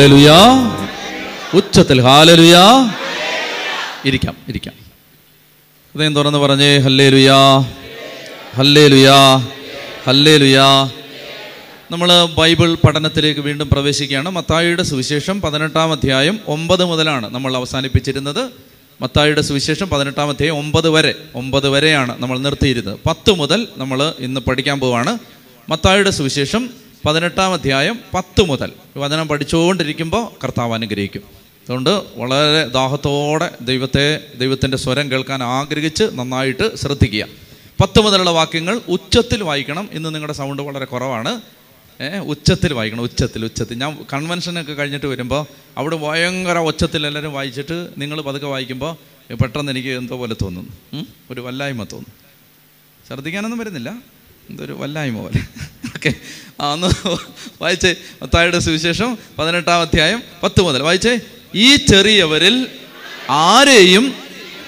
Hallelujah. ഉച്ചത്തിൽ hallelujah. ഇരിക്കാം ഇരിക്കാം. ഹൃദയം തുറന്ന് പറഞ്ഞേ ഹല്ലേ ലുയാ ഹല്ലേ ലുയാ ഹല്ലേ ലുയാ നമ്മൾ ബൈബിൾ പഠനത്തിലേക്ക് വീണ്ടും പ്രവേശിക്കുകയാണ്. മത്തായിയുടെ സുവിശേഷം പതിനെട്ടാം അധ്യായം ഒമ്പത് മുതലാണ് നമ്മൾ അവസാനിപ്പിച്ചിരുന്നത്. മത്തായിയുടെ സുവിശേഷം പതിനെട്ടാം അധ്യായം ഒമ്പത് വരെ ഒമ്പത് വരെയാണ് നമ്മൾ നിർത്തിയിരുന്നത്. പത്ത് മുതൽ നമ്മൾ ഇന്ന് പഠിക്കാൻ പോവാണ്. മത്തായിയുടെ സുവിശേഷം പതിനെട്ടാം അധ്യായം പത്ത് മുതൽ. വചനം പഠിച്ചുകൊണ്ടിരിക്കുമ്പോൾ കർത്താവ് അനുഗ്രഹിക്കും. അതുകൊണ്ട് വളരെ ദാഹത്തോടെ ദൈവത്തെ ദൈവത്തിന്റെ സ്വരം കേൾക്കാൻ ആഗ്രഹിച്ച് നന്നായിട്ട് ശ്രദ്ധിക്കുക. പത്ത് മുതലുള്ള വാക്യങ്ങൾ ഉച്ചത്തിൽ വായിക്കണം ഇന്ന് നിങ്ങളുടെ സൗണ്ട് വളരെ കുറവാണ്. ഉച്ചത്തിൽ വായിക്കണം ഉച്ചത്തിൽ ഉച്ചത്തിൽ. ഞാൻ കൺവെൻഷനൊക്കെ കഴിഞ്ഞിട്ട് വരുമ്പോൾ അവിടെ ഭയങ്കര ഉച്ചത്തിൽ എല്ലാവരും വായിച്ചിട്ട് നിങ്ങൾ പതുക്കെ വായിക്കുമ്പോൾ പെട്ടെന്ന് എനിക്ക് എന്തോ പോലെ തോന്നുന്നു ഒരു വല്ലായ്മ തോന്നുന്നു ഛർദ്ദിക്കാനൊന്നും വരുന്നില്ല. എന്തൊരു വല്ലായ്മ പോലെ. ഓക്കെ ആ ഒന്ന് വായിച്ചേ. മത്തായിയുടെ സുവിശേഷം പതിനെട്ടാം അധ്യായം പത്ത് മുതൽ. വായിച്ചേ. ഈ ചെറിയവരിൽ ആരെയും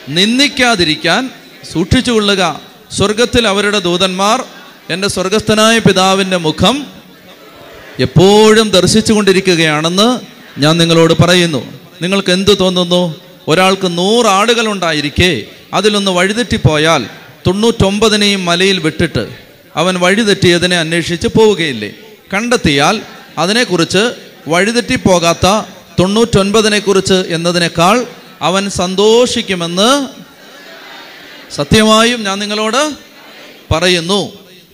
നിന്ദിക്കാതിരിക്കാൻ സൂക്ഷിച്ചുകൊള്ളുക സ്വർഗത്തിൽ അവരുടെ ദൂതന്മാർ എന്റെ സ്വർഗസ്ഥനായ പിതാവിന്റെ മുഖം എപ്പോഴും ദർശിച്ചു കൊണ്ടിരിക്കുകയാണെന്ന് ഞാൻ നിങ്ങളോട് പറയുന്നു. നിങ്ങൾക്ക് എന്ത് തോന്നുന്നു? ഒരാൾക്ക് നൂറ് ആടുകളുണ്ടായിരിക്കെ അതിലൊന്ന് വഴിതെറ്റിപ്പോയാൽ തൊണ്ണൂറ്റൊമ്പതിനെയും മലയിൽ വിട്ടിട്ട് അവൻ വഴിതെറ്റിയതിനെ അന്വേഷിച്ച് പോവുകയില്ലേ? കണ്ടെത്തിയാൽ അതിനെക്കുറിച്ച് വഴിതെറ്റിപ്പോകാത്ത തൊണ്ണൂറ്റൊൻപതിനെക്കുറിച്ച് എന്നതിനേക്കാൾ അവൻ സന്തോഷിക്കുമെന്ന് സത്യമായും ഞാൻ നിങ്ങളോട് പറയുന്നു.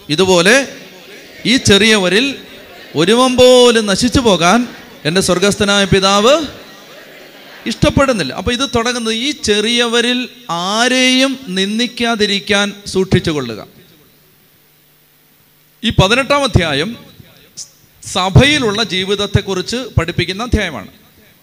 ഇതുപോലെ ഈ ചെറിയവരിൽ ഒരുവൻ പോലും നശിച്ചു പോകാൻ എന്റെ സ്വർഗസ്ഥനായ പിതാവ് ഇഷ്ടപ്പെടുന്നില്ല. അപ്പോൾ ഇത് തുടങ്ങുന്നത് ഈ ചെറിയവരിൽ ആരെയും നിന്ദിക്കാതിരിക്കാൻ സൂക്ഷിച്ചു കൊള്ളുക. ഈ പതിനെട്ടാം അധ്യായം സഭയിലുള്ള ജീവിതത്തെക്കുറിച്ച് പഠിപ്പിക്കുന്ന അധ്യായമാണ്.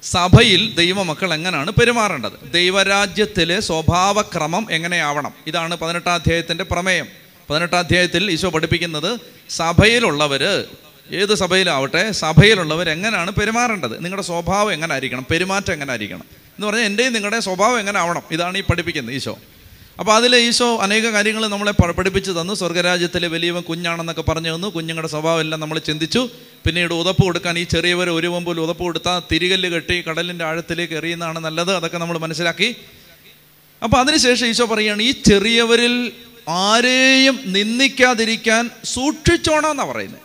സഭയിൽ ദൈവമക്കൾ എങ്ങനെയാണ് പെരുമാറേണ്ടത്? ദൈവരാജ്യത്തിലെ സ്വഭാവക്രമം എങ്ങനെയാവണം? ഇതാണ് പതിനെട്ടാം അധ്യായത്തിന്റെ പ്രമേയം. പതിനെട്ടാം അധ്യായത്തിൽ ഈശോ പഠിപ്പിക്കുന്നത് സഭയിലുള്ളവർ ഏത് സഭയിലാവട്ടെ സഭയിലുള്ളവർ എങ്ങനെയാണ് പെരുമാറേണ്ടത്? നിങ്ങളുടെ സ്വഭാവം എങ്ങനെ ആയിരിക്കണം പെരുമാറ്റം എങ്ങനെ ആയിരിക്കണം എന്ന് പറഞ്ഞാൽ എന്റെയും നിങ്ങളുടെ സ്വഭാവം എങ്ങനെ ആവണം ഇതാണ് ഈ പഠിപ്പിക്കുന്നത് ഈശോ. അപ്പോൾ അതിൽ ഈശോ അനേക കാര്യങ്ങൾ നമ്മളെ പഠിപ്പിച്ച് തന്നു. സ്വർഗരാജ്യത്തിലെ വലിയവൻ കുഞ്ഞാണെന്നൊക്കെ പറഞ്ഞു തന്നു. കുഞ്ഞുങ്ങളുടെ സ്വഭാവം എല്ലാം നമ്മൾ ചിന്തിച്ചു. പിന്നീട് ഉതപ്പ് കൊടുക്കാൻ ഈ ചെറിയവർ ഒരു പോലും ഉതപ്പ് കൊടുത്താൽ തിരികല്ല് കെട്ടി കടലിന്റെ ആഴത്തിലേക്ക് എറിയുന്നതാണ് നല്ലത്. അതൊക്കെ നമ്മൾ മനസ്സിലാക്കി. അപ്പോൾ അതിനുശേഷം ഈശോ പറയുകയാണ് ഈ ചെറിയവരിൽ ആരെയും നിന്ദിക്കാതിരിക്കാൻ സൂക്ഷിച്ചോണമെന്നാണ് പറയുന്നത്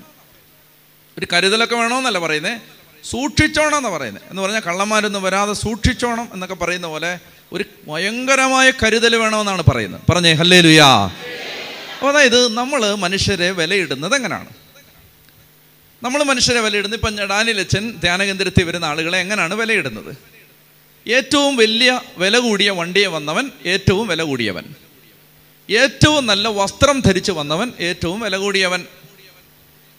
ഒരു കരുതലൊക്കെ വേണമെന്നല്ല പറയുന്നത് സൂക്ഷിച്ചോണമെന്നാണ് പറയുന്നത്. എന്ന് പറഞ്ഞാൽ കള്ളന്മാരൊന്നും വരാതെ സൂക്ഷിച്ചോണം എന്നൊക്കെ പറയുന്ന പോലെ ഒരു ഭയങ്കരമായ കരുതൽ വേണമെന്നാണ് പറയുന്നത്. പറഞ്ഞേ ഹല്ലേ ലുയാ അപ്പോൾ അതായത് നമ്മൾ മനുഷ്യരെ വിലയിടുന്നത് എങ്ങനെയാണ്? നമ്മൾ മനുഷ്യരെ വിലയിടുന്നത് ഇപ്പം ഡാനിലച്ചൻ ധ്യാനകേന്ദ്രത്തിൽ വരുന്ന ആളുകളെ എങ്ങനെയാണ് വിലയിടുന്നത്? ഏറ്റവും വലിയ വില കൂടിയ വണ്ടിയെ വന്നവൻ ഏറ്റവും വില കൂടിയവൻ. ഏറ്റവും നല്ല വസ്ത്രം ധരിച്ചു വന്നവൻ ഏറ്റവും വില കൂടിയവൻ.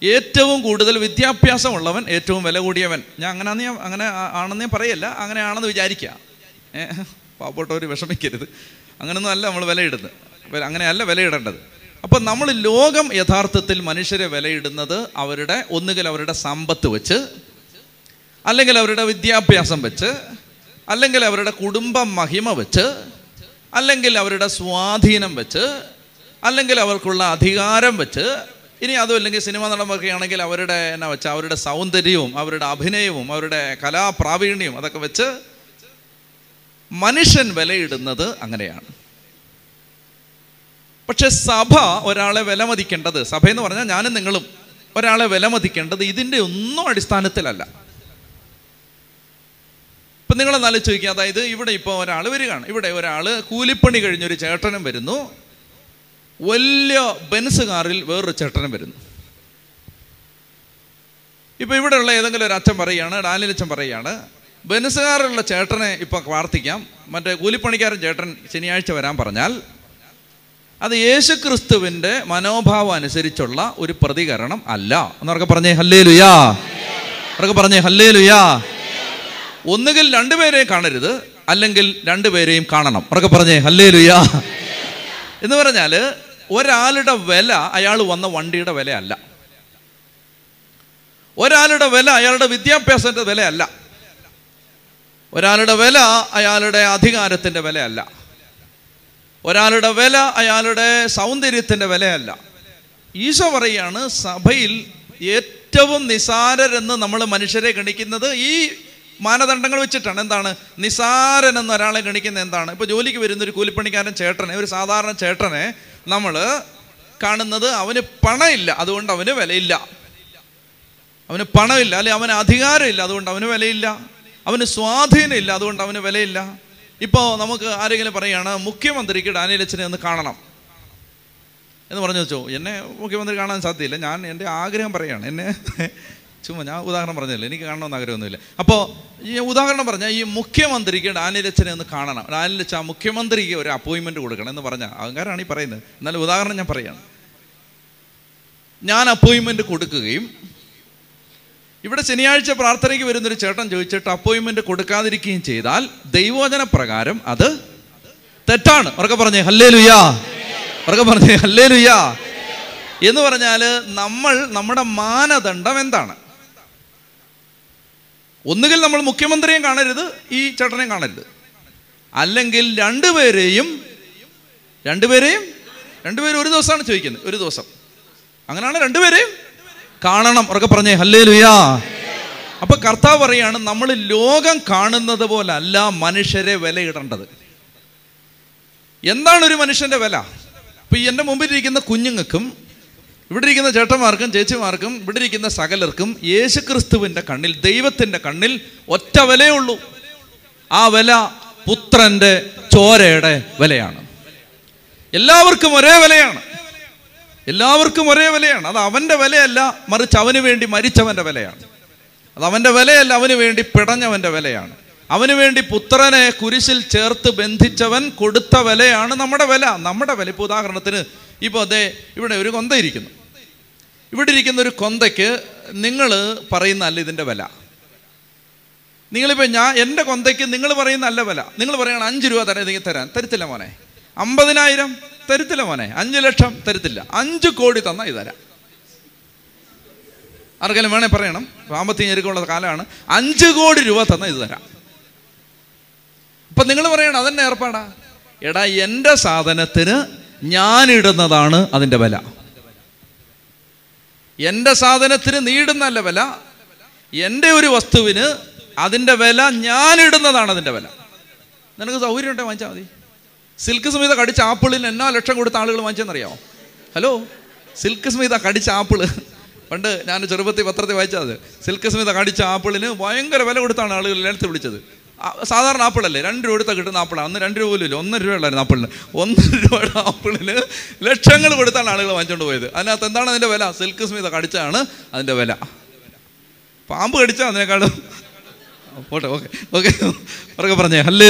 ഏറ്റവും കൂടുതൽ വിദ്യാഭ്യാസമുള്ളവൻ ഏറ്റവും വില കൂടിയവൻ. ഞാൻ അങ്ങനെയാണെന്ന് ഞാൻ അങ്ങനെ ആണെന്ന് ഞാൻ പറയല്ല അങ്ങനെയാണെന്ന് വിചാരിക്കുക പാവപ്പെട്ടവർ വിഷമിക്കരുത്. അങ്ങനെയൊന്നും അല്ല നമ്മൾ വിലയിടുന്നത്. അങ്ങനെയല്ല വിലയിടേണ്ടത്. അപ്പം നമ്മൾ ലോകം യഥാർത്ഥത്തിൽ മനുഷ്യരെ വിലയിടുന്നത് അവരുടെ ഒന്നുകിൽ അവരുടെ സമ്പത്ത് വെച്ച് അല്ലെങ്കിൽ അവരുടെ വിദ്യാഭ്യാസം വെച്ച് അല്ലെങ്കിൽ അവരുടെ കുടുംബ മഹിമ വെച്ച് അല്ലെങ്കിൽ അവരുടെ സ്വാധീനം വെച്ച് അല്ലെങ്കിൽ അവർക്കുള്ള അധികാരം വെച്ച് ഇനി അതും അല്ലെങ്കിൽ സിനിമ നടന്മാരൊക്കെ ആണെങ്കിൽ അവരുടെ എന്നാ വെച്ചാൽ അവരുടെ സൗന്ദര്യവും അവരുടെ അഭിനയവും അവരുടെ കലാപ്രാവീണ്യവും അതൊക്കെ വെച്ച് മനുഷ്യൻ വിലയിടുന്നത് അങ്ങനെയാണ്. പക്ഷെ സഭ ഒരാളെ വിലമതിക്കേണ്ടത് സഭ എന്ന് പറഞ്ഞാൽ ഞാനും നിങ്ങളും ഒരാളെ വിലമതിക്കേണ്ടത് ഇതിന്റെ ഒന്നും അടിസ്ഥാനത്തിലല്ല. ഇപ്പം നിങ്ങളെന്നാലും ചോദിക്കുക അതായത് ഇവിടെ ഇപ്പോൾ ഒരാൾ വരികയാണ് ഇവിടെ ഒരാൾ കൂലിപ്പണി കഴിഞ്ഞൊരു ചേട്ടനും വരുന്നു വലിയ ബെൻസ് കാറിൽ വേറൊരു ചേട്ടനും വരുന്നു. ഇപ്പോൾ ഇവിടെയുള്ള ഏതെങ്കിലും ഒരു അച്ഛൻ പറയുകയാണ് ഡാനിലച്ഛൻ പറയുകയാണ് ബെൻസ് ചേട്ടനെ ഇപ്പോൾ പ്രാർത്ഥിക്കാം. മറ്റേ കൂലിപ്പണിക്കാരൻ ചേട്ടൻ ശനിയാഴ്ച വരാൻ പറഞ്ഞാൽ അത് യേശു ക്രിസ്തുവിന്റെ മനോഭാവം അനുസരിച്ചുള്ള ഒരു പ്രതികരണം അല്ല. എന്നവർക്ക് പറഞ്ഞേ ഹല്ലേ ലുയാ അവർക്ക് പറഞ്ഞേ ഹല്ലേ ലുയാ ഒന്നുകിൽ രണ്ടുപേരെയും കാണരുത് അല്ലെങ്കിൽ രണ്ടുപേരെയും കാണണം. അവർക്ക് പറഞ്ഞേ ഹല്ലേ ലുയാ എന്ന് പറഞ്ഞാൽ ഒരാളുടെ വില അയാൾ വന്ന വണ്ടിയുടെ വിലയല്ല. ഒരാളുടെ വില അയാളുടെ വിദ്യാഭ്യാസത്തിന്റെ വിലയല്ല. ഒരാളുടെ വില അയാളുടെ അധികാരത്തിന്റെ വിലയല്ല. ഒരാളുടെ വില അയാളുടെ സൗന്ദര്യത്തിന്റെ വിലയല്ല. ഈശോ പറയാണ് സഭയിൽ ഏറ്റവും നിസാരരെന്ന് നമ്മൾ മനുഷ്യരെ ഗണിക്കുന്നത് ഈ മാനദണ്ഡങ്ങൾ വെച്ചിട്ടാണ്. എന്താണ്? നിസാരൻ ഒരാളെ ഗണിക്കുന്നത് എന്താണ്? ഇപ്പോൾ ജോലിക്ക് വരുന്ന ഒരു കൂലിപ്പണിക്കാരൻ ചേട്ടനെ ഒരു സാധാരണ ചേട്ടനെ നമ്മൾ കാണുന്നത് അവന് പണമില്ല അതുകൊണ്ട് അവന് വിലയില്ല. അവന് പണമില്ല അല്ലെ അവന് അധികാരമില്ല അതുകൊണ്ട് അവന് വിലയില്ല. അവന് സ്വാധീനമില്ല അതുകൊണ്ട് അവന് വിലയില്ല. ഇപ്പോൾ നമുക്ക് ആരെങ്കിലും പറയുകയാണ് മുഖ്യമന്ത്രിക്ക് ഡാനിയലച്ചനെ ഒന്ന് കാണണം. എന്ന് പറഞ്ഞു വെച്ചോ എന്നെ മുഖ്യമന്ത്രി കാണാൻ സാധ്യതയില്ല. ഞാൻ എന്റെ ആഗ്രഹം പറയുകയാണ് എന്നെ ചുമ്മാ ഞാൻ ഉദാഹരണം പറഞ്ഞില്ല എനിക്ക് കാണണമെന്ന് ആഗ്രഹമൊന്നുമില്ല. അപ്പോൾ ഈ ഉദാഹരണം പറഞ്ഞാൽ ഈ മുഖ്യമന്ത്രിക്ക് ഡാനിലച്ചനെ ഒന്ന് കാണണം. ഡാനിലച്ച മുഖ്യമന്ത്രിക്ക് ഒരു അപ്പോയിൻമെന്റ് കൊടുക്കണം എന്ന് പറഞ്ഞാൽ അഹങ്കാരമാണ് ഈ പറയുന്നത്. എന്നാൽ ഉദാഹരണം ഞാൻ പറയുകയാണ് ഞാൻ അപ്പോയിൻമെന്റ് കൊടുക്കുകയും ഇവിടെ ശനിയാഴ്ച പ്രാർത്ഥനയ്ക്ക് വരുന്നൊരു ചേട്ടൻ ചോദിച്ചിട്ട് അപ്പോയിൻമെന്റ് കൊടുക്കാതിരിക്കുകയും ചെയ്താൽ ദൈവോചന പ്രകാരം അത് തെറ്റാണ്. ഉറക്കെ പറഞ്ഞേ ഹല്ലേ ലുയാ ഉറക്കെ പറഞ്ഞേ ഹല്ലേ ലുയാ എന്ന് പറഞ്ഞാൽ നമ്മൾ നമ്മുടെ മാനദണ്ഡം എന്താണ്? ഒന്നുകിൽ നമ്മൾ മുഖ്യമന്ത്രിയും കാണരുത് ഈ ചേട്ടനെയും കാണരുത്. അല്ലെങ്കിൽ രണ്ടുപേരെയും രണ്ടുപേരെയും രണ്ടുപേരും ഒരു ദിവസമാണ് ചോദിക്കുന്നത് ഒരു ദിവസം. അങ്ങനെയാണ് രണ്ടുപേരെയും കാണണം ഉറക്കെ പറഞ്ഞേ ഹല്ലേ ലുയാ അപ്പൊ കർത്താവ് പറയാണ് നമ്മൾ ലോകം കാണുന്നത് പോലെ അല്ല മനുഷ്യരെ വിലയിടേണ്ടത്. എന്താണ് ഒരു മനുഷ്യന്റെ വില? ഇപ്പൊ എന്റെ മുമ്പിലിരിക്കുന്ന കുഞ്ഞുങ്ങൾക്കും ഇവിടെ ഇരിക്കുന്ന ചേട്ടന്മാർക്കും ചേച്ചിമാർക്കും ഇവിടെ ഇരിക്കുന്ന സകലർക്കും യേശുക്രിസ്തുവിന്റെ കണ്ണിൽ ദൈവത്തിന്റെ കണ്ണിൽ ഒറ്റ വിലയേ ഉള്ളൂ ആ വില പുത്രന്റെ ചോരയുടെ വിലയാണ്. എല്ലാവർക്കും ഒരേ വിലയാണ്. എല്ലാവർക്കും ഒരേ വിലയാണ്. അത് അവന്റെ വിലയല്ല മറിച്ച് അവന് വേണ്ടി മരിച്ചവന്റെ വിലയാണ്. അത് അവന്റെ വിലയല്ല അവന് വേണ്ടി പിടഞ്ഞവന്റെ വിലയാണ്. അവന് വേണ്ടി പുത്രനെ കുരിശിൽ ചേർത്ത് ബന്ധിച്ചവൻ കൊടുത്ത വിലയാണ് നമ്മുടെ വില. നമ്മുടെ വില. ഇപ്പോൾ ഉദാഹരണത്തിന് ഇപ്പോൾ അതെ ഇവിടെ ഒരു കൊന്ത ഇരിക്കുന്നു. ഇവിടെ ഇരിക്കുന്ന ഒരു കൊന്തയ്ക്ക് നിങ്ങൾ പറയുന്ന അല്ല ഇതിന്റെ വില. നിങ്ങളിപ്പോൾ ഞാൻ എന്റെ കൊന്തയ്ക്ക് നിങ്ങൾ പറയുന്ന അല്ല വില. നിങ്ങൾ പറയണം അഞ്ച് രൂപ തരാം നിങ്ങൾ തരാൻ. തരത്തില്ല മോനെ. അമ്പതിനായിരം തരത്തില്ല മോനെ. അഞ്ച് ലക്ഷം തരത്തില്ല. അഞ്ച് കോടി തന്നാൽ ഇത് തരാം. ആർക്കെങ്കിലും വേണേൽ പറയണം. സാമ്പത്തിക ഞെരുക്കമുള്ള കാലമാണ്. അഞ്ച് കോടി രൂപ തന്നാൽ ഇത് തരാം. അപ്പം നിങ്ങൾ പറയണം അതെന്നെ ഏർപ്പാടാ. എടാ എന്റെ സാധനത്തിന് ഞാനിടുന്നതാണ് അതിന്റെ വില. എന്റെ സാധനത്തിന് നീടുന്നല്ല വില. എന്റെ ഒരു വസ്തുവിന് അതിന്റെ വില ഞാനിടുന്നതാണ് അതിന്റെ വില. നിനക്ക് സൗകര്യം ഉണ്ടെങ്കിൽ വാങ്ങിച്ചാൽ മതി. സിൽക്ക് സ്മിത കടിച്ച ആപ്പിളിന് എന്നാ ലക്ഷം കൊടുത്ത ആളുകൾ വാങ്ങിച്ചെന്നറിയാമോ ഹലോ? സിൽക്ക് സ്മിത കടിച്ച ആപ്പിൾ. പണ്ട് ഞാൻ ചെറുപ്പത്തിൽ പത്രത്തിൽ വായിച്ചത്. സിൽക്ക് സ്മിത കടിച്ച ആപ്പിളിന് ഭയങ്കര വില കൊടുത്താണ് ആളുകൾ ലേലത്തിൽ വിളിച്ചത്. സാധാരണ ആപ്പിളല്ലേ? രണ്ട് രൂപ എടുത്താൽ കിട്ടുന്ന ആപ്പിളാണ്. അന്ന് രണ്ട് രൂപ പോലും ഒന്നര രൂപ ഉള്ളായിരുന്നു ആപ്പിളിന്. ഒന്നര രൂപയുടെ ആപ്പിളിന് ലക്ഷങ്ങൾ കൊടുത്താണ് ആളുകൾ വാങ്ങിച്ചുകൊണ്ട് പോയത്. അതിനകത്ത് എന്താണ് അതിന്റെ വില? സിൽക്ക് സ്മിത കടിച്ചാണ് അതിന്റെ വില. പാമ്പ് കടിച്ചാൽ അതിനേക്കാളും? പോട്ടെ ഓക്കെ ഓക്കെ. ഉറക്കെ പറഞ്ഞേ. അല്ലേ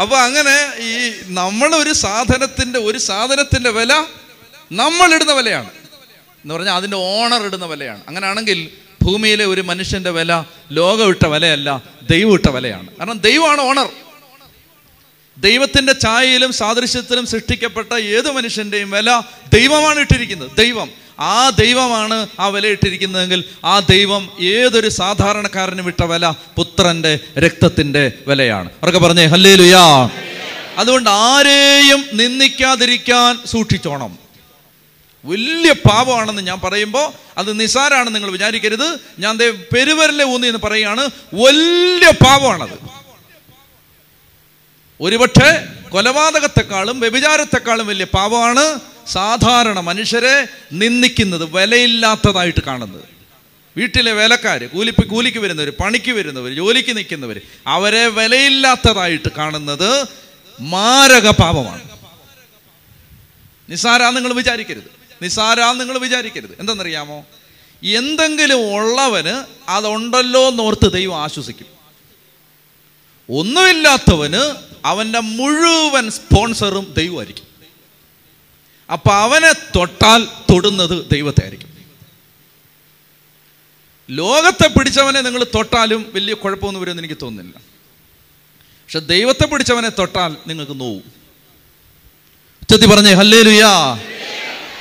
അപ്പോൾ അങ്ങനെ ഈ നമ്മളൊരു സാധനത്തിന്റെ ഒരു സാധനത്തിന്റെ വില നമ്മളിടുന്ന വിലയാണ്. എന്ന് പറഞ്ഞാൽ അതിന്റെ ഓണർ ഇടുന്ന വിലയാണ്. അങ്ങനെയാണെങ്കിൽ ഭൂമിയിലെ ഒരു മനുഷ്യന്റെ വില ലോകം ഇട്ട വിലയല്ല ദൈവം ഇട്ട വിലയാണ്. കാരണം ദൈവമാണ് ഓണർ. ദൈവത്തിന്റെ ഛായയിലും സാദൃശ്യത്തിലും സൃഷ്ടിക്കപ്പെട്ട ഏത് മനുഷ്യന്റെയും വില ദൈവമാണ് ഇട്ടിരിക്കുന്നത്. ദൈവം. ആ ദൈവമാണ് ആ വില ഇട്ടിരിക്കുന്നതെങ്കിൽ ആ ദൈവം ഏതൊരു സാധാരണക്കാരനും ഇട്ട വില പുത്രന്റെ രക്തത്തിന്റെ വിലയാണ്. അവർക്ക് പറഞ്ഞേ ഹല്ലേ ലുയാ അതുകൊണ്ട് ആരെയും നിന്ദിക്കാതിരിക്കാൻ സൂക്ഷിച്ചോണം. വലിയ പാപമാണെന്ന് ഞാൻ പറയുമ്പോൾ അത് നിസാരാണെന്ന് നിങ്ങൾ വിചാരിക്കരുത്. ഞാൻ പെരുവരലെ ഊന്നി എന്ന് പറയുകയാണ്. വലിയ പാപമാണത്. ഒരുപക്ഷെ കൊലപാതകത്തെക്കാളും വ്യഭിചാരത്തെക്കാളും വലിയ പാപമാണ് സാധാരണ മനുഷ്യരെ നിന്ദിക്കുന്നത് വിലയില്ലാത്തതായിട്ട് കാണുന്നത്. വീട്ടിലെ വേലക്കാർ കൂലിപ്പ് കൂലിക്ക് വരുന്നവർ പണിക്ക് വരുന്നവർ ജോലിക്ക് നിൽക്കുന്നവർ അവരെ വിലയില്ലാത്തതായിട്ട് കാണുന്നത് മാരക പാപമാണ്. നിസ്സാരാന്ന് നിങ്ങൾ വിചാരിക്കരുത്. നിസാരാ നിങ്ങൾ വിചാരിക്കരുത്. എന്തെന്നറിയാമോ? എന്തെങ്കിലും ഉള്ളവന് അതുണ്ടല്ലോ എന്നോർത്ത് ദൈവം ആശ്വസിക്കും. ഒന്നുമില്ലാത്തവന് അവന്റെ മുഴുവൻ സ്പോൺസറും ദൈവമായിരിക്കും. അപ്പൊ അവനെ തൊട്ടാൽ തൊടുന്നത് ദൈവത്തെ ആയിരിക്കും ലോകത്തെ പിടിച്ചവനെ നിങ്ങൾ തൊട്ടാലും വലിയ കുഴപ്പമൊന്നും വരുമെന്ന് എനിക്ക് തോന്നുന്നില്ല. പക്ഷെ ദൈവത്തെ പിടിച്ചവനെ തൊട്ടാൽ നിങ്ങൾക്ക് നോവും. ചെത്തി പറഞ്ഞേ ഹല്ലേ ലുയാ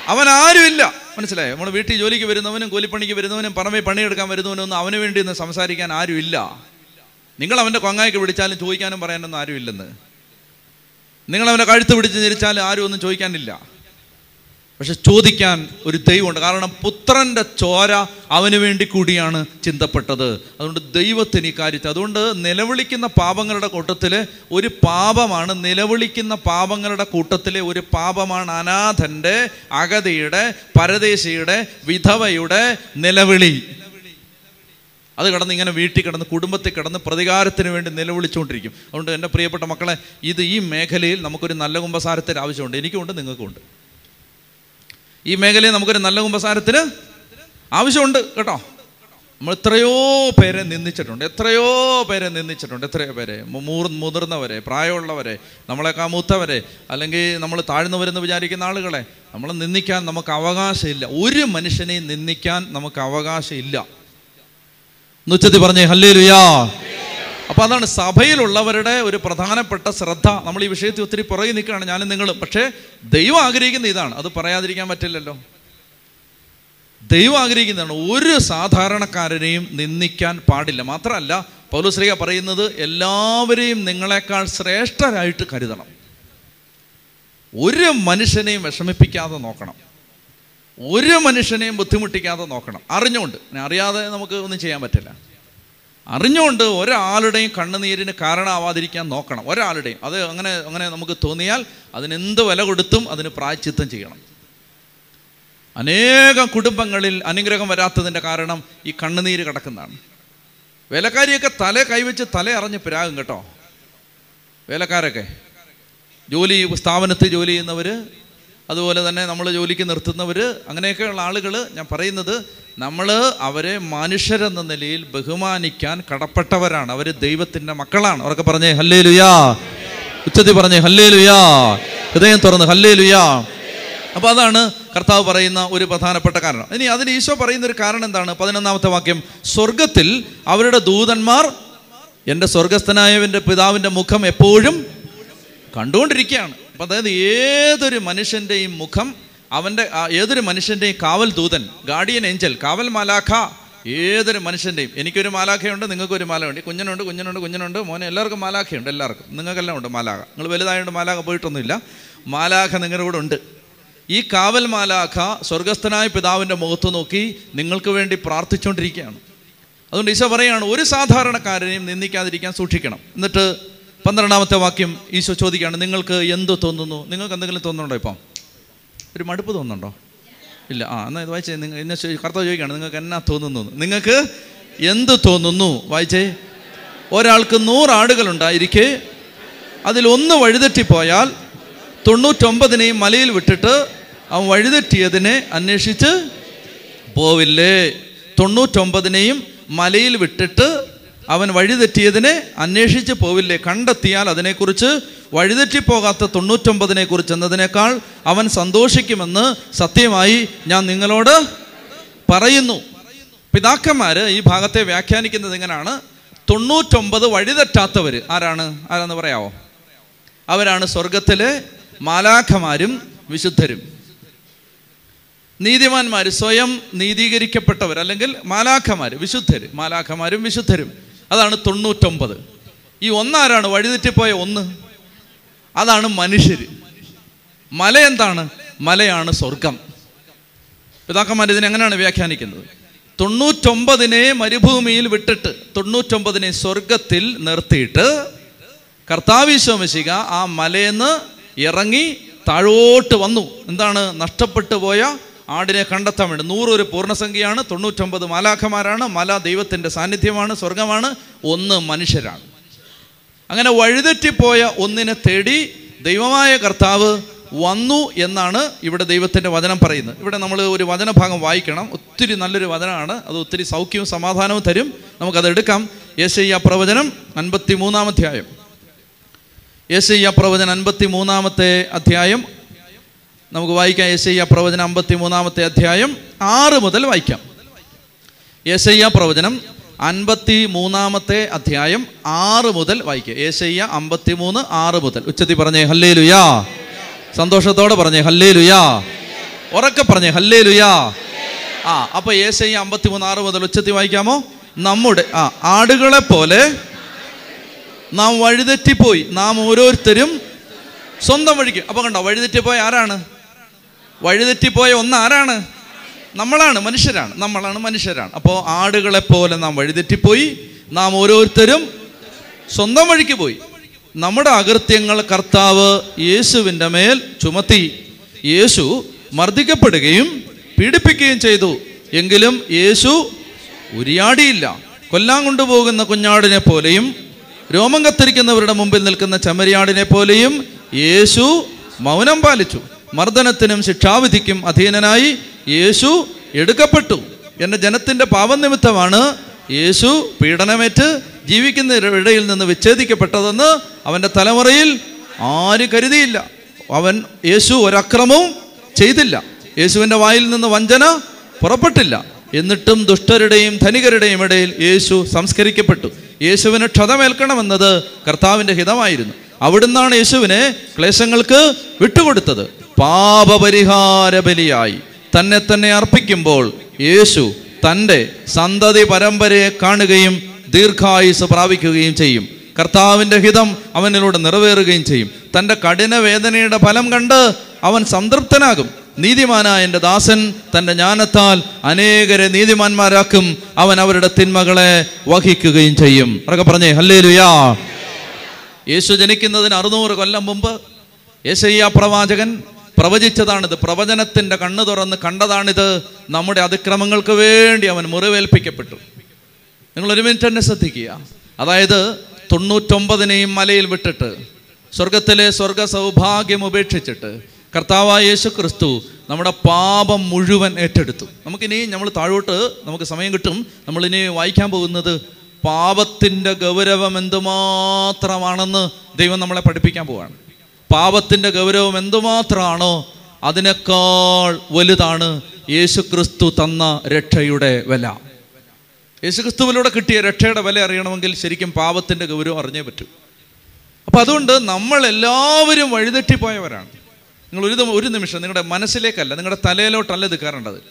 അവൻ ആരുമില്ല. മനസ്സിലായോ? നമ്മൾ വീട്ടിൽ ജോലിക്ക് വരുന്നവനും കൂലിപ്പണിക്ക് വരുന്നവനും പറമ്പേ പണിയെടുക്കാൻ വരുന്നവനും ഒന്നും അവന് വേണ്ടി ഒന്ന് സംസാരിക്കാൻ ആരുമില്ല. നിങ്ങൾ അവന്റെ കൊങ്ങായ്ക്ക് പിടിച്ചാലും ചോദിക്കാനും പറയാനൊന്നും ആരുമില്ലെന്ന്. നിങ്ങൾ അവന്റെ കഴുത്ത് പിടിച്ച് ഞെരിച്ചാലും ആരും ഒന്നും ചോദിക്കാനില്ല. പക്ഷെ ചോദിക്കാൻ ഒരു ദൈവമുണ്ട്. കാരണം പുത്രന്റെ ചോര അവന് വേണ്ടി കൂടിയാണ് ചിന്തപ്പെട്ടത്. അതുകൊണ്ട് ദൈവത്തിന് ഈ കാര്യത്തിൽ അതുകൊണ്ട് നിലവിളിക്കുന്ന പാപങ്ങളുടെ കൂട്ടത്തിൽ ഒരു പാപമാണ് നിലവിളിക്കുന്ന പാപങ്ങളുടെ കൂട്ടത്തിലെ ഒരു പാപമാണ് അനാഥന്റെ അഗതിയുടെ പരദേശിയുടെ വിധവയുടെ നിലവിളി. അത് കിടന്ന് ഇങ്ങനെ വീട്ടിൽ കിടന്ന് കുടുംബത്തിൽ കിടന്ന് പ്രതികാരത്തിന് വേണ്ടി നിലവിളിച്ചുകൊണ്ടിരിക്കും. അതുകൊണ്ട് എന്റെ പ്രിയപ്പെട്ട മക്കളെ ഇത് ഈ മേഖലയിൽ നമുക്കൊരു നല്ല കുമ്പസാരത്തിന് ആവശ്യമുണ്ട്. എനിക്കുമുണ്ട് നിങ്ങൾക്കുമുണ്ട്. ഈ മേഖലയിൽ നമുക്കൊരു നല്ല കുമ്പസാരത്തിന് ആവശ്യമുണ്ട് കേട്ടോ. നമ്മൾ എത്രയോ പേരെ നിന്ദിച്ചിട്ടുണ്ട് എത്രയോ പേരെ നിന്ദിച്ചിട്ടുണ്ട് എത്രയോ പേരെ. മൂർ മുതിർന്നവരെ പ്രായമുള്ളവരെ നമ്മളെക്കാ മൂത്തവരെ അല്ലെങ്കിൽ നമ്മൾ താഴ്ന്നവരെന്ന് വിചാരിക്കുന്ന ആളുകളെ നമ്മളെ നിന്ദിക്കാൻ നമുക്ക് അവകാശമില്ല. ഒരു മനുഷ്യനെയും നിന്ദിക്കാൻ നമുക്ക് അവകാശമില്ല. നുച്ചത്തി പറഞ്ഞേ ഹല്ലേ ലുയാ അപ്പോൾ അതാണ് സഭയിലുള്ളവരുടെ ഒരു പ്രധാനപ്പെട്ട ശ്രദ്ധ. നമ്മൾ ഈ വിഷയത്തിൽ ഒത്തിരി പുറകെ നിൽക്കുകയാണ് ഞാനും നിങ്ങളും. പക്ഷേ ദൈവം ആഗ്രഹിക്കുന്ന ഇതാണ്. അത് പറയാതിരിക്കാൻ പറ്റില്ലല്ലോ. ദൈവം ആഗ്രഹിക്കുന്നതാണ്. ഒരു സാധാരണക്കാരനെയും നിന്ദിക്കാൻ പാടില്ല. മാത്രമല്ല പൗലുശ്രീക പറയുന്നത് എല്ലാവരെയും നിങ്ങളെക്കാൾ ശ്രേഷ്ഠരായിട്ട് കരുതണം. ഒരു മനുഷ്യനെയും വിഷമിപ്പിക്കാതെ നോക്കണം. ഒരു മനുഷ്യനെയും ബുദ്ധിമുട്ടിക്കാതെ നോക്കണം. അറിഞ്ഞുകൊണ്ട്. അറിയാതെ നമുക്ക് ഒന്നും ചെയ്യാൻ പറ്റില്ല. അറിഞ്ഞുകൊണ്ട് ഒരാളുടെയും കണ്ണുനീരിന് കാരണമാവാതിരിക്കാൻ നോക്കണം. ഒരാളുടെയും. അത് അങ്ങനെ അങ്ങനെ നമുക്ക് തോന്നിയാൽ അതിനെന്ത് വില കൊടുത്തും അതിന് പ്രായച്ചിത്തം ചെയ്യണം. അനേകം കുടുംബങ്ങളിൽ അനുഗ്രഹം വരാത്തതിന്റെ കാരണം ഈ കണ്ണുനീര് കിടക്കുന്നതാണ്. വേലക്കാരിയൊക്കെ തല കൈവച്ച് തല അറിഞ്ഞ് പിരാകും കേട്ടോ. വേലക്കാരൊക്കെ. ജോലി സ്ഥാപനത്തിൽ ജോലി ചെയ്യുന്നവർ അതുപോലെ തന്നെ നമ്മൾ ജോലിക്ക് നിർത്തുന്നവർ അങ്ങനെയൊക്കെയുള്ള ആളുകൾ ഞാൻ പറയുന്നത് നമ്മൾ അവരെ മനുഷ്യരെന്ന നിലയിൽ ബഹുമാനിക്കാൻ കടപ്പെട്ടവരാണ്. അവർ ദൈവത്തിന്റെ മക്കളാണ്. അവരൊക്കെ പറഞ്ഞേ ഹല്ലേ ലുയാ ഉച്ചത്തി പറഞ്ഞേ ഹല്ലേ ലുയാ ഹൃദയം തുറന്ന് ഹല്ലേ ലുയാ അപ്പോൾ അതാണ് കർത്താവ് പറയുന്ന ഒരു പ്രധാനപ്പെട്ട കാരണം. ഇനി അതിന് ഈശോ പറയുന്ന ഒരു കാരണം എന്താണ്? പതിനൊന്നാമത്തെ വാക്യം. സ്വർഗത്തിൽ അവരുടെ ദൂതന്മാർ എന്റെ സ്വർഗസ്ഥനായവന്റെ പിതാവിന്റെ മുഖം എപ്പോഴും കണ്ടുകൊണ്ടിരിക്കുകയാണ്. അപ്പം അതായത് ഏതൊരു മനുഷ്യന്റെയും മുഖം അവന്റെ ഏതൊരു മനുഷ്യന്റെയും കാവൽ ദൂതൻ ഗാർഡിയൻ ഏഞ്ചൽ കാവൽ മാലാഖ ഏതൊരു മനുഷ്യന്റെയും എനിക്കൊരു മാലാഖയുണ്ട് നിങ്ങൾക്കൊരു മാലയുണ്ട് കുഞ്ഞനുണ്ട് കുഞ്ഞനുണ്ട് കുഞ്ഞനുണ്ട് മോനെ എല്ലാവർക്കും മാലാഖയുണ്ട് എല്ലാവർക്കും നിങ്ങൾക്കെല്ലാം ഉണ്ട് മാലാഖ. നിങ്ങൾ വലുതായതുകൊണ്ട് മാലാഖ പോയിട്ടൊന്നുമില്ല. മാലാഖ നിങ്ങളുടെ കൂടെ ഉണ്ട്. ഈ കാവൽ മാലാഖ സ്വർഗസ്ഥനായ പിതാവിന്റെ മുഖത്ത് നോക്കി നിങ്ങൾക്ക് വേണ്ടി പ്രാർത്ഥിച്ചുകൊണ്ടിരിക്കുകയാണ് അതുകൊണ്ട് ഈശോ പറയുകയാണ് ഒരു സാധാരണക്കാരനെയും നിന്ദിക്കാതിരിക്കാൻ സൂക്ഷിക്കണം. എന്നിട്ട് പന്ത്രണ്ടാമത്തെ വാക്യം ഈശോ ചോദിക്കുകയാണ് നിങ്ങൾക്ക് എന്ത് തോന്നുന്നു? നിങ്ങൾക്ക് എന്തെങ്കിലും തോന്നുന്നുണ്ടോ ഇപ്പം? ഒരു മടുപ്പ് തോന്നുന്നുണ്ടോ? ഇല്ല. ആ എന്നാൽ ഇത് വായിച്ചേ. നിങ്ങൾ എന്നെ കർത്താവ് ചോദിക്കുകയാണ് നിങ്ങൾക്ക് എന്നാ തോന്നുന്നു. നിങ്ങൾക്ക് എന്ത് തോന്നുന്നു? വായിച്ചേ. ഒരാൾക്ക് നൂറ് ആടുകളുണ്ടായിരിക്കെ അതിലൊന്ന് വഴിതെറ്റിപ്പോയാൽ തൊണ്ണൂറ്റൊമ്പതിനെയും മലയിൽ വിട്ടിട്ട് അവൻ വഴിതെറ്റിയതിനെ അന്വേഷിച്ച് പോവില്ലേ? തൊണ്ണൂറ്റൊമ്പതിനെയും മലയിൽ വിട്ടിട്ട് അവൻ വഴിതെറ്റിയതിനെ അന്വേഷിച്ച് പോവില്ലേ? കണ്ടെത്തിയാൽ അതിനെക്കുറിച്ച് വഴിതെറ്റിപ്പോകാത്ത തൊണ്ണൂറ്റൊമ്പതിനെ കുറിച്ച് എന്നതിനേക്കാൾ അവൻ സന്തോഷിക്കുമെന്ന് സത്യമായി ഞാൻ നിങ്ങളോട് പറയുന്നു. പിതാക്കന്മാർ ഈ ഭാഗത്തെ വ്യാഖ്യാനിക്കുന്നത് എങ്ങനെയാണ്? തൊണ്ണൂറ്റൊമ്പത് വഴിതെറ്റാത്തവർ ആരാണ്? ആരാന്ന് പറയാവോ? അവരാണ് സ്വർഗത്തിലെ മാലാഖമാരും വിശുദ്ധരും. നീതിമാന്മാർ സ്വയം നീതീകരിക്കപ്പെട്ടവർ അല്ലെങ്കിൽ മാലാഖമാർ വിശുദ്ധർ മാലാഖമാരും വിശുദ്ധരും. അതാണ് തൊണ്ണൂറ്റൊമ്പത്. ഈ ഒന്നാരാണ്? വഴിതെറ്റിപ്പോയ ഒന്ന്. അതാണ് മനുഷ്യർ മല എന്താണ്? മലയാണ് സ്വർഗം പിതാക്കന്മാർ ഇതിനെ എങ്ങനെയാണ് വ്യാഖ്യാനിക്കുന്നത്? തൊണ്ണൂറ്റൊമ്പതിനെ മരുഭൂമിയിൽ വിട്ടിട്ട് തൊണ്ണൂറ്റൊമ്പതിനെ സ്വർഗത്തിൽ നിർത്തിയിട്ട് കർത്താവിശ്വമശിക ആ മലയെന്ന് ഇറങ്ങി താഴോട്ട് വന്നു. എന്താണ്? നഷ്ടപ്പെട്ടു പോയ ആടിനെ കണ്ടെത്താൻ വേണ്ടി. നൂറ് ഒരു പൂർണസംഖ്യയാണ് തൊണ്ണൂറ്റൊമ്പത് മാലാഖമാരാണ് മല ദൈവത്തിന്റെ സാന്നിധ്യമാണ് സ്വർഗമാണ് ഒന്ന് മനുഷ്യരാണ്. അങ്ങനെ വഴിതെറ്റിപ്പോയ ഒന്നിനെ തേടി ദൈവമായ കർത്താവ് വന്നു എന്നാണ് ഇവിടെ ദൈവത്തിന്റെ വചനം പറയുന്നത്. ഇവിടെ നമ്മൾ ഒരു വചനഭാഗം വായിക്കണം. ഒത്തിരി നല്ലൊരു വചനമാണ്. അത് ഒത്തിരി സൗഖ്യവും സമാധാനവും തരും. നമുക്കത് എടുക്കാം. യേശയ്യ പ്രവചനം അൻപത്തി മൂന്നാമധ്യായം യേശയ്യ പ്രവചനം അൻപത്തി മൂന്നാമത്തെ അധ്യായം നമുക്ക് വായിക്കാം. യേശയ്യ പ്രവചനം അമ്പത്തി മൂന്നാമത്തെ അധ്യായം ആറ് മുതൽ വായിക്കാം. യേശയ്യ പ്രവചനം അൻപത്തി മൂന്നാമത്തെ അധ്യായം ആറ് മുതൽ വായിക്കുക യേശയ്യ അമ്പത്തി മൂന്ന് ആറ് മുതൽ. ഉച്ചത്തി പറഞ്ഞേ ഹല്ലേ ലുയാ സന്തോഷത്തോടെ പറഞ്ഞേ ഹല്ലേ ലുയാ ഉറക്കെ പറഞ്ഞേ ഹല്ലേ ലുയാ ആ അപ്പൊ യേശയ്യ അമ്പത്തി മൂന്ന് ആറ് മുതൽ ഉച്ചത്തി വായിക്കാമോ? നമ്മുടെ ആ ആടുകളെ പോലെ നാം വഴിതെറ്റിപ്പോയി. നാം ഓരോരുത്തരും സ്വന്തം വഴിക്ക്. അപ്പൊ കണ്ടോ വഴിതെറ്റിപ്പോയി ആരാണ്? വഴിതെറ്റിപ്പോയ ഒന്ന് ആരാണ്? നമ്മളാണ് മനുഷ്യരാണ്. നമ്മളാണ് മനുഷ്യരാണ്. അപ്പോൾ ആടുകളെ പോലെ നാം വഴിതെറ്റിപ്പോയി. നാം ഓരോരുത്തരും സ്വന്തം വഴിക്ക് പോയി. നമ്മുടെ അകൃത്യങ്ങൾ കർത്താവ് യേശുവിന്റെ മേൽ ചുമത്തി. യേശു മർദ്ദിക്കപ്പെടുകയും പീഡിപ്പിക്കുകയും ചെയ്തു. എങ്കിലും യേശു ഉരിയാടിയില്ല. കൊല്ലാൻ കൊണ്ടുപോകുന്ന കുഞ്ഞാടിനെ പോലെയും രോമം കത്തിരിക്കുന്നവരുടെ മുമ്പിൽ നിൽക്കുന്ന ചെമ്മരിയാടിനെ പോലെയും യേശു മൗനം പാലിച്ചു. മർദ്ദനത്തിനും ശിക്ഷാവിധിക്കും അധീനനായി യേശു എടുക്കപ്പെട്ടു. എന്റെ ജനത്തിന്റെ പാപനിമിത്തമാണ് യേശു പീഡനമേറ്റ് ജീവിക്കുന്ന ഇടയിൽ നിന്ന് വിച്ഛേദിക്കപ്പെട്ടതെന്ന് അവന്റെ തലമുറയിൽ ആര് കരുതിയില്ല. അവൻ യേശു ഒരക്രമവും ചെയ്തില്ല. യേശുവിന്റെ വായിൽ നിന്ന് വഞ്ചന പുറപ്പെട്ടില്ല. എന്നിട്ടും ദുഷ്ടരുടെയും ധനികരുടെയും ഇടയിൽ യേശു സംസ്കരിക്കപ്പെട്ടു. യേശുവിന് ക്ഷതമേൽക്കണമെന്നത് കർത്താവിന്റെ ഹിതമായിരുന്നു. അവിടുന്നാണ് യേശുവിനെ ക്ലേശങ്ങൾക്ക് വിട്ടുകൊടുത്തത്. പാപപരിഹാര ബലിയായി തന്നെ തന്നെ അർപ്പിക്കുമ്പോൾ യേശു തന്റെ സന്തതി പരമ്പരയെ കാണുകയും ദീർഘായുസ് പ്രാപിക്കുകയും ചെയ്യും. കർത്താവിന്റെ ഹിതം അവനിലൂടെ നിറവേറുകയും ചെയ്യും. തന്റെ കഠിന വേദനയുടെ ഫലം കണ്ട് അവൻ സംതൃപ്തനാകും. നീതിമാനായ എന്റെ ദാസൻ തന്റെ ജ്ഞാനത്താൽ അനേകരെ നീതിമാന്മാരാക്കും. അവൻ അവരുടെ തിന്മകളെ വഹിക്കുകയും ചെയ്യും. അതൊക്കെ പറഞ്ഞേ ഹല്ലേ ലുയാ യേശു ജനിക്കുന്നതിന് അറുന്നൂറ് കൊല്ലം മുമ്പ് യേശയ്യ പ്രവാചകൻ പ്രവചിച്ചതാണിത്. പ്രവചനത്തിന്റെ കണ്ണു തുറന്ന് കണ്ടതാണിത്. നമ്മുടെ അതിക്രമങ്ങൾക്ക് വേണ്ടി അവൻ മുറിവേൽപ്പിക്കപ്പെട്ടു. നിങ്ങൾ ഒരു മിനിറ്റ് തന്നെ ശ്രദ്ധിക്കുക. അതായത് തൊണ്ണൂറ്റൊമ്പതിനെയും മലയിൽ വിട്ടിട്ട് സ്വർഗത്തിലെ സ്വർഗ സൗഭാഗ്യം ഉപേക്ഷിച്ചിട്ട് കർത്താവായ യേശു ക്രിസ്തു നമ്മുടെ പാപം മുഴുവൻ ഏറ്റെടുത്തു. നമുക്കിനി നമ്മൾ താഴോട്ട് നമുക്ക് സമയം കിട്ടും. നമ്മളിനി വായിക്കാൻ പോകുന്നത് പാപത്തിന്റെ ഗൗരവം എന്തുമാത്രമാണെന്ന് ദൈവം നമ്മളെ പഠിപ്പിക്കാൻ പോവാണ്. പാപത്തിന്റെ ഗൗരവം എന്തുമാത്രമാണോ അതിനേക്കാൾ വലുതാണ് യേശു ക്രിസ്തു തന്ന രക്ഷയുടെ വില. യേശുക്രിസ്തുവിലൂടെ കിട്ടിയ രക്ഷയുടെ വില അറിയണമെങ്കിൽ ശരിക്കും പാപത്തിന്റെ ഗൗരവം അറിഞ്ഞേ പറ്റൂ. അപ്പം അതുകൊണ്ട് നമ്മൾ എല്ലാവരും വഴിതെറ്റിപ്പോയവരാണ്. നിങ്ങൾ ഒരു ഒരു നിമിഷം നിങ്ങളുടെ മനസ്സിലേക്കല്ല നിങ്ങളുടെ തലയിലോട്ടല്ല ഇത് കയറേണ്ടത്.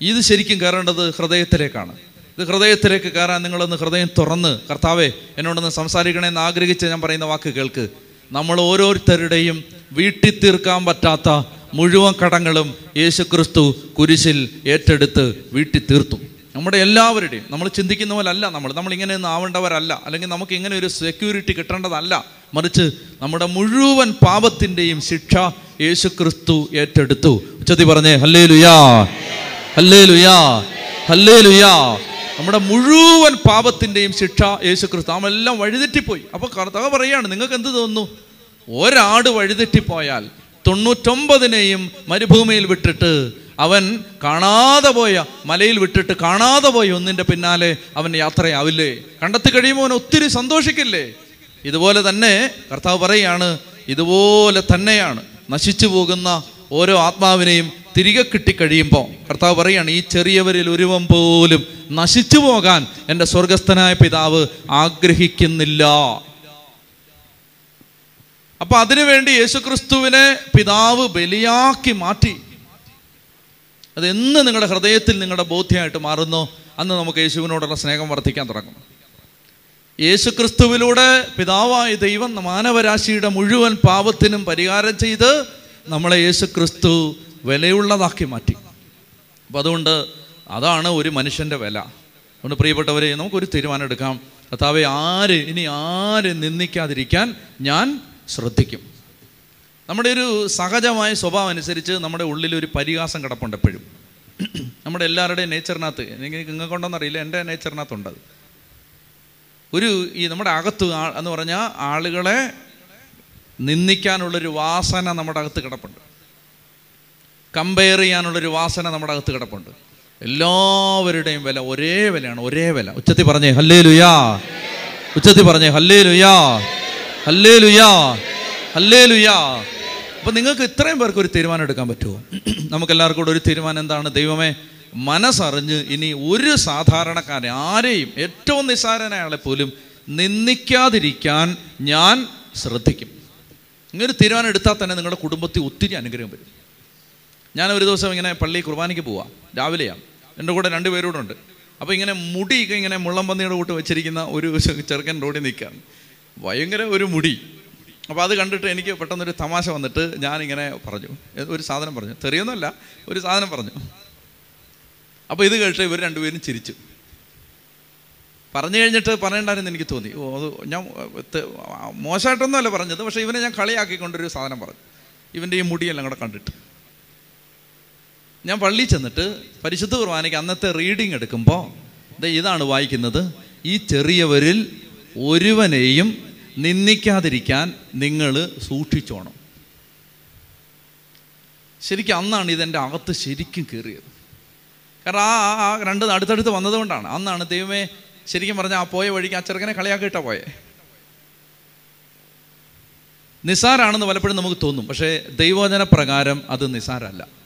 ഇത് ശരിക്കും കയറേണ്ടത് ഹൃദയത്തിലേക്കാണ്. ഇത് ഹൃദയത്തിലേക്ക് കയറാൻ നിങ്ങളൊന്ന് ഹൃദയം തുറന്ന് കർത്താവെ എന്നോടൊന്ന് സംസാരിക്കണമെന്ന് ആഗ്രഹിച്ച് ഞാൻ പറയുന്ന വാക്ക് കേൾക്ക്. നമ്മൾ ഓരോരുത്തരുടെയും വീട്ടിൽ തീർക്കാൻ പറ്റാത്ത മുഴുവൻ കടങ്ങളും യേശുക്രിസ്തു കുരിശിൽ ഏറ്റെടുത്ത് വീട്ടിൽ തീർത്തു. നമ്മുടെ എല്ലാവരുടെയും നമ്മൾ ചിന്തിക്കുന്ന പോലെ അല്ല നമ്മൾ നമ്മൾ ഇങ്ങനെയൊന്നും ആവേണ്ടവരല്ല അല്ലെങ്കിൽ നമുക്ക് ഇങ്ങനെ ഒരു സെക്യൂരിറ്റി കിട്ടേണ്ടതല്ല. മറിച്ച് നമ്മുടെ മുഴുവൻ പാപത്തിന്റെയും ശിക്ഷ യേശു ക്രിസ്തു ഏറ്റെടുത്തു. ഉച്ചത്തി പറഞ്ഞേ ഹല്ലേ ലുയാ ഹല്ലേ ലുയാ ഹല്ലേ ലുയാ നമ്മുടെ മുഴുവൻ പാപത്തിന്റെയും ശിക്ഷ യേശു ക്രിസ്തു നാമെല്ലാം വഴിതെറ്റിപ്പോയി. അപ്പോൾ കർത്താവ് പറയാണ് നിങ്ങൾക്ക് എന്ത് തോന്നുന്നു? ഒരാട് വഴിതെറ്റിപ്പോയാൽ തൊണ്ണൂറ്റൊമ്പതിനെയും മരുഭൂമിയിൽ വിട്ടിട്ട് അവൻ കാണാതെ പോയ മലയിൽ വിട്ടിട്ട് കാണാതെ പോയ ഒന്നിന്റെ പിന്നാലെ അവൻ യാത്രയാവില്ലേ? കണ്ടെത്തി കഴിയുമ്പോൾ അവൻ ഒത്തിരി സന്തോഷിക്കില്ലേ? ഇതുപോലെ തന്നെ കർത്താവ് പറയാണ് ഇതുപോലെ തന്നെയാണ് നശിച്ചു പോകുന്ന ഓരോ ആത്മാവിനെയും തിരികെ കിട്ടിക്കഴിയുമ്പോൾ കർത്താവ് പറയാണ് ഈ ചെറിയവരിൽ ഒരുവൻ പോലും നശിച്ചു പോകാൻ എന്റെ സ്വർഗസ്ഥനായ പിതാവ് ആഗ്രഹിക്കുന്നില്ല. അപ്പൊ അതിനുവേണ്ടി യേശുക്രിസ്തുവിനെ പിതാവ് ബലിയാക്കി മാറ്റി. അതെന്ന് നിങ്ങളുടെ ഹൃദയത്തിൽ നിങ്ങളുടെ ബോധ്യമായിട്ട് മാറുന്നു അന്ന് നമുക്ക് യേശുവിനോടുള്ള സ്നേഹം വർദ്ധിക്കാൻ തുടങ്ങും. യേശുക്രിസ്തുവിലൂടെ പിതാവായ ദൈവം മാനവരാശിയുടെ മുഴുവൻ പാപത്തിനും പരിഹാരം ചെയ്ത് നമ്മളെ യേശുക്രിസ്തു വിലയുള്ളതാക്കി മാറ്റി. അപ്പം അതുകൊണ്ട് അതാണ് ഒരു മനുഷ്യന്റെ വില. അതുകൊണ്ട് പ്രിയപ്പെട്ടവരെ നമുക്കൊരു തീരുമാനം എടുക്കാം. കർത്താവെ ആര് ഇനി ആര് നിന്ദിക്കാതിരിക്കാൻ ഞാൻ ശ്രദ്ധിക്കും. നമ്മുടെ ഒരു സഹജമായ സ്വഭാവം അനുസരിച്ച് നമ്മുടെ ഉള്ളിൽ ഒരു പരിഹാസം കിടപ്പുണ്ട് എപ്പോഴും. നമ്മുടെ എല്ലാവരുടെയും നേച്ചറിനകത്ത് എനിക്ക് നിങ്ങൾക്കുണ്ടോന്നറിയില്ല എന്റെ നേച്ചറിനകത്തുണ്ട് അത്. ഒരു ഈ നമ്മുടെ അകത്ത് എന്ന് പറഞ്ഞാൽ ആളുകളെ നിന്ദിക്കാനുള്ളൊരു വാസന നമ്മുടെ അകത്ത് കിടപ്പുണ്ട്. കമ്പയർ ചെയ്യാനുള്ളൊരു വാസന നമ്മുടെ അകത്ത് കിടപ്പുണ്ട്. എല്ലാവരുടെയും വില ഒരേ വിലയാണ് ഒരേ വില. ഉച്ചത്തി പറഞ്ഞേ ഹല്ലേ ലുയാ ഉച്ചത്തി പറഞ്ഞേ ഹല്ലേ ലുയാ ഹല്ലേ ലുയാ ഹല്ലേ ലുയാ അപ്പം നിങ്ങൾക്ക് ഇത്രയും പേർക്ക് ഒരു തീരുമാനം എടുക്കാൻ പറ്റുമോ? നമുക്കെല്ലാവർക്കും കൂടെ ഒരു തീരുമാനം എന്താണ്? ദൈവമേ മനസ്സറിഞ്ഞ് ഇനി ഒരു സാധാരണക്കാരെ ആരെയും ഏറ്റവും നിസ്സാരനായ ആളെ പോലും നിന്ദിക്കാതിരിക്കാൻ ഞാൻ ശ്രദ്ധിക്കും. ഇങ്ങനൊരു തീരുമാനം എടുത്താൽ തന്നെ നിങ്ങളുടെ കുടുംബത്തിൽ ഒത്തിരി അനുഗ്രഹം വരും. ഞാൻ ഒരു ദിവസം ഇങ്ങനെ പള്ളി കുർബാനയ്ക്ക് പോവാം രാവിലെയാണ് എന്റെ കൂടെ രണ്ട് പേരോടുണ്ട് അപ്പോൾ ഇങ്ങനെ മുടിയൊക്കെ ഇങ്ങനെ മുള്ളംപന്നിയുടെ കൂട്ട് വെച്ചിരിക്കുന്ന ഒരു ചെറുക്കൻ റോഡിൽ നിൽക്കുകയാണ് ഭയങ്കര ഒരു മുടി. അപ്പോൾ അത് കണ്ടിട്ട് എനിക്ക് പെട്ടെന്നൊരു തമാശ വന്നിട്ട് ഞാനിങ്ങനെ പറഞ്ഞു. ഒരു സാധനം പറഞ്ഞു. തെറിയൊന്നുമല്ല ഒരു സാധനം പറഞ്ഞു. അപ്പോൾ ഇത് കേട്ട് ഇവർ രണ്ടുപേരും ചിരിച്ചു. പറഞ്ഞു കഴിഞ്ഞിട്ട് പറയണ്ടായിരുന്നു എനിക്ക് തോന്നി. ഓ അത് ഞാൻ മോശമായിട്ടൊന്നുമല്ല പറഞ്ഞത് പക്ഷേ ഇവനെ ഞാൻ കളിയാക്കിക്കൊണ്ടൊരു സാധനം പറഞ്ഞു. ഇവന്റെ ഈ മുടിയെല്ലാം കൂടെ കണ്ടിട്ട്. ഞാൻ പള്ളി ചെന്നിട്ട് പരിശുദ്ധ കുർബാനയ്ക്ക് അന്നത്തെ റീഡിങ് എടുക്കുമ്പോൾ ഇതാണ് വായിക്കുന്നത് ഈ ചെറിയവരിൽ ഒരുവനെയും നിന്ദിക്കാതിരിക്കാൻ നിങ്ങൾ സൂക്ഷിച്ചോണം. ശരിക്കും അന്നാണ് ഇതെന്റെ അകത്ത് ശരിക്കും കയറിയത്. കാരണം ആ ആ- രണ്ട് അടുത്തടുത്ത് വന്നതുകൊണ്ടാണ്. അന്നാണ് ദൈവമേ ശരിക്കും പറഞ്ഞാൽ ആ പോയ വഴിക്ക് ആ ചെറുക്കനെ കളിയാക്കിയിട്ടാ പോയെ. നിസാരാണെന്ന് പലപ്പോഴും നമുക്ക് തോന്നും. പക്ഷേ ദൈവവചന പ്രകാരം അത് നിസാരല്ല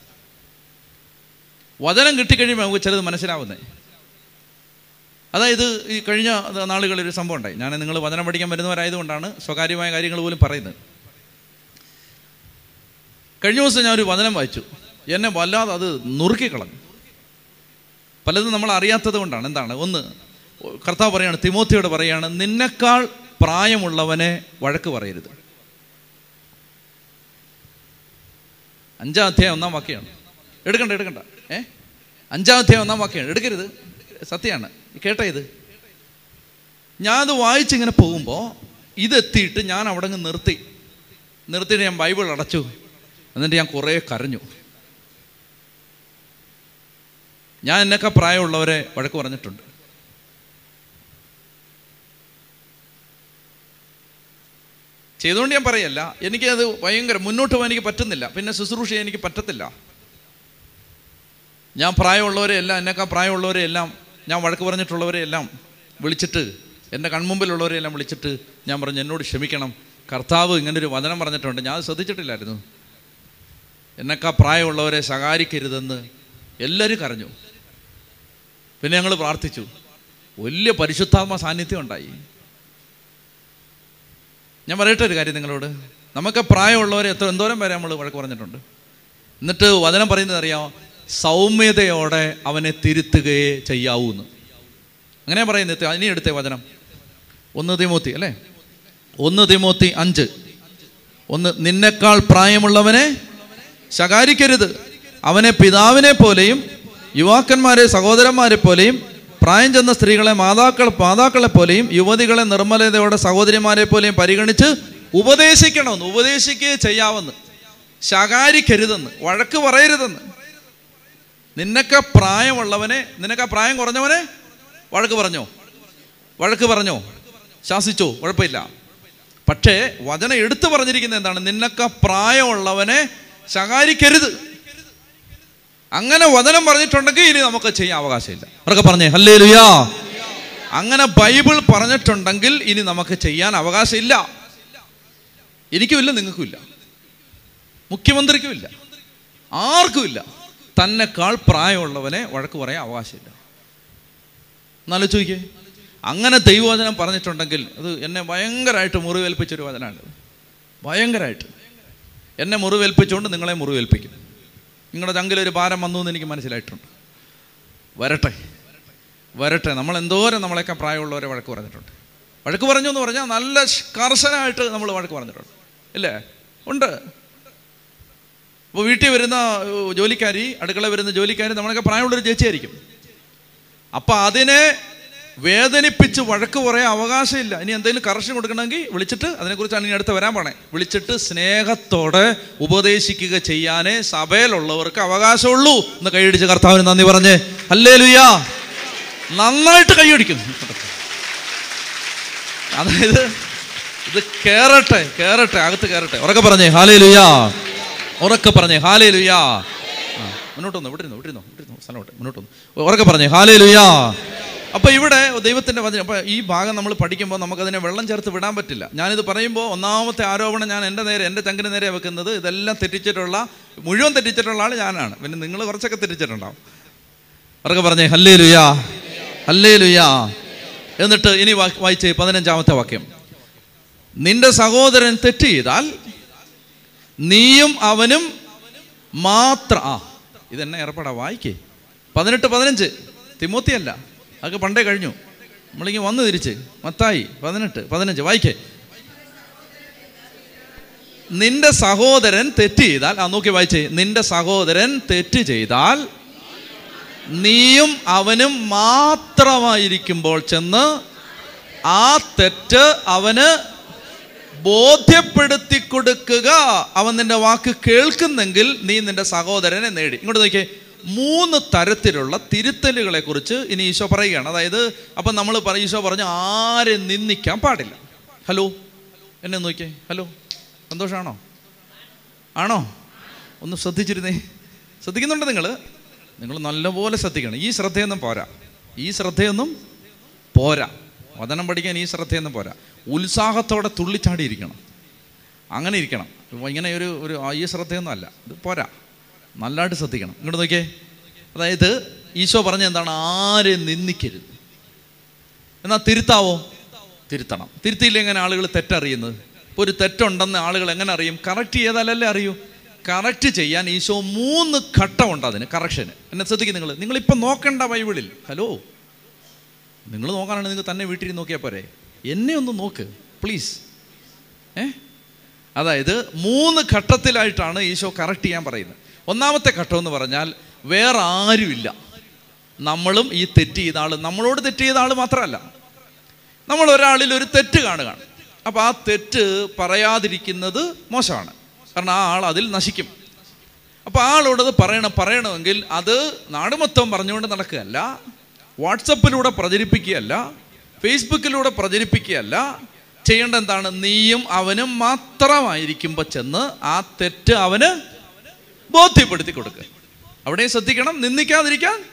വചനം കിട്ടിക്കഴിയുമ്പോൾ നമുക്ക് ചിലത് മനസ്സിലാവുന്നേ. അതായത് ഈ കഴിഞ്ഞ നാളുകളിൽ ഒരു സംഭവം ഉണ്ടായി. ഞാൻ നിങ്ങൾ വചനം പഠിക്കാൻ വരുന്നവരായതുകൊണ്ടാണ് സ്വകാര്യമായ കാര്യങ്ങൾ പോലും പറയുന്നത്. കഴിഞ്ഞ ദിവസം ഞാൻ ഒരു വചനം വായിച്ചു. എന്നെ വല്ലാതെ അത് നുറുക്കിക്കളഞ്ഞു. പലതും നമ്മൾ അറിയാത്തത് കൊണ്ടാണ്. എന്താണ്? ഒന്ന് കർത്താവ് പറയാണ് തിമോത്തിയോട് പറയാണ് നിന്നെക്കാൾ പ്രായമുള്ളവനെ വഴക്ക് പറയരുത്. അഞ്ചാം അധ്യായം ഒന്നാം വാക്യാണ്. എടുക്കണ്ട എടുക്കണ്ട. ഏ? അഞ്ചാമത്തെ ഒന്നാം വാക്യാണ് എടുക്കരുത്. സത്യമാണ് കേട്ട ഇത്? ഞാൻ അത് വായിച്ചിങ്ങനെ പോകുമ്പോൾ ഇതെത്തിയിട്ട് ഞാൻ അവിടെ നിന്ന് നിർത്തി. നിർത്തിയിട്ട് ഞാൻ ബൈബിൾ അടച്ചു. എന്നിട്ട് ഞാൻ കുറേ കരഞ്ഞു. ഞാൻ എന്നൊക്കെ പ്രായമുള്ളവരെ വഴക്ക് പറഞ്ഞിട്ടുണ്ട്. ചെയ്തുകൊണ്ട് ഞാൻ പറയല്ല എനിക്കത് ഭയങ്കര മുന്നോട്ട് പോകാൻ എനിക്ക് പറ്റുന്നില്ല. പിന്നെ ശുശ്രൂഷ എനിക്ക് പറ്റത്തില്ല. ഞാൻ പ്രായമുള്ളവരെ എല്ലാം എന്നേക്കാൾ പ്രായമുള്ളവരെ എല്ലാം ഞാൻ വഴക്ക് പറഞ്ഞിട്ടുള്ളവരെ എല്ലാം വിളിച്ചിട്ട് എന്റെ കൺമുമ്പിലുള്ളവരെ എല്ലാം വിളിച്ചിട്ട് ഞാൻ പറഞ്ഞു എന്നോട് ക്ഷമിക്കണം. കർത്താവ് ഇങ്ങനൊരു വചനം പറഞ്ഞിട്ടുണ്ട്. ഞാൻ അത് ശ്രദ്ധിച്ചിട്ടില്ലായിരുന്നു. എന്നേക്കാൾ പ്രായമുള്ളവരെ ശകാരിക്കരുതെന്ന് എല്ലാവരും കരഞ്ഞു. പിന്നെ ഞങ്ങൾ പ്രാർത്ഥിച്ചു. വലിയ പരിശുദ്ധാത്മ സാന്നിധ്യം ഉണ്ടായി. ഞാൻ പറയട്ടെ ഒരു കാര്യം നിങ്ങളോട്? നമുക്ക് പ്രായമുള്ളവരെ എത്ര എന്തോരം പേരെ നമ്മൾ വഴക്ക് പറഞ്ഞിട്ടുണ്ട്? എന്നിട്ട് വചനം പറയുന്നത് അറിയാമോ? സൗമ്യതയോടെ അവനെ തിരുത്തുകയേ ചെയ്യാവൂ എന്ന് അങ്ങനെ പറയുന്നത് ഇനി എടുത്തേ വചനം. ഒന്ന് തിമോത്തി അല്ലേ? ഒന്ന് തിമോത്തി അഞ്ച്. ഒന്ന് നിന്നെക്കാൾ പ്രായമുള്ളവനെ ശകാരിക്കരുത്. അവനെ പിതാവിനെ പോലെയും യുവാക്കന്മാരെ സഹോദരന്മാരെ പോലെയും പ്രായം ചെന്ന സ്ത്രീകളെ മാതാക്കൾ മാതാക്കളെ പോലെയും യുവതികളെ നിർമ്മലതയോടെ സഹോദരിമാരെ പോലെയും പരിഗണിച്ച് ഉപദേശിക്കണമെന്ന് ഉപദേശിക്കുകയെ ചെയ്യാമെന്ന് ശകാരിക്കരുതെന്ന് വഴക്ക് പറയരുതെന്ന്. നിന്നൊക്കെ പ്രായമുള്ളവനെ നിനക്ക് പ്രായം കുറഞ്ഞവനെ വഴക്ക് പറഞ്ഞോ? വഴക്ക് പറഞ്ഞോ? ശാസിച്ചോ? കുഴപ്പമില്ല. പക്ഷേ വചനം എടുത്തു പറഞ്ഞിരിക്കുന്നത് എന്താണ്? നിന്നൊക്കെ പ്രായമുള്ളവനെ ശകാരിക്കരുത്. അങ്ങനെ വചനം പറഞ്ഞിട്ടുണ്ടെങ്കിൽ ഇനി നമുക്ക് ചെയ്യാൻ അവകാശമില്ല. അവരൊക്കെ പറഞ്ഞേ ഹല്ലേ ലുയാ അങ്ങനെ ബൈബിൾ പറഞ്ഞിട്ടുണ്ടെങ്കിൽ ഇനി നമുക്ക് ചെയ്യാൻ അവകാശമില്ല. എനിക്കുമില്ല നിങ്ങൾക്കുമില്ല മുഖ്യമന്ത്രിക്കുമില്ല ആർക്കുമില്ല തന്നെക്കാൾ പ്രായമുള്ളവനെ വഴക്ക് പറയാൻ അവകാശമില്ല. എന്നാലും ചോദിക്കേ. അങ്ങനെ ദൈവവചനം പറഞ്ഞിട്ടുണ്ടെങ്കിൽ അത് എന്നെ ഭയങ്കരമായിട്ട് മുറിവേൽപ്പിച്ചൊരു വചനമാണ് ഭയങ്കരമായിട്ട്. എന്നെ മുറിവേൽപ്പിച്ചുകൊണ്ട് നിങ്ങളെ മുറിവേൽപ്പിക്കും. നിങ്ങളുടെ ചങ്കിലൊരു ഭാരം വന്നു എന്ന് എനിക്ക് മനസ്സിലായിട്ടുണ്ട്. വരട്ടെ. വരട്ടെ. നമ്മൾ എന്തോരം നമ്മളെയൊക്കെ പ്രായമുള്ളവരെ വഴക്ക് പറഞ്ഞിട്ടുണ്ട്. വഴക്ക് പറഞ്ഞു എന്ന് പറഞ്ഞാൽ നല്ല കർശനമായിട്ട് നമ്മൾ വഴക്ക് പറഞ്ഞിട്ടുണ്ട്. ഇല്ലേ? ഉണ്ട്. അപ്പോൾ വീട്ടിൽ വരുന്ന ജോലിക്കാരി അടുക്കള വരുന്ന ജോലിക്കാരി നമ്മളൊക്കെ പ്രായമുള്ളൊരു ചേച്ചിയായിരിക്കും. അപ്പം അതിനെ വേദനിപ്പിച്ച് വഴക്ക് പറയാൻ അവകാശമില്ല. ഇനി എന്തെങ്കിലും കറക്ഷൻ കൊടുക്കണമെങ്കിൽ വിളിച്ചിട്ട് അതിനെക്കുറിച്ചാണ് ഇനി അടുത്ത് വരാൻ പോണേ. വിളിച്ചിട്ട് സ്നേഹത്തോടെ ഉപദേശിക്കുക ചെയ്യാനേ സഭയിലുള്ളവർക്ക് അവകാശമുള്ളൂ എന്ന് കൈയടിച്ച് കർത്താവിന് നന്ദി പറഞ്ഞ്. അല്ലേ ലുയാ നന്നായിട്ട് കൈയടിക്കും അതായത് ഇത് കേറട്ടെ കേറട്ടെ അകത്ത് കേറട്ടെ. ഉറക്കെ പറഞ്ഞേ. ഹാലേ ലുയാ ഉറക്കെ പറഞ്ഞേ ഹാലേ ലുയാ മുന്നോട്ട് വന്നു വിട്ടിരുന്നു വിട്ടിരുന്നു വിട്ടിരുന്നു സ്ഥലമോട്ട് മുന്നോട്ട് വന്നു ഉറക്കെ പറഞ്ഞേ ഹാലേ ലുയാ അപ്പൊ ഇവിടെ ദൈവത്തിന്റെ വചനം അപ്പൊ ഈ ഭാഗം നമ്മൾ പഠിക്കുമ്പോൾ നമുക്കതിനെ വെള്ളം ചേർത്ത് വിടാൻ പറ്റില്ല. ഞാനിത് പറയുമ്പോൾ ഒന്നാമത്തെ ആരോപണം ഞാൻ എന്റെ നേരെ എന്റെ ചങ്കിന് നേരെ വെക്കുന്നത് ഇതെല്ലാം തെറ്റിച്ചിട്ടുള്ള മുഴുവൻ തെറ്റിച്ചിട്ടുള്ള ആൾ ഞാനാണ്. പിന്നെ നിങ്ങൾ കുറച്ചൊക്കെ തെറ്റിച്ചിട്ടുണ്ടാവും. ഉറക്കെ പറഞ്ഞേ ഹല്ലേ ലുയാ ഹല്ലേ ലുയാ എന്നിട്ട് ഇനി വായിച്ചേ പതിനഞ്ചാമത്തെ വാക്യം. നിന്റെ സഹോദരൻ തെറ്റ് ചെയ്താൽ നീയും അവനും മാത്ര ആ ഇതെന്നെ ഏർപ്പെടാ വായിക്കേ. പതിനെട്ട് പതിനഞ്ച്. തിമോത്തിയല്ല അതൊക്കെ പണ്ടേ കഴിഞ്ഞു. നമ്മളിങ്ങനെ വന്നു തിരിച്ച്. മത്തായി പതിനെട്ട് പതിനഞ്ച്. വായിക്കേ. നിന്റെ സഹോദരൻ തെറ്റ് ചെയ്താൽ ആ നോക്കി വായിച്ചേ. നിന്റെ സഹോദരൻ തെറ്റ് ചെയ്താൽ നീയും അവനും മാത്രമായിരിക്കുമ്പോൾ ചെന്ന് ആ തെറ്റ് അവന് ബോധ്യപ്പെടുത്തി കൊടുക്കുക അവൻ നിന്റെ വാക്ക് കേൾക്കുന്നെങ്കിൽ നീ നിന്റെ സഹോദരനെ നേടി. ഇങ്ങോട്ട് നോക്കിയേ. മൂന്ന് തരത്തിലുള്ള തിരുത്തലുകളെ കുറിച്ച് ഇനി ഈശോ പറയുകയാണ്. അതായത് അപ്പം നമ്മൾ പറ ഈശോ പറഞ്ഞു ആരെ നിന്ദിക്കാൻ പാടില്ല. ഹലോ? എന്നെ നോക്കിയേ. ഹലോ? സന്തോഷമാണോ ആണോ? ഒന്ന് ശ്രദ്ധിച്ചിരുന്നേ. ശ്രദ്ധിക്കുന്നുണ്ട് നിങ്ങൾ നിങ്ങൾ നല്ലപോലെ ശ്രദ്ധിക്കണം. ഈ ശ്രദ്ധയൊന്നും പോരാ. ഈ ശ്രദ്ധയൊന്നും പോരാ. വചനം പഠിക്കാൻ ഈ ശ്രദ്ധയൊന്നും പോരാ. ഉത്സാഹത്തോടെ തുള്ളിച്ചാടിയിരിക്കണം. അങ്ങനെ ഇരിക്കണം. ഇങ്ങനെ ഒരു ഒരു ഈ ശ്രദ്ധയൊന്നും അല്ല. ഇത് പോരാ. നല്ലതായിട്ട് ശ്രദ്ധിക്കണം. ഇങ്ങോട്ട് നോക്കിയേ. അതായത് ഈശോ പറഞ്ഞ എന്താണ്? ആരെ നിന്ദിക്കരുത്. എന്നാൽ തിരുത്താവോ? തിരുത്തണം. തിരുത്തിയില്ല എങ്ങനെ ആളുകൾ തെറ്ററിയുന്നത്? ഇപ്പോൾ ഒരു തെറ്റുണ്ടെന്ന് ആളുകൾ എങ്ങനെ അറിയും? കറക്റ്റ് ചെയ്താലല്ലേ അറിയൂ. കറക്റ്റ് ചെയ്യാൻ ഈശോ മൂന്ന് ഘട്ടമുണ്ട് അതിന്. കറക്ഷന് എന്നെ ശ്രദ്ധിക്കും നിങ്ങൾ. നിങ്ങളിപ്പോൾ നോക്കണ്ട ബൈബിളിൽ. ഹലോ? നിങ്ങൾ നോക്കാനാണ് നിങ്ങൾ തന്നെ വീട്ടിൽ നോക്കിയാൽ പോരെ? എന്നെ ഒന്ന് നോക്ക് പ്ലീസ് ഏ? അതായത് മൂന്ന് ഘട്ടത്തിലായിട്ടാണ് ഈശോ കറക്റ്റ് ചെയ്യാൻ പറയുന്നത്. ഒന്നാമത്തെ ഘട്ടം എന്ന് പറഞ്ഞാൽ വേറെ ആരുമില്ല. നമ്മളും ഈ തെറ്റ് ചെയ്ത ആൾ നമ്മളോട് തെറ്റ് ചെയ്ത ആൾ മാത്രമല്ല. നമ്മൾ ഒരാളിൽ ഒരു തെറ്റ് കാണുകയാണ്. അപ്പോൾ ആ തെറ്റ് പറയാതിരിക്കുന്നത് മോശമാണ്. കാരണം ആ ആൾ അതിൽ നശിക്കും. അപ്പോൾ ആളോടത് പറയണം പറയണമെങ്കിൽ അത് നാട് മൊത്തം പറഞ്ഞുകൊണ്ട് നടക്കുകയല്ല. വാട്സപ്പിലൂടെ പ്രചരിപ്പിക്കുകയല്ല. ഫേസ്ബുക്കിലൂടെ പ്രചരിപ്പിക്കുകയല്ല ചെയ്യേണ്ട എന്താണ് നീയും അവനും മാത്രമായിരിക്കുമ്പോൾ ചെന്ന് ആ തെറ്റ് അവന് ബോധ്യപ്പെടുത്തി കൊടുക്കുക അവിടെ ശ്രദ്ധിക്കണം നിന്ദിക്കാതിരിക്കാൻ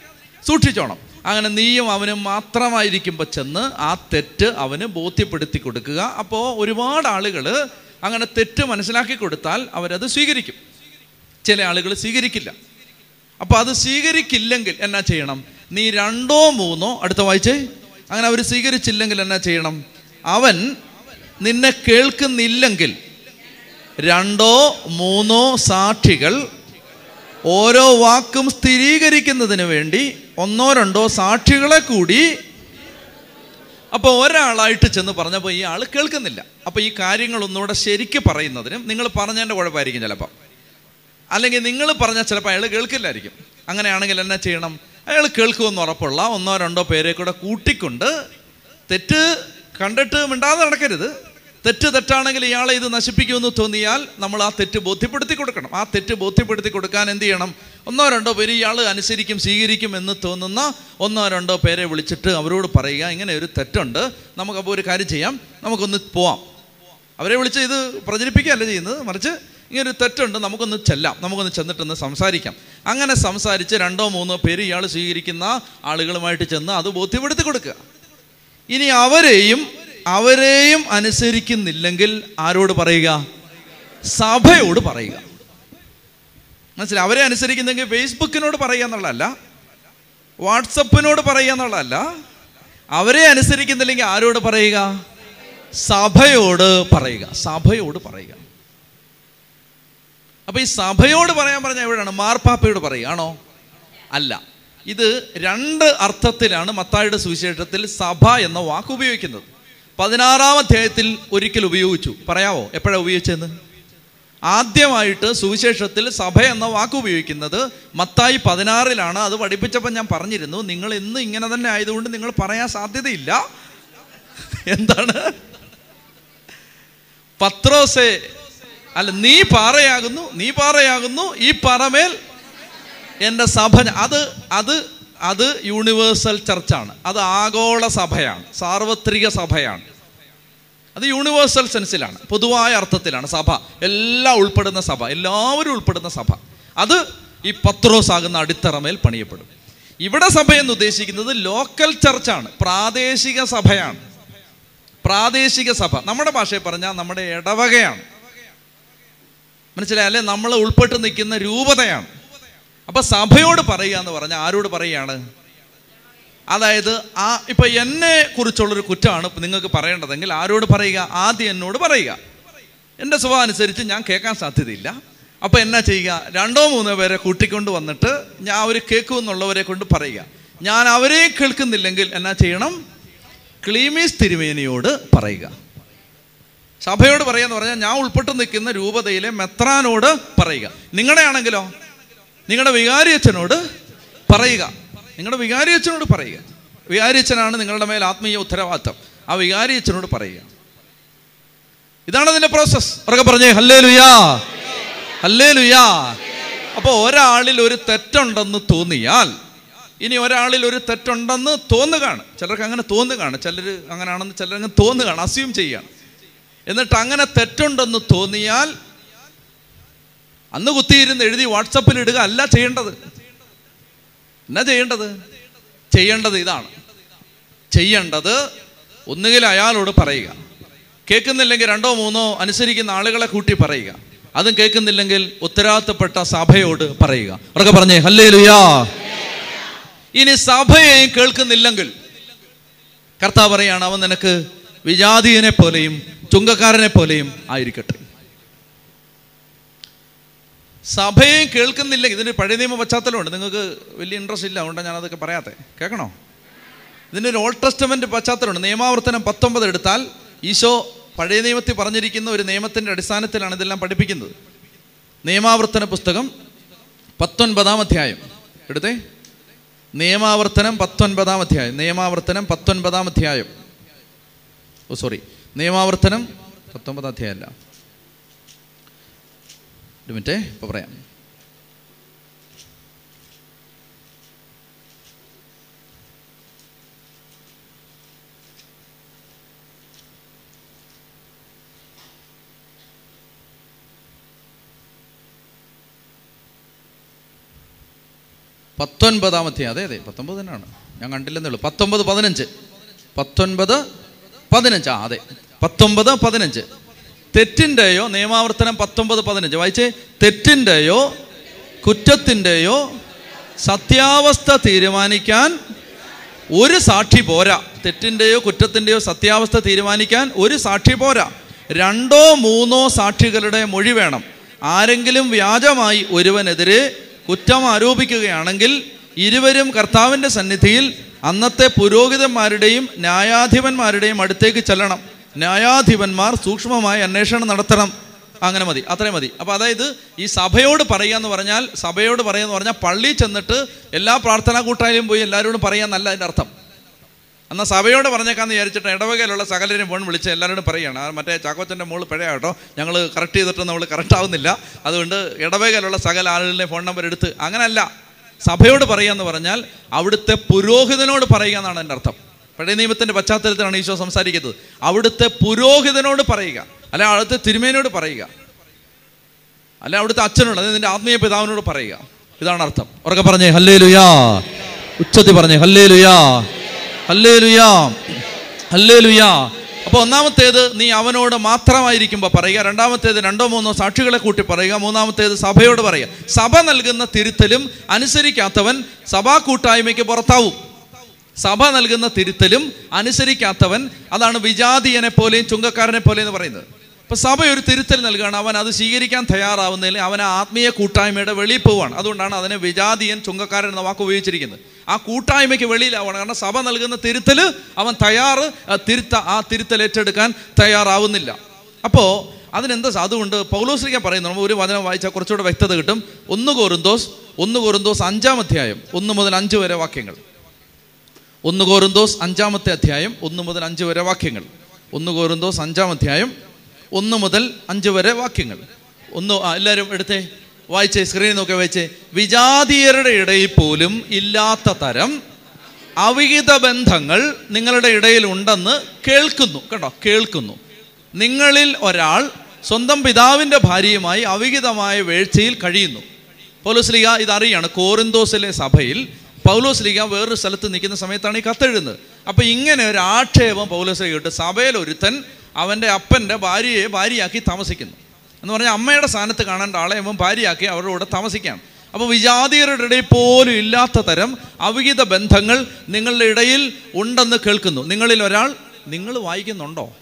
സൂക്ഷിച്ചോണം. അങ്ങനെ നീയും അവനും മാത്രമായിരിക്കുമ്പോൾ ചെന്ന് ആ തെറ്റ് അവന് ബോധ്യപ്പെടുത്തി കൊടുക്കുക. അപ്പോൾ ഒരുപാട് ആളുകൾ അങ്ങനെ തെറ്റ് മനസ്സിലാക്കി കൊടുത്താൽ അവരത് സ്വീകരിക്കും. ചില ആളുകൾ സ്വീകരിക്കില്ല. അപ്പോൾ അത് സ്വീകരിക്കില്ലെങ്കിൽ എന്നാ ചെയ്യണം? നീ രണ്ടോ മൂന്നോ അടുത്ത വായിച്ചേ അങ്ങനെ അവർ സ്വീകരിച്ചില്ലെങ്കിൽ എന്നാ ചെയ്യണം? അവൻ നിന്നെ കേൾക്കുന്നില്ലെങ്കിൽ രണ്ടോ മൂന്നോ സാക്ഷികൾ ഓരോ വാക്കും സ്ഥിരീകരിക്കുന്നതിന് വേണ്ടി ഒന്നോ രണ്ടോ സാക്ഷികളെ കൂടി അപ്പോൾ ഒരാളായിട്ട് ചെന്ന് പറഞ്ഞപ്പോൾ ഈ ആൾ കേൾക്കുന്നില്ല. അപ്പോൾ ഈ കാര്യങ്ങൾ ഒന്നുകൂടെ ശരിക്ക് പറയുന്നതിനും നിങ്ങൾ പറഞ്ഞതിന്റെ കുഴപ്പമായിരിക്കും ചിലപ്പോൾ അല്ലെങ്കിൽ നിങ്ങൾ പറഞ്ഞാൽ ചിലപ്പോൾ അയാൾ കേൾക്കില്ലായിരിക്കും. അങ്ങനെയാണെങ്കിൽ എന്നാ ചെയ്യണം? അയാൾ കേൾക്കുമെന്ന് ഉറപ്പുള്ള ഒന്നോ രണ്ടോ പേരെ കൂടെ കൂട്ടിക്കൊണ്ട് തെറ്റ് കണ്ടിട്ട് മിണ്ടാതെ നടക്കരുത്. തെറ്റ് തെറ്റാണെങ്കിൽ ഇയാളെ ഇത് നശിപ്പിക്കുമെന്ന് തോന്നിയാൽ നമ്മൾ ആ തെറ്റ് ബോധ്യപ്പെടുത്തി കൊടുക്കണം. ആ തെറ്റ് ബോധ്യപ്പെടുത്തി കൊടുക്കാൻ എന്ത് ചെയ്യണം? ഒന്നോ രണ്ടോ പേര് ഇയാൾ അനുസരിക്കും സ്വീകരിക്കും എന്ന് തോന്നുന്ന ഒന്നോ രണ്ടോ പേരെ വിളിച്ചിട്ട് അവരോട് പറയുക ഇങ്ങനെ ഒരു തെറ്റുണ്ട്. നമുക്കപ്പോൾ ഒരു കാര്യം ചെയ്യാം. നമുക്കൊന്ന് പോവാം. അവരെ വിളിച്ച് ഇത് പ്രചരിപ്പിക്കുകയല്ല ചെയ്യുന്നത്. മറിച്ച് ഇങ്ങനെ ഒരു തെറ്റുണ്ട് നമുക്കൊന്ന് ചെല്ലാം. നമുക്കൊന്ന് ചെന്നിട്ടൊന്ന് സംസാരിക്കാം. അങ്ങനെ സംസാരിച്ച് രണ്ടോ മൂന്നോ പേര് ഇയാൾ സ്വീകരിക്കുന്ന ആളുകളുമായിട്ട് ചെന്ന് അത് ബോധ്യപ്പെടുത്തി കൊടുക്കുക. ഇനി അവരെയും അവരെയും അനുസരിക്കുന്നില്ലെങ്കിൽ ആരോട് പറയുക? സഭയോട് പറയുക. മനസ്സിലായി? അവരെ അനുസരിക്കുന്നെങ്കിൽ ഫേസ്ബുക്കിനോട് പറയുക എന്നുള്ളതല്ല വാട്സപ്പിനോട് പറയുക എന്നുള്ളതല്ല അവരെ അനുസരിക്കുന്നില്ലെങ്കിൽ ആരോട് പറയുക? സഭയോട് പറയുക. സഭയോട് പറയുക. അപ്പൊ ഈ സഭയോട് പറയാൻ പറഞ്ഞ എവിടെയാണ്? മാർപ്പാപ്പയോട് പറയുകയാണോ അല്ല. ഇത് രണ്ട് അർത്ഥത്തിലാണ് മത്തായുടെ സുവിശേഷത്തിൽ സഭ എന്ന വാക്ക് ഉപയോഗിക്കുന്നത്. പതിനാറാം അധ്യായത്തിൽ ഒരിക്കൽ ഉപയോഗിച്ചു. പറയാവോ? എപ്പോഴാണ് ഉപയോഗിച്ചതെന്ന്? ആദ്യമായിട്ട് സുവിശേഷത്തിൽ സഭ എന്ന വാക്ക് ഉപയോഗിക്കുന്നത് മത്തായി പതിനാറിലാണ്. അത് പഠിപ്പിച്ചപ്പോൾ ഞാൻ പറഞ്ഞിരുന്നു നിങ്ങൾ ഇന്ന് ഇങ്ങനെ തന്നെ ആയതുകൊണ്ട് നിങ്ങൾ പറയാൻ സാധ്യതയില്ല. എന്താണ്? പത്രോസെ അല്ല നീ പാറയാകുന്നു നീ പാറയാകുന്നു ഈ പറമേൽ എന്റെ സഭ അത് അത് അത് യൂണിവേഴ്സൽ ചർച്ചാണ് അത് ആഗോള സഭയാണ് സാർവത്രിക സഭയാണ്. അത് യൂണിവേഴ്സൽ സെൻസിലാണ് പൊതുവായ അർത്ഥത്തിലാണ് സഭ. എല്ലാം ഉൾപ്പെടുന്ന സഭ എല്ലാവരും ഉൾപ്പെടുന്ന സഭ. അത് ഈ പത്രോസ് ആകുന്ന അടിത്തറമേൽ പണിയപ്പെടും. ഇവിടെ സഭ എന്ന് ഉദ്ദേശിക്കുന്നത് ലോക്കൽ ചർച്ചാണ് പ്രാദേശിക സഭയാണ്. പ്രാദേശിക സഭ. നമ്മുടെ ഭാഷയിൽ പറഞ്ഞാൽ നമ്മുടെ ഇടവകയാണ്. മനസ്സിലായല്ലേ? നമ്മൾ ഉൾപ്പെട്ട് നിൽക്കുന്ന രൂപതയാണ്. അപ്പൊ സഭയോട് പറയുക എന്ന് പറഞ്ഞാൽ ആരോട് പറയുകയാണ്? അതായത് ആ ഇപ്പൊ എന്നെ കുറിച്ചുള്ളൊരു കുറ്റമാണ് നിങ്ങൾക്ക് പറയേണ്ടതെങ്കിൽ ആരോട് പറയുക? ആദ്യം എന്നോട് പറയുക. എന്റെ സ്വഭാവം അനുസരിച്ച് ഞാൻ കേൾക്കാൻ സാധ്യതയില്ല. അപ്പൊ എന്നാ ചെയ്യുക? രണ്ടോ മൂന്നോ പേരെ കൂട്ടിക്കൊണ്ട് വന്നിട്ട് ഞാൻ അവർ കേൾക്കുമെന്നുള്ളവരെ കൊണ്ട് പറയുക. ഞാൻ അവരെ കേൾക്കുന്നില്ലെങ്കിൽ എന്നാ ചെയ്യണം? ക്ലീമീസ് തിരുമേനിയോട് പറയുക. സഭയോട് പറയാന്ന് പറഞ്ഞാൽ ഞാൻ ഉൾപ്പെട്ട് നിൽക്കുന്ന രൂപതയിലെ മെത്രാനോട് പറയുക. നിങ്ങളുടെ ആണെങ്കിലോ നിങ്ങളുടെ വികാരിയച്ഛനോട് പറയുക. നിങ്ങളുടെ വികാരിയച്ഛനോട് പറയുക. വികാരിയച്ഛനാണ് നിങ്ങളുടെ മേൽ ആത്മീയ ഉത്തരവാദിത്തം. ആ വികാരിയച്ഛനോട് പറയുക. ഇതാണ് അതിന്റെ പ്രോസസ് ഉറക്കെ പറഞ്ഞേ ഹല്ലേ ലുയാ ഹല്ലേ ലുയാ അപ്പോൾ ഒരാളിൽ ഒരു തെറ്റുണ്ടെന്ന് തോന്നിയാൽ ഇനി ഒരാളിൽ ഒരു തെറ്റുണ്ടെന്ന് തോന്നുകയാണ്. ചിലർക്ക് അങ്ങനെ തോന്നുകയാണ്. ചിലർ അങ്ങനെയാണെന്ന് ചിലർ അങ്ങനെ തോന്നുകയാണ്. അസ്യൂം ചെയ്യുകയാണ്. എന്നിട്ട് അങ്ങനെ തെറ്റുണ്ടെന്ന് തോന്നിയാൽ അന്ന് കുത്തിയിരുന്ന് എഴുതി വാട്സപ്പിൽ ഇടുക അല്ല ചെയ്യേണ്ടത്. എന്നാ ചെയ്യേണ്ടത്? ചെയ്യേണ്ടത് ഇതാണ്. ചെയ്യേണ്ടത് ഒന്നുകിൽ അയാളോട് പറയുക. കേൾക്കുന്നില്ലെങ്കിൽ രണ്ടോ മൂന്നോ അനുസരിക്കുന്ന ആളുകളെ കൂട്ടി പറയുക. അതും കേൾക്കുന്നില്ലെങ്കിൽ ഉത്തരവാദിത്തപ്പെട്ട സഭയോട് പറയുക. അവരൊക്കെ പറഞ്ഞേ ഹല്ലേ ലുയാ ഇനി സഭയെയും കേൾക്കുന്നില്ലെങ്കിൽ കർത്താവ് പറയാണ് അവൻ നിനക്ക് വിജാതീയനെ പോലെയും ചുങ്കക്കാരനെ പോലെയും ആയിരിക്കട്ടെ. സഭയെ കേൾക്കുന്നില്ല. ഇതിന് പഴയ നിയമ പശ്ചാത്തലമുണ്ട്. നിങ്ങൾക്ക് വലിയ ഇൻട്രസ്റ്റ് ഇല്ല. അതുകൊണ്ടാണ് ഞാൻ അതൊക്കെ പറയാത്തെ. കേൾക്കണോ? ഇതിനൊരു ഓൾഡ് ടെസ്റ്റമെന്റ് പശ്ചാത്തലമുണ്ട്. നിയമാവർത്തനം പത്തൊമ്പത് എടുത്താൽ ഈശോ പഴയ നിയമത്തിൽ പറഞ്ഞിരിക്കുന്ന ഒരു നിയമത്തിന്റെ അടിസ്ഥാനത്തിലാണ് ഇതെല്ലാം പഠിപ്പിക്കുന്നത്. നിയമാവർത്തന പുസ്തകം പത്തൊൻപതാം അധ്യായം. എടുത്തേ? നിയമാവർത്തനം പത്തൊൻപതാം അധ്യായം. നിയമാവർത്തനം പത്തൊൻപതാം അധ്യായം. ഓ സോറി നിയമാവർത്തനം പത്തൊമ്പതാം അധ്യായം അല്ല ഒരു മിനിറ്റേ ഇപ്പൊ പറയാം. പത്തൊൻപതാമത്തെ അതെ അതെ പത്തൊമ്പത് തന്നെയാണ്. ഞാൻ കണ്ടില്ലെന്നേ ഉള്ളൂ. പത്തൊമ്പത് പതിനഞ്ച്. പത്തൊൻപത് പതിനഞ്ച് ആ അതെ. പത്തൊമ്പത് പതിനഞ്ച്. തെറ്റിന്റെയോ നിയമാവർത്തനം പത്തൊമ്പത് പതിനഞ്ച്. വായിച്ചേ. തെറ്റിന്റെയോ കുറ്റത്തിന്റെയോ സത്യാവസ്ഥ തീരുമാനിക്കാൻ ഒരു സാക്ഷി പോരാ. തെറ്റിന്റെയോ കുറ്റത്തിന്റെയോ സത്യാവസ്ഥ തീരുമാനിക്കാൻ ഒരു സാക്ഷി പോരാ. രണ്ടോ മൂന്നോ സാക്ഷികളുടെ മൊഴി വേണം. ആരെങ്കിലും വ്യാജമായി ഒരുവനെതിരെ കുറ്റം ആരോപിക്കുകയാണെങ്കിൽ ഇരുവരും കർത്താവിന്റെ സന്നിധിയിൽ അന്നത്തെ പുരോഹിതന്മാരുടെയും ന്യായാധിപന്മാരുടെയും അടുത്തേക്ക് ചെല്ലണം. ന്യായാധിപന്മാർ സൂക്ഷ്മമായി അന്വേഷണം നടത്തണം. അങ്ങനെ മതി അത്രയും മതി. അപ്പോൾ അതായത് ഈ സഭയോട് പറയുക എന്ന് പറഞ്ഞാൽ സഭയോട് പറയുക എന്ന് പറഞ്ഞാൽ പള്ളിയിൽ ചെന്നിട്ട് എല്ലാ പ്രാർത്ഥനാ കൂട്ടായാലും പോയി എല്ലാവരോടും പറയാന്നല്ല അതിന്റെ അർത്ഥം. എന്നാൽ സഭയോട് പറഞ്ഞേക്കാന്ന് വിചാരിച്ചിട്ട് ഇടവകയിലുള്ള സകലരെയും ഫോൺ വിളിച്ച് എല്ലാവരോടും പറയുകയാണ്. മറ്റേ ചാക്കോച്ചന്റെ മോൾ പഴയ കേട്ടോ. ഞങ്ങൾ കറക്റ്റ് ചെയ്തിട്ട് നമ്മൾ കറക്റ്റ് ആവുന്നില്ല. അതുകൊണ്ട് ഇടവകയിലുള്ള സകല ആളുകളുടെ ഫോൺ നമ്പർ എടുത്ത് അങ്ങനല്ല. സഭയോട് പറയുക എന്ന് പറഞ്ഞാൽ അവിടുത്തെ പുരോഹിതനോട് പറയുക എന്നാണ് എന്റെ അർത്ഥം. പഴയ നിയമത്തിന്റെ പശ്ചാത്തലത്തിലാണ് ഈശോ സംസാരിക്കുന്നത്. അവിടുത്തെ പുരോഹിതനോട് പറയുക. അല്ലെ അവിടുത്തെ തിരുമേനോട് പറയുക. അല്ലെ അവിടുത്തെ അച്ഛനോട് അതായത് നിന്റെ ആത്മീയ പിതാവിനോട് പറയുക. ഇതാണ് അർത്ഥം. ഉറക്കെ പറഞ്ഞേ ഹല്ലേ ലുയാ ഉച്ചത്തി പറഞ്ഞേ ഹല്ലേ ലുയാ ഹല്ലേ ലുയാ ഹല്ലേ ലുയാ അപ്പോൾ ഒന്നാമത്തേത് നീ അവനോട് മാത്രമായിരിക്കുമ്പോൾ പറയുക. രണ്ടാമത്തേത് രണ്ടോ മൂന്നോ സാക്ഷികളെ കൂട്ടി പറയുക. മൂന്നാമത്തേത് സഭയോട് പറയുക. സഭ നൽകുന്ന തിരുത്തലും അനുസരിക്കാത്തവൻ സഭാ കൂട്ടായ്മയ്ക്ക് പുറത്താവും. സഭ നൽകുന്ന തിരുത്തലും അനുസരിക്കാത്തവൻ അതാണ് വിജാതീയനെ പോലെയും ചുങ്കക്കാരനെ പോലെയും എന്ന് പറയുന്നത്. ഇപ്പം സഭ ഒരു തിരുത്തൽ നൽകുകയാണ്. അവൻ അത് സ്വീകരിക്കാൻ തയ്യാറാവുന്നതിൽ അവൻ ആത്മീയ കൂട്ടായ്മയുടെ വെളിയിൽ പോവാണ് അതുകൊണ്ടാണ് അതിനെ വിജാതീയൻ ചുങ്കക്കാരൻ എന്ന വാക്ക് ഉപയോഗിച്ചിരിക്കുന്നത്. ആ കൂട്ടായ്മയ്ക്ക് വെളിയിലാവണം. കാരണം സഭ നൽകുന്ന തിരുത്തൽ അവൻ തയ്യാറ് തിരുത്ത ആ തിരുത്തൽ ഏറ്റെടുക്കാൻ തയ്യാറാവുന്നില്ല. അപ്പോൾ അതിനെന്താ അതുകൊണ്ട് പൗലോസ്ലിക്ക പറയുന്നു. നമ്മൾ ഒരു വചനം വായിച്ചാൽ കുറച്ചുകൂടെ വ്യക്തത കിട്ടും. ഒന്ന് കോരുന്തോസ് ഒന്ന് കോരുന്തോസ് അഞ്ചാം അധ്യായം ഒന്ന് മുതൽ അഞ്ച് വരെ വാക്യങ്ങൾ. ഒന്ന് കോരുന്തോസ് അഞ്ചാമത്തെ അധ്യായം ഒന്ന് മുതൽ അഞ്ച് വരെ വാക്യങ്ങൾ. ഒന്ന് കോരുന്തോസ് അഞ്ചാം അധ്യായം ഒന്ന് മുതൽ അഞ്ച് വരെ വാക്യങ്ങൾ. ഒന്ന് എല്ലാവരും എടുത്തേ. വായിച്ചേ സ്ക്രീനിൽ നോക്കി വായിച്ചേ വിജാതീയരുടെ ഇടയിൽ പോലും ഇല്ലാത്ത തരം അവിഹിത ബന്ധങ്ങൾ നിങ്ങളുടെ ഇടയിൽ ഉണ്ടെന്ന് കേൾക്കുന്നു. കേട്ടോ കേൾക്കുന്നു. നിങ്ങളിൽ ഒരാൾ സ്വന്തം പിതാവിന്റെ ഭാര്യയുമായി അവിഹിതമായ വേഴ്ചയിൽ കഴിയുന്നു. പൗലോസ്ലിക ഇതറിയാണ്. കോറിന്തോസിലെ സഭയിൽ പൗലോസ്ലിക വേറൊരു സ്ഥലത്ത് നിൽക്കുന്ന സമയത്താണ് ഈ കത്തെഴുതുന്നത്. അപ്പം ഇങ്ങനെ ഒരു ആക്ഷേപം പൗലോസ്ലിക ഇട്ട് സഭയിൽ ഒരുത്തൻ അവന്റെ അപ്പന്റെ ഭാര്യയെ ഭാര്യയാക്കി താമസിക്കുന്നു. എന്ന് പറഞ്ഞാൽ അമ്മയുടെ സ്ഥാനത്ത് കാണേണ്ട ആളെ അവൻ ഭാര്യയാക്കി അവരുടെ കൂടെ താമസിക്കുകയാണ് അപ്പോൾ വിജാതീയരുടെ ഇടയിൽ പോലും ഇല്ലാത്ത തരം അവിഹിത ബന്ധങ്ങൾ നിങ്ങളുടെ ഇടയിൽ ഉണ്ടെന്ന് കേൾക്കുന്നു. നിങ്ങളിൽ ഒരാൾ നിങ്ങൾ വായിക്കുന്നുണ്ടോ?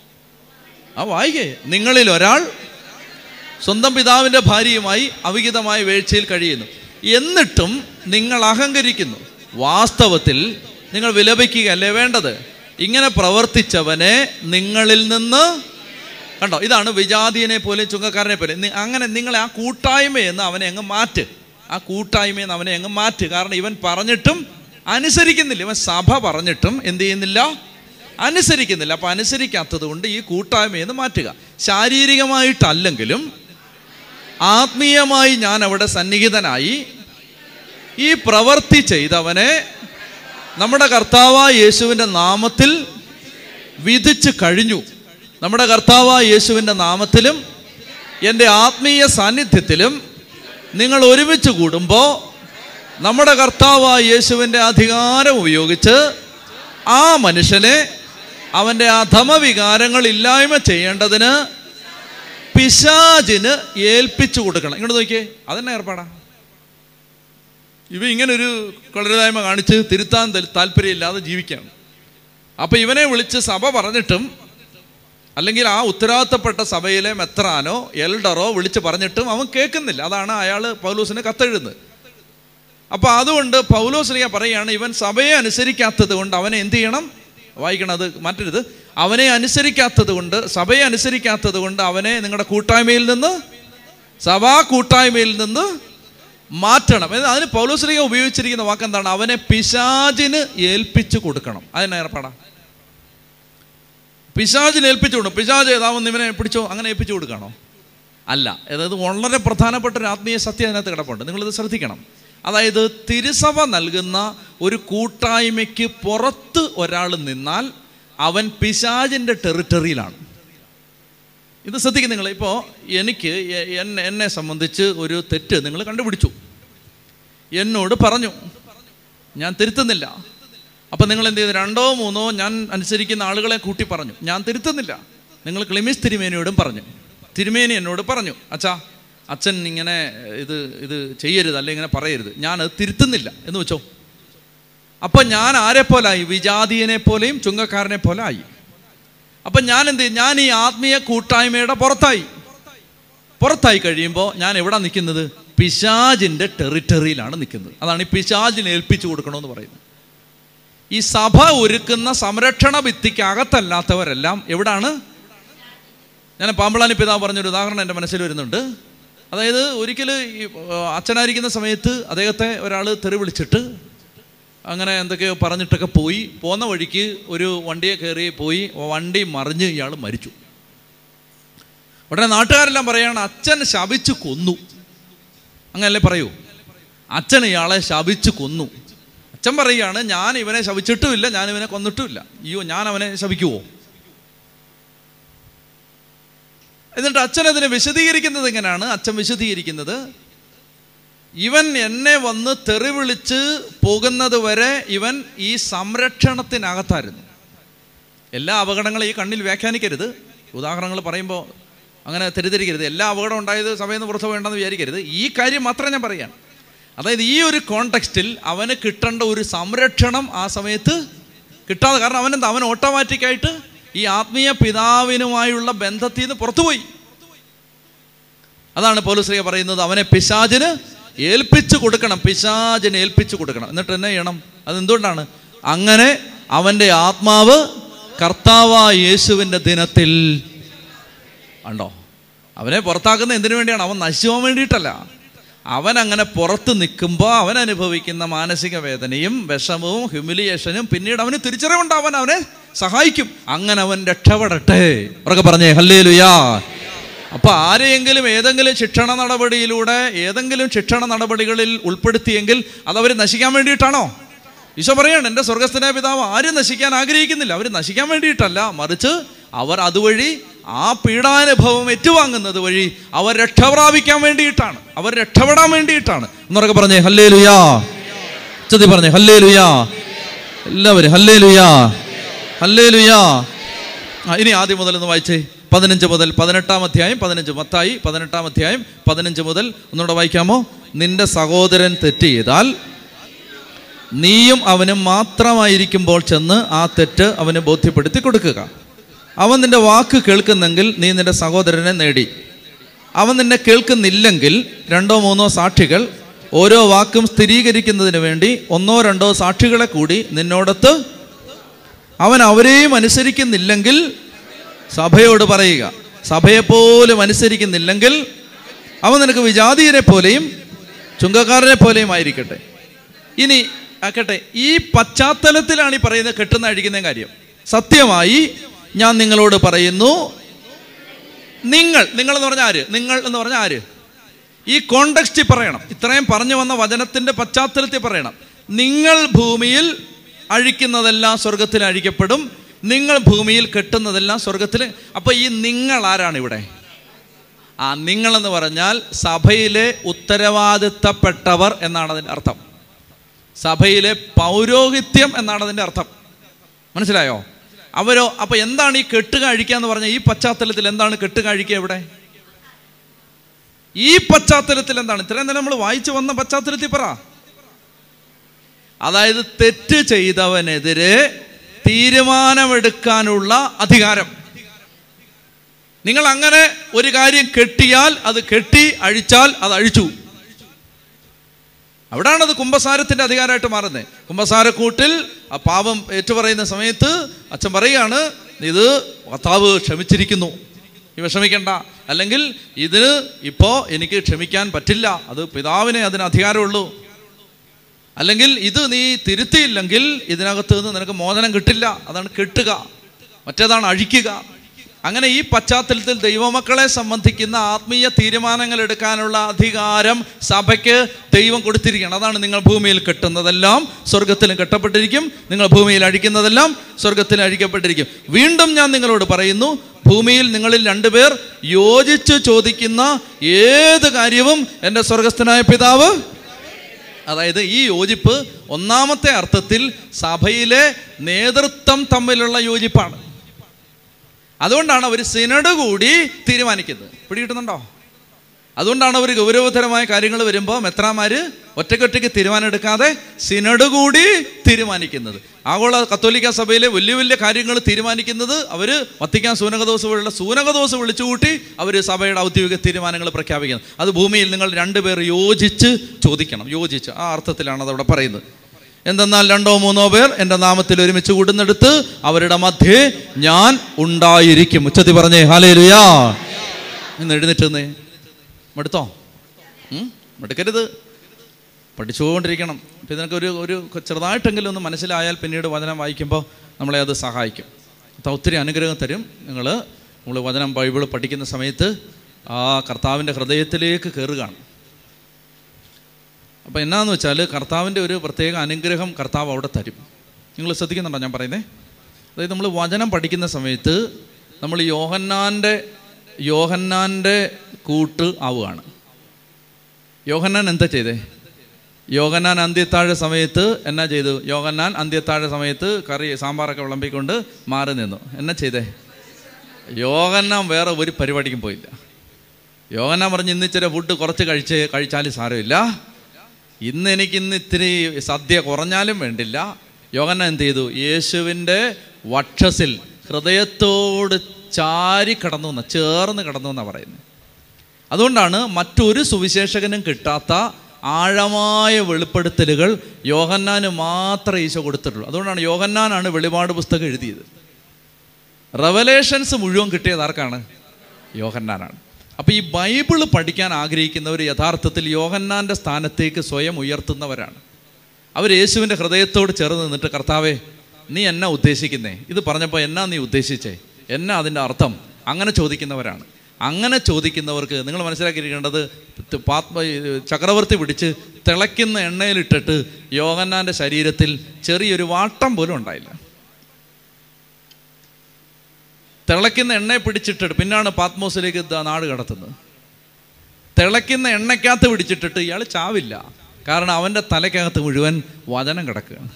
ആ വായിക്കേ. നിങ്ങളിൽ ഒരാൾ സ്വന്തം പിതാവിന്റെ ഭാര്യയുമായി അവിഹിതമായ വീഴ്ചയിൽ കഴിയുന്നു. എന്നിട്ടും നിങ്ങൾ അഹങ്കരിക്കുന്നു. വാസ്തവത്തിൽ നിങ്ങൾ വിലപിക്കുകയല്ലേ വേണ്ടത്? ഇങ്ങനെ പ്രവർത്തിച്ചവനെ നിങ്ങളിൽ നിന്ന് കണ്ടോ? ഇതാണ് വിജാതിയനെ പോലെ ചുങ്കക്കാരനെ പോലെ. അങ്ങനെ നിങ്ങളെ ആ കൂട്ടായ്മയെന്ന് അവനെ അങ്ങ് മാറ്റ്. ആ കൂട്ടായ്മയെന്ന് അവനെ അങ്ങ് മാറ്റ്. കാരണം ഇവൻ പറഞ്ഞിട്ടും അനുസരിക്കുന്നില്ല. ഇവൻ സഭ പറഞ്ഞിട്ടും എന്ത് ചെയ്യുന്നില്ല? അനുസരിക്കുന്നില്ല. അപ്പം അനുസരിക്കാത്തത് കൊണ്ട് ഈ കൂട്ടായ്മയെന്ന് മാറ്റുക. ശാരീരികമായിട്ടല്ലെങ്കിലും ആത്മീയമായി ഞാൻ അവിടെ സന്നിഹിതനായി ഈ പ്രവൃത്തി ചെയ്തവനെ നമ്മുടെ കർത്താവായ യേശുവിന്റെ നാമത്തിൽ വിധിച്ചു കഴിഞ്ഞു. നമ്മുടെ കർത്താവ് യേശുവിന്റെ നാമത്തിലും എന്റെ ആത്മീയ സാന്നിധ്യത്തിലും നിങ്ങൾ ഒരുമിച്ച് കൂടുമ്പോൾ നമ്മുടെ കർത്താവ് യേശുവിന്റെ അധികാരം ഉപയോഗിച്ച് ആ മനുഷ്യനെ അവന്റെ അധമവികാരങ്ങൾ ഇല്ലായ്മ ചെയ്യേണ്ടതിന് പിശാചിന് ഏൽപ്പിച്ചു കൊടുക്കണം. ഇങ്ങോട്ട് നോക്കിയേ അതെന്നെ ഏർപ്പാടാ. ഇവ ഇങ്ങനൊരു കളരുതായ്മ കാണിച്ച് തിരുത്താൻ താല്പര്യമില്ലാതെ ജീവിക്കുകയാണ്. അപ്പോൾ ഇവനെ വിളിച്ച് സഭ പറഞ്ഞിട്ടും അല്ലെങ്കിൽ ആ ഉത്തരവാദിത്തപ്പെട്ട സഭയിലെ മെത്രാനോ എൽഡറോ വിളിച്ച് പറഞ്ഞിട്ടും അവൻ കേൾക്കുന്നില്ല. അതാണ് അയാൾ പൗലൂസിന് കത്തെഴുതുന്നത്. അപ്പോൾ അതുകൊണ്ട് പൗലോസ്ലിയ പറയുകയാണ് ഇവൻ സഭയെ അനുസരിക്കാത്തത് കൊണ്ട് അവനെ എന്ത് ചെയ്യണം? വായിക്കണം അത് മാറ്റരുത്. അവനെ അനുസരിക്കാത്തത് കൊണ്ട് സഭയെ അനുസരിക്കാത്തത് കൊണ്ട് അവനെ നിങ്ങളുടെ കൂട്ടായ്മയിൽ നിന്ന് സഭാ കൂട്ടായ്മയിൽ നിന്ന് മാറ്റണം. അതിന് പൗലോസ്ലിക ഉപയോഗിച്ചിരിക്കുന്ന വാക്ക് എന്താണ് അവനെ പിശാചിന് ഏൽപ്പിച്ചു കൊടുക്കണം. അതിന് ഏർപ്പാടാ? പിശാചിന് ഏൽപ്പിച്ചു കൊടുക്കും പിശാജ് ഏതാവുന്ന ഇവനെ പിടിച്ചോ അങ്ങനെ ഏൽപ്പിച്ചു കൊടുക്കണോ? അല്ല. അതായത് വളരെ പ്രധാനപ്പെട്ട ഒരു ആത്മീയ സത്യം അതിനകത്ത് കിടപ്പുണ്ട്. നിങ്ങളിത് ശ്രദ്ധിക്കണം. അതായത് തിരുസഭ നൽകുന്ന ഒരു കൂട്ടായ്മയ്ക്ക് പുറത്ത് ഒരാൾ നിന്നാൽ അവൻ പിശാജിന്റെ ടെറിട്ടറിയിലാണ്. ഇത് ശ്രദ്ധിക്കും നിങ്ങൾ ഇപ്പോൾ എനിക്ക് എന്നെ സംബന്ധിച്ച് ഒരു തെറ്റ് നിങ്ങൾ കണ്ടുപിടിച്ചു. എന്നോട് പറഞ്ഞു. ഞാൻ തിരുത്തുന്നില്ല. അപ്പം നിങ്ങൾ എന്ത് ചെയ്തു രണ്ടോ മൂന്നോ ഞാൻ അനുസരിക്കുന്ന ആളുകളെ കൂട്ടി പറഞ്ഞു. ഞാൻ തിരുത്തുന്നില്ല. നിങ്ങൾ ക്ലിമിസ് തിരുമേനിയോടും പറഞ്ഞു. തിരുമേനി എന്നോട് പറഞ്ഞു അച്ഛാ അച്ഛൻ ഇങ്ങനെ ഇത് ഇത് ചെയ്യരുത് അല്ലെങ്കിൽ ഇങ്ങനെ പറയരുത്. ഞാനത് തിരുത്തുന്നില്ല. എന്ന് വെച്ചോ. അപ്പം ഞാൻ ആരെ പോലായി വിജാതീയനെ പോലെയും ചുങ്കക്കാരനെ പോലെ ആയി. അപ്പം ഞാൻ എന്ത്? ഞാൻ ഈ ആത്മീയ കൂട്ടായ്മയുടെ പുറത്തായി. പുറത്തായി കഴിയുമ്പോൾ ഞാൻ എവിടെ നിൽക്കുന്നത്? പിശാജിന്റെ ടെറിറ്ററിയിലാണ് നിൽക്കുന്നത്. അതാണ് ഈ പിശാജിനെ ഏൽപ്പിച്ചു കൊടുക്കണമെന്ന് പറയുന്നത്. ഈ സഭ ഒരുക്കുന്ന സംരക്ഷണ ഭിത്തിക്കകത്തല്ലാത്തവരെല്ലാം എവിടാണ്? ഞാൻ പാമ്പളാനി പിതാവ് പറഞ്ഞൊരു ഉദാഹരണം എന്റെ മനസ്സിൽ വരുന്നുണ്ട്. അതായത് ഒരിക്കൽ അച്ഛനായിരിക്കുന്ന സമയത്ത് അദ്ദേഹത്തെ ഒരാൾ തെറി വിളിച്ചിട്ട് അങ്ങനെ എന്തൊക്കെയോ പറഞ്ഞിട്ടൊക്കെ പോയി. പോന്ന വഴിക്ക് ഒരു വണ്ടിയെ കയറി പോയി. വണ്ടി മറിഞ്ഞ് ഇയാൾ മരിച്ചു. ഉടനെ നാട്ടുകാരെല്ലാം പറയാണ് അച്ഛൻ ശപിച്ചു കൊന്നു. അങ്ങനല്ലേ പറയൂ? അച്ഛൻ ഇയാളെ ശപിച്ചു കൊന്നു. അച്ഛൻ പറയുകയാണ് ഞാൻ ഇവനെ ശവിച്ചിട്ടുമില്ല ഞാൻ ഇവനെ കൊന്നിട്ടുമില്ല. അയ്യോ ഞാൻ അവനെ ശവിക്കുവോ? എന്നിട്ട് അച്ഛൻ അതിനെ വിശദീകരിക്കുന്നത് എങ്ങനെയാണ്? അച്ഛൻ വിശദീകരിക്കുന്നത് ഇവൻ എന്നെ വന്ന് തെറി വിളിച്ച് പോകുന്നത് വരെ ഇവൻ ഈ സംരക്ഷണത്തിനകത്തായിരുന്നു. എല്ലാ അപകടങ്ങളും ഈ കണ്ണിൽ വ്യാഖ്യാനിക്കരുത്. ഉദാഹരണങ്ങൾ പറയുമ്പോൾ അങ്ങനെ തെരുതിരിക്കരുത് എല്ലാ അപകടം ഉണ്ടായത് സഭയിൽ നിന്ന് വേണ്ടെന്ന് വിചാരിക്കരുത്. ഈ കാര്യം മാത്രം ഞാൻ പറയാം അതായത് ഈ ഒരു കോണ്ടെക്സ്റ്റിൽ അവന് കിട്ടേണ്ട ഒരു സംരക്ഷണം ആ സമയത്ത് കിട്ടാതെ കാരണം അവനെന്താ? അവൻ ഓട്ടോമാറ്റിക്കായിട്ട് ഈ ആത്മീയ പിതാവിനുമായുള്ള ബന്ധത്തിൽ നിന്ന് പുറത്തുപോയി. അതാണ് പോലീസ്രീ പറയുന്നത്. അവനെ പിശാചിന് ഏൽപ്പിച്ചു കൊടുക്കണം. പിശാചിന് ഏൽപ്പിച്ചു കൊടുക്കണം. എന്നിട്ട് എന്നെ ചെയ്യണം? അതെന്തുകൊണ്ടാണ് അങ്ങനെ അവന്റെ ആത്മാവ് കർത്താവായ യേശുവിന്റെ ദിനത്തിൽ ഉണ്ടോ അവനെ പുറത്താക്കുന്ന എന്തിനു വേണ്ടിയാണ്? അവൻ പോകാൻ വേണ്ടിയിട്ടല്ല. അവൻ അങ്ങനെ പുറത്ത് നിൽക്കുമ്പോൾ അവൻ അനുഭവിക്കുന്ന മാനസിക വേദനയും വിഷമവും ഹ്യൂമിലിയേഷനും പിന്നീട് അവന് തിരിച്ചറിവുണ്ടാവാൻ അവനെ സഹായിക്കും. അങ്ങനെ അവൻ രക്ഷപ്പെടട്ടെ. അവരൊക്കെ പറഞ്ഞേ ഹല്ലേ ലുയാ അപ്പൊ ആരെയെങ്കിലും ഏതെങ്കിലും ശിക്ഷണ നടപടിയിലൂടെ ഏതെങ്കിലും ശിക്ഷണ നടപടികളിൽ ഉൾപ്പെടുത്തിയെങ്കിൽ അതവർ നശിക്കാൻ വേണ്ടിയിട്ടാണോ? ഈശോ പറയാണ് എന്റെ സ്വർഗസ്ഥനായ പിതാവ് ആരും നശിക്കാൻ ആഗ്രഹിക്കുന്നില്ല. അവർ നശിക്കാൻ വേണ്ടിയിട്ടല്ല. മറിച്ച് അവർ അതുവഴി ആ പീഡാനുഭവം ഏറ്റുവാങ്ങുന്നത് വഴി അവർ രക്ഷപ്രാപിക്കാൻ വേണ്ടിയിട്ടാണ്. അവർ രക്ഷപ്പെടാൻ വേണ്ടിയിട്ടാണ്. എന്നൊക്കെ പറഞ്ഞേ ഹല്ലേ ലുയാ ചതി പറഞ്ഞേ ഹല്ലേ ലുയാ എല്ലാവരും ഹല്ലേ ലുയാ ഹല്ലേ ലുയാ ഇനി ആദ്യം മുതൽ ഒന്ന് വായിച്ചേ. പതിനഞ്ച് മുതൽ പതിനെട്ടാം അധ്യായം പതിനഞ്ച് മത്തായി പതിനെട്ടാം അധ്യായം പതിനഞ്ച് മുതൽ ഒന്നുകൂടെ വായിക്കാമോ? നിന്റെ സഹോദരൻ തെറ്റ് ചെയ്താൽ നീയും അവനും മാത്രമായിരിക്കുമ്പോൾ ചെന്ന് ആ തെറ്റ് അവന് ബോധ്യപ്പെടുത്തി കൊടുക്കുക. അവൻ നിന്റെ വാക്ക് കേൾക്കുന്നെങ്കിൽ നീ നിന്റെ സഹോദരനെ നേടി. അവൻ നിന്നെ കേൾക്കുന്നില്ലെങ്കിൽ രണ്ടോ മൂന്നോ സാക്ഷികൾ ഓരോ വാക്കും സ്ഥിരീകരിക്കുന്നതിന് വേണ്ടി ഒന്നോ രണ്ടോ സാക്ഷികളെ കൂടി നിന്നോടത്ത് അവൻ അവരെയും അനുസരിക്കുന്നില്ലെങ്കിൽ സഭയോട് പറയുക. സഭയെപ്പോലും അനുസരിക്കുന്നില്ലെങ്കിൽ അവൻ നിനക്ക് വിജാതീയരെ പോലെയും ചുങ്കക്കാരനെ പോലെയും ആയിരിക്കട്ടെ. ഇനി ആക്കട്ടെ ഈ പശ്ചാത്തലത്തിലാണ് ഈ പറയുന്നത് കെട്ടുന്ന അഴിക്കുന്ന കാര്യം. സത്യമായി ഞാൻ നിങ്ങളോട് പറയുന്നു നിങ്ങൾ നിങ്ങൾ എന്ന് പറഞ്ഞാൽ ആര്? നിങ്ങൾ എന്ന് പറഞ്ഞാൽ ആര്? ഈ കോണ്ടക്സ്റ്റിൽ പറയണം. ഇത്രയും പറഞ്ഞു വന്ന വചനത്തിന്റെ പശ്ചാത്തലത്തിൽ പറയണം. നിങ്ങൾ ഭൂമിയിൽ അഴിക്കുന്നതെല്ലാം സ്വർഗത്തിൽ അഴിക്കപ്പെടും. നിങ്ങൾ ഭൂമിയിൽ കെട്ടുന്നതെല്ലാം സ്വർഗത്തിൽ അപ്പൊ ഈ നിങ്ങൾ ആരാണ് ഇവിടെ? ആ നിങ്ങൾ എന്ന് പറഞ്ഞാൽ സഭയിലെ ഉത്തരവാദിത്തപ്പെട്ടവർ എന്നാണ് അതിന്റെ അർത്ഥം. സഭയിലെ പൗരോഹിത്യം എന്നാണ് അതിന്റെ അർത്ഥം. മനസ്സിലായോ? അവരോ അപ്പൊ എന്താണ് ഈ കെട്ടുക അഴിക്കുക എന്ന് പറഞ്ഞാൽ ഈ പശ്ചാത്തലത്തിൽ എന്താണ് കെട്ടുക അഴിക്കുക ഇവിടെ? ഈ പശ്ചാത്തലത്തിൽ എന്താണ്? ഇത്രയും നേരം നമ്മൾ വായിച്ചു വന്ന പശ്ചാത്തലത്തിൽ പറ. അതായത് തെറ്റ് ചെയ്തവനെതിരെ തീരുമാനമെടുക്കാനുള്ള അധികാരം. നിങ്ങൾ അങ്ങനെ ഒരു കാര്യം കെട്ടിയാൽ അത് കെട്ടി അഴിച്ചാൽ അത് അഴിച്ചു. അവിടാണ് അത് കുംഭസാരത്തിന്റെ അധികാരമായിട്ട് മാറുന്നത്. കുംഭസാരക്കൂട്ടിൽ ആ പാപം ഏറ്റുപറയുന്ന സമയത്ത് അച്ഛൻ പറയുകയാണ് ഇത് കർത്താവ് ക്ഷമിച്ചിരിക്കുന്നു. ഈ വിഷമിക്കണ്ട. അല്ലെങ്കിൽ ഇതിന് ഇപ്പോൾ എനിക്ക് ക്ഷമിക്കാൻ പറ്റില്ല. അത് പിതാവിനെ അതിന് അധികാരമുള്ളൂ. അല്ലെങ്കിൽ ഇത് നീ തിരുത്തിയില്ലെങ്കിൽ ഇതിനകത്ത് നിന്ന് നിനക്ക് മോചനം കിട്ടില്ല. അതാണ് കെട്ടുക. മറ്റേതാണ് അഴിക്കുക. അങ്ങനെ ഈ പശ്ചാത്തലത്തിൽ ദൈവമക്കളെ സംബന്ധിക്കുന്ന ആത്മീയ തീരുമാനങ്ങൾ എടുക്കാനുള്ള അധികാരം സഭയ്ക്ക് ദൈവം കൊടുത്തിരിക്കണം അതാണ് നിങ്ങൾ ഭൂമിയിൽ കെട്ടുന്നതെല്ലാം. സ്വർഗത്തിലും കെട്ടപ്പെട്ടിരിക്കും. നിങ്ങൾ ഭൂമിയിൽ അഴിക്കുന്നതെല്ലാം സ്വർഗത്തിൽ അഴിക്കപ്പെട്ടിരിക്കും. വീണ്ടും ഞാൻ നിങ്ങളോട് പറയുന്നു ഭൂമിയിൽ നിങ്ങളിൽ രണ്ടുപേർ യോജിച്ച് ചോദിക്കുന്ന ഏത് കാര്യവും എന്റെ സ്വർഗസ്ഥനായ പിതാവ്? അതായത് ഈ യോജിപ്പ് ഒന്നാമത്തെ അർത്ഥത്തിൽ സഭയിലെ നേതൃത്വം തമ്മിലുള്ള യോജിപ്പാണ്. അതുകൊണ്ടാണ് അവർ സിനഡ് കൂടി തീരുമാനിക്കുന്നത്. പിടികിട്ടുന്നുണ്ടോ? അതുകൊണ്ടാണ് അവർ ഗൗരവതരമായ കാര്യങ്ങൾ വരുമ്പോൾ ഒറ്റയ്ക്കൊറ്റയ്ക്ക് തീരുമാനം എടുക്കാതെ സിനഡ് കൂടി തീരുമാനിക്കുന്നത്. ആഗോള കത്തോലിക്ക സഭയിലെ വലിയ വലിയ കാര്യങ്ങൾ തീരുമാനിക്കുന്നത് അവർ വത്തിക്കാൻ സൂനകദോസ് പോലുള്ള സൂനകദോസ് വിളിച്ചുകൂട്ടി അവർ സഭയുടെ ഔദ്യോഗിക തീരുമാനങ്ങൾ പ്രഖ്യാപിക്കുന്നത്. അത് ഭൂമിയിൽ നിങ്ങൾ രണ്ടുപേർ യോജിച്ച് ചോദിക്കണം. യോജിച്ച് ആ അർത്ഥത്തിലാണ് അതവിടെ പറയുന്നത്. എന്തെന്നാൽ രണ്ടോ മൂന്നോ പേർ എന്റെ നാമത്തിൽ ഒരുമിച്ച് കൂടുന്നെടുത്ത് അവരുടെ മധ്യേ ഞാൻ ഉണ്ടായിരിക്കും. ഉച്ചത്തി പറഞ്ഞേ ഹാലേ ലുയാ ഇന്ന് എഴുന്നേറ്റുന്നേ മടുത്തോ? മടുക്കരുത്. പഠിച്ചുകൊണ്ടിരിക്കണം അപ്പം ഇതിനൊക്കെ ഒരു ഒരു ചെറുതായിട്ടെങ്കിലും ഒന്ന് മനസ്സിലായാൽ പിന്നീട് വചനം വായിക്കുമ്പോൾ നമ്മളെ അത് സഹായിക്കും. ഒത്തിരി അനുഗ്രഹം തരും നിങ്ങൾ നമ്മൾ വചനം ബൈബിൾ പഠിക്കുന്ന സമയത്ത് ആ കർത്താവിന്റെ ഹൃദയത്തിലേക്ക് കയറുകയാണ്. അപ്പോൾ എന്നാന്ന് വെച്ചാൽ കർത്താവിന്റെ ഒരു പ്രത്യേക അനുഗ്രഹം കർത്താവ് അവിടെ തരും. നിങ്ങൾ ശ്രദ്ധിക്കുന്നുണ്ടോ ഞാൻ പറയുന്നത് അതായത് നമ്മൾ വചനം പഠിക്കുന്ന സമയത്ത് നമ്മൾ യോഹന്നാന്റെ യോഹന്നാന്റെ കൂട്ട് ആവുകയാണ്. യോഹന്നാൻ എന്താ ചെയ്തേ? യോഹന്നാൻ അന്ത്യത്താഴ സമയത്ത് എന്നാ ചെയ്തു? യോഹന്നാൻ അന്ത്യത്താഴ സമയത്ത് കറി സാമ്പാറൊക്കെ വിളമ്പിക്കൊണ്ട് മാറി നിന്നു. എന്നാ ചെയ്തേ? യോഹന്നാൻ വേറെ ഒരു പരിപാടിക്കും പോയില്ല. യോഹന്നാൻ പറഞ്ഞ് ഇന്നിച്ചിരി ഫുഡ് കുറച്ച് കഴിച്ച് കഴിച്ചാലും സാരമില്ല. ഇന്ന് എനിക്ക് ഇന്ന് ഇത്തിരി സദ്യ കുറഞ്ഞാലും വേണ്ടില്ല. യോഗന എന്ത് ചെയ്തു? യേശുവിന്റെ വക്ഷസിൽ ഹൃദയത്തോട് ചാരി കടന്നു എന്ന ചേർന്ന് കടന്നു എന്നാണ് പറയുന്നത്. അതുകൊണ്ടാണ് മറ്റൊരു സുവിശേഷകനും കിട്ടാത്ത ആഴമായ വെളിപ്പെടുത്തലുകൾ യോഹന്നാന് മാത്രമേ ഈശോ കൊടുത്തിട്ടുള്ളൂ. അതുകൊണ്ടാണ് യോഹന്നാനാണ് വെളിപാട് പുസ്തകം എഴുതിയത്. റവലേഷൻസ് മുഴുവൻ കിട്ടിയത് ആർക്കാണ്? യോഹന്നാനാണ്. അപ്പോൾ ഈ ബൈബിൾ പഠിക്കാൻ ആഗ്രഹിക്കുന്നവർ യഥാർത്ഥത്തിൽ യോഹന്നാന്റെ സ്ഥാനത്തേക്ക് സ്വയം ഉയർത്തുന്നവരാണ്. അവർ യേശുവിന്റെ ഹൃദയത്തോട് ചേർന്ന് നിന്നിട്ട് കർത്താവേ നീ എന്നാ ഉദ്ദേശിക്കുന്നേ? ഇത് പറഞ്ഞപ്പോൾ എന്നാ നീ ഉദ്ദേശിച്ചേ? എന്നാ അതിന്റെ അർത്ഥം? അങ്ങനെ ചോദിക്കുന്നവരാണ്. അങ്ങനെ ചോദിക്കുന്നവർക്ക് നിങ്ങൾ മനസ്സിലാക്കിയിരിക്കേണ്ടത് പാത്മ ചക്രവർത്തി പിടിച്ച് തിളയ്ക്കുന്ന എണ്ണയിലിട്ടിട്ട് യോഹന്നാന്റെ ശരീരത്തിൽ ചെറിയൊരു വാട്ടം പോലും ഉണ്ടായില്ല. തിളയ്ക്കുന്ന എണ്ണയെ പിടിച്ചിട്ടിട്ട് പിന്നാണ് പാത്മോസിലേക്ക് നാട് കടത്തുന്നത്. തിളയ്ക്കുന്ന എണ്ണയ്ക്കകത്ത് പിടിച്ചിട്ടിട്ട് ഇയാൾ ചാവില്ല. കാരണം അവന്റെ തലയ്ക്കകത്ത് മുഴുവൻ വചനം കിടക്കുകയാണ്.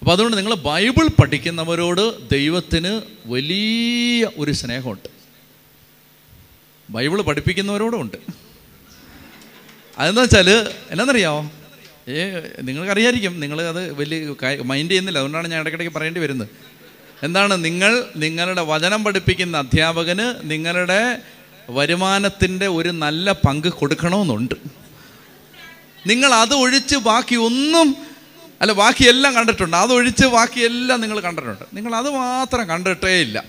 അപ്പം അതുകൊണ്ട് നിങ്ങൾ ബൈബിൾ പഠിക്കുന്നവരോട് ദൈവത്തിന് വലിയ ഒരു സ്നേഹമുണ്ട്. ബൈബിൾ പഠിപ്പിക്കുന്നവരോടും ഉണ്ട്. അതെന്താ വെച്ചാൽ എന്നാന്നറിയാമോ ഏ നിങ്ങൾക്കറിയായിരിക്കും നിങ്ങൾ അത് വലിയ മൈൻഡ് ചെയ്യുന്നില്ല. അതുകൊണ്ടാണ് ഞാൻ ഇടയ്ക്കിടയ്ക്ക് പറയേണ്ടി വരുന്നത്. എന്താണ്? നിങ്ങൾ നിങ്ങളുടെ വചനം പഠിപ്പിക്കുന്ന അധ്യാപകന് നിങ്ങളുടെ വരുമാനത്തിന്റെ ഒരു നല്ല പങ്ക് കൊടുക്കണമെന്നുണ്ട്. നിങ്ങൾ അത് ഒഴിച്ച് ബാക്കി ഒന്നും അല്ല ബാക്കിയെല്ലാം കണ്ടിട്ടുണ്ട്. അതൊഴിച്ച് ബാക്കിയെല്ലാം നിങ്ങൾ കണ്ടിട്ടുണ്ട്. നിങ്ങൾ അത് മാത്രം കണ്ടിട്ടേ ഇല്ല.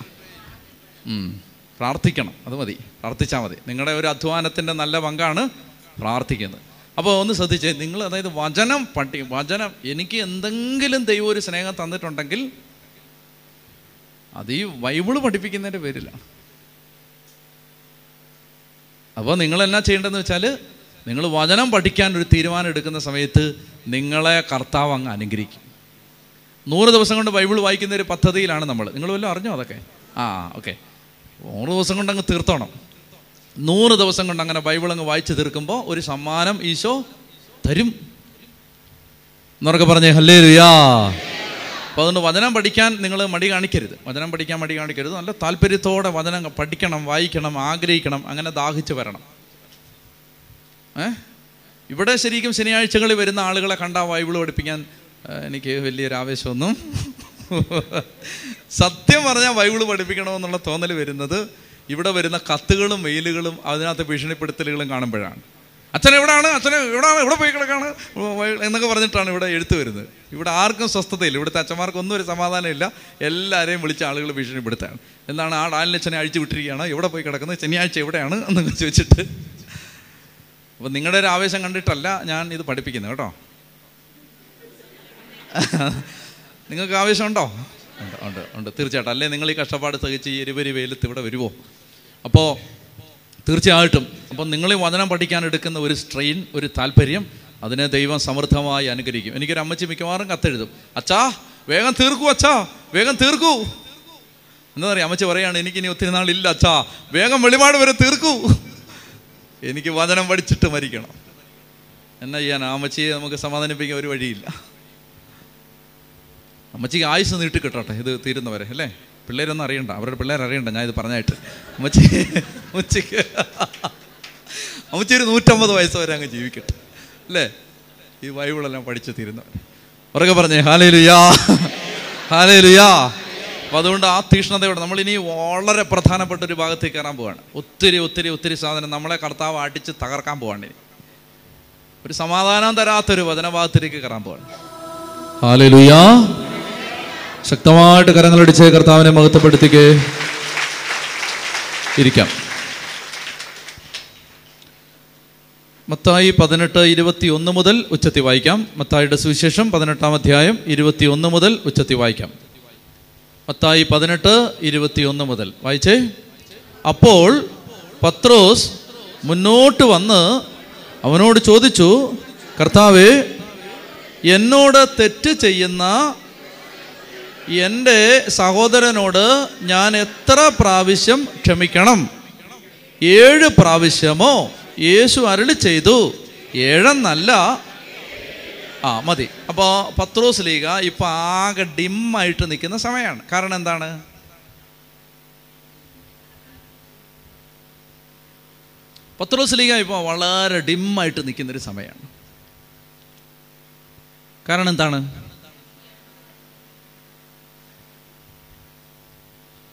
പ്രാർത്ഥിക്കണം. അത് മതി. പ്രാർത്ഥിച്ചാൽ മതി. നിങ്ങളുടെ ഒരു അധ്വാനത്തിന്റെ നല്ല പങ്കാണ് പ്രാർത്ഥിക്കുന്നത്. അപ്പോൾ ഒന്ന് ശ്രദ്ധിച്ചേ നിങ്ങൾ അതായത് വചനം പഠി വചനം എനിക്ക് എന്തെങ്കിലും ദൈവം ഒരു സ്നേഹം തന്നിട്ടുണ്ടെങ്കിൽ അത് ഈ ബൈബിൾ പഠിപ്പിക്കുന്നതിന്റെ പേരിലാണ്. അപ്പോൾ നിങ്ങൾ എന്നാ ചെയ്യേണ്ടതെന്ന് വെച്ചാൽ നിങ്ങൾ വചനം പഠിക്കാൻ ഒരു തീരുമാനം എടുക്കുന്ന സമയത്ത് നിങ്ങളെ കർത്താവ് അങ്ങ് അനുഗ്രഹിക്കും. നൂറ് ദിവസം കൊണ്ട് ബൈബിൾ വായിക്കുന്ന ഒരു പദ്ധതിയിലാണ് നമ്മൾ. നിങ്ങൾ വല്ലതും അറിഞ്ഞോ അതൊക്കെ? ആ ഓക്കെ. നൂറ് ദിവസം കൊണ്ട് അങ്ങ് തീർത്തോണം. നൂറ് ദിവസം കൊണ്ട് അങ്ങനെ ബൈബിൾ അങ്ങ് വായിച്ച് തീർക്കുമ്പോൾ ഒരു സമ്മാനം ഈശോ തരും. എന്നൊക്കെ പറഞ്ഞേ ഹല്ലേ ലുയാ അപ്പോൾ അതുകൊണ്ട് വചനം പഠിക്കാൻ നിങ്ങൾ മടി കാണിക്കരുത്. വചനം പഠിക്കാൻ മടി കാണിക്കരുത്. നല്ല താല്പര്യത്തോടെ വചനം പഠിക്കണം വായിക്കണം ആഗ്രഹിക്കണം അങ്ങനെ ദാഹിച്ച് വരണം. ഏ? ഇവിടെ ശരിക്കും ശനിയാഴ്ചകളിൽ വരുന്ന ആളുകളെ കണ്ടാൽ ബൈബിൾ പഠിപ്പിക്കാൻ എനിക്ക് വലിയൊരു ആവേശമൊന്നും സത്യം പറഞ്ഞാൽ ബൈബിൾ പഠിപ്പിക്കണമെന്നുള്ള തോന്നൽ വരുന്നത് ഇവിടെ വരുന്ന കത്തുകളും മെയിലുകളും അതിനകത്ത് ഭീഷണിപ്പെടുത്തലുകളും കാണുമ്പോഴാണ്. അച്ഛൻ എവിടെയാണ് അച്ഛൻ എവിടെയാണ് എവിടെ പോയി കിടക്കാണ്? എന്നൊക്കെ പറഞ്ഞിട്ടാണ് ഇവിടെ എഴുത്തു വരുന്നത്. ഇവിടെ ആർക്കും സ്വസ്ഥതയില്ല. ഇവിടുത്തെ അച്ഛന്മാർക്കൊന്നും ഒരു സമാധാനമില്ല എല്ലാവരെയും വിളിച്ച ആളുകൾ ഭീഷണിപ്പെടുത്താണ് എന്താണ് ആ ഡാലിനച്ഛനെ അഴിച്ചു വിട്ടിരിക്കുകയാണ്. എവിടെ പോയി കിടക്കുന്നത്? ശനിയാഴ്ച എവിടെയാണ് എന്നൊക്കെ ചോദിച്ചിട്ട്. അപ്പം നിങ്ങളുടെ ഒരു ആവേശം കണ്ടിട്ടല്ല ഞാൻ ഇത് പഠിപ്പിക്കുന്നത് കേട്ടോ. നിങ്ങൾക്ക് ആവേശമുണ്ടോ ഉണ്ട്? ഉണ്ട് ഉണ്ട് തീർച്ചയായിട്ടും. അല്ലേ നിങ്ങൾ ഈ കഷ്ടപ്പാട് സഹിച്ച് ഈ എരിവരി വെയിലത്ത് ഇവിടെ വരുമോ അപ്പോൾ തീർച്ചയായിട്ടും. അപ്പം നിങ്ങൾ വചനം പഠിക്കാൻ എടുക്കുന്ന ഒരു സ്ട്രെയിൻ ഒരു താല്പര്യം അതിനെ ദൈവം സമൃദ്ധമായി അനുഗ്രഹിക്കും എനിക്കൊരു അമ്മച്ചി മിക്കവാറും കത്തെഴുതും. അച്ഛാ വേഗം തീർക്കൂ അച്ഛാ വേഗം തീർക്കൂ. എന്താ പറയുക? അമ്മച്ചി പറയാണ് എനിക്കിനി ഒത്തിരി നാളില്ല അച്ഛാ വേഗം വെളിപാട് വരെ തീർക്കൂ. എനിക്ക് വചനം പഠിച്ചിട്ട് മരിക്കണം. എന്നാ ചെയ്യാൻ അമ്മച്ചിയെ നമുക്ക് സമാധാനിപ്പിക്കാൻ ഒരു വഴിയില്ല. അമ്മച്ചിക്ക് ആയുസ് നീട്ടി കിട്ടട്ടെ ഇത് തീരുന്നവരെ അല്ലേ? പിള്ളേരൊന്നും അറിയണ്ട അവരുടെ പിള്ളേർ അറിയണ്ട ഞാൻ ഇത് പറഞ്ഞായിട്ട്. അമ്മച്ചി അമ്മച്ചിക്ക് അമ്മച്ചി ഒരു നൂറ്റമ്പത് വയസ്സ് വരെ അങ്ങ് ജീവിക്കട്ടെ. അല്ലേ? ഈ ബൈബിളെല്ലാം പഠിച്ചു തീരുന്നവർ ഉറക്കെ പറഞ്ഞേ ഹാലേ ലുയാ ഹാലേ ലുയാ അപ്പോൾ അതുകൊണ്ട് ആ തീഷ്ണതയോടെ നമ്മളിനി വളരെ പ്രധാനപ്പെട്ട ഒരു ഭാഗത്തേക്ക് കയറാൻ പോവാണ്. ഒത്തിരി ഒത്തിരി ഒത്തിരി സാധനം നമ്മളെ കർത്താവ് അടിച്ച് തകർക്കാൻ പോവാണ് ഇനി. ഒരു സമാധാനം തരാത്തൊരു വചനഭാഗത്തിലേക്ക് കയറാൻ പോവാണ്. ഹാലേ ലുയാ ശക്തമായിട്ട് കരങ്ങളടിച്ച് കർത്താവിനെ മഹത്വപ്പെടുത്തിക്ക്. ഇരിക്കാം. മത്തായി പതിനെട്ട് ഇരുപത്തി ഒന്ന് മുതൽ ഉച്ചത്തി വായിക്കാം. മത്തായിയുടെ സുവിശേഷം പതിനെട്ടാം അധ്യായം ഇരുപത്തി ഒന്ന് മുതൽ ഉച്ചത്തി വായിക്കാം. മത്തായി പതിനെട്ട് ഇരുപത്തി ഒന്ന് മുതൽ. വായിച്ചേ? അപ്പോൾ പത്രോസ് മുന്നോട്ട് വന്ന് അവനോട് ചോദിച്ചു കർത്താവേ എന്നോട് തെറ്റ് ചെയ്യുന്ന എന്റെ സഹോദരനോട് ഞാൻ എത്ര പ്രാവശ്യം ക്ഷമിക്കണം? ഏഴ് പ്രാവശ്യമോ യേശു അരളി ചെയ്തു. ഏഴെന്നല്ല ആ മതി. അപ്പോൾ പത്രോസ് ലീഗ ഇപ്പൊ ആകെ ഡിമ്മായിട്ട് നിൽക്കുന്ന സമയമാണ് കാരണം എന്താണ്? പത്രോസ് ലീഗ ഇപ്പോൾ വളരെ ഡിമ്മായിട്ട് നിൽക്കുന്നൊരു സമയമാണ് കാരണം എന്താണ്?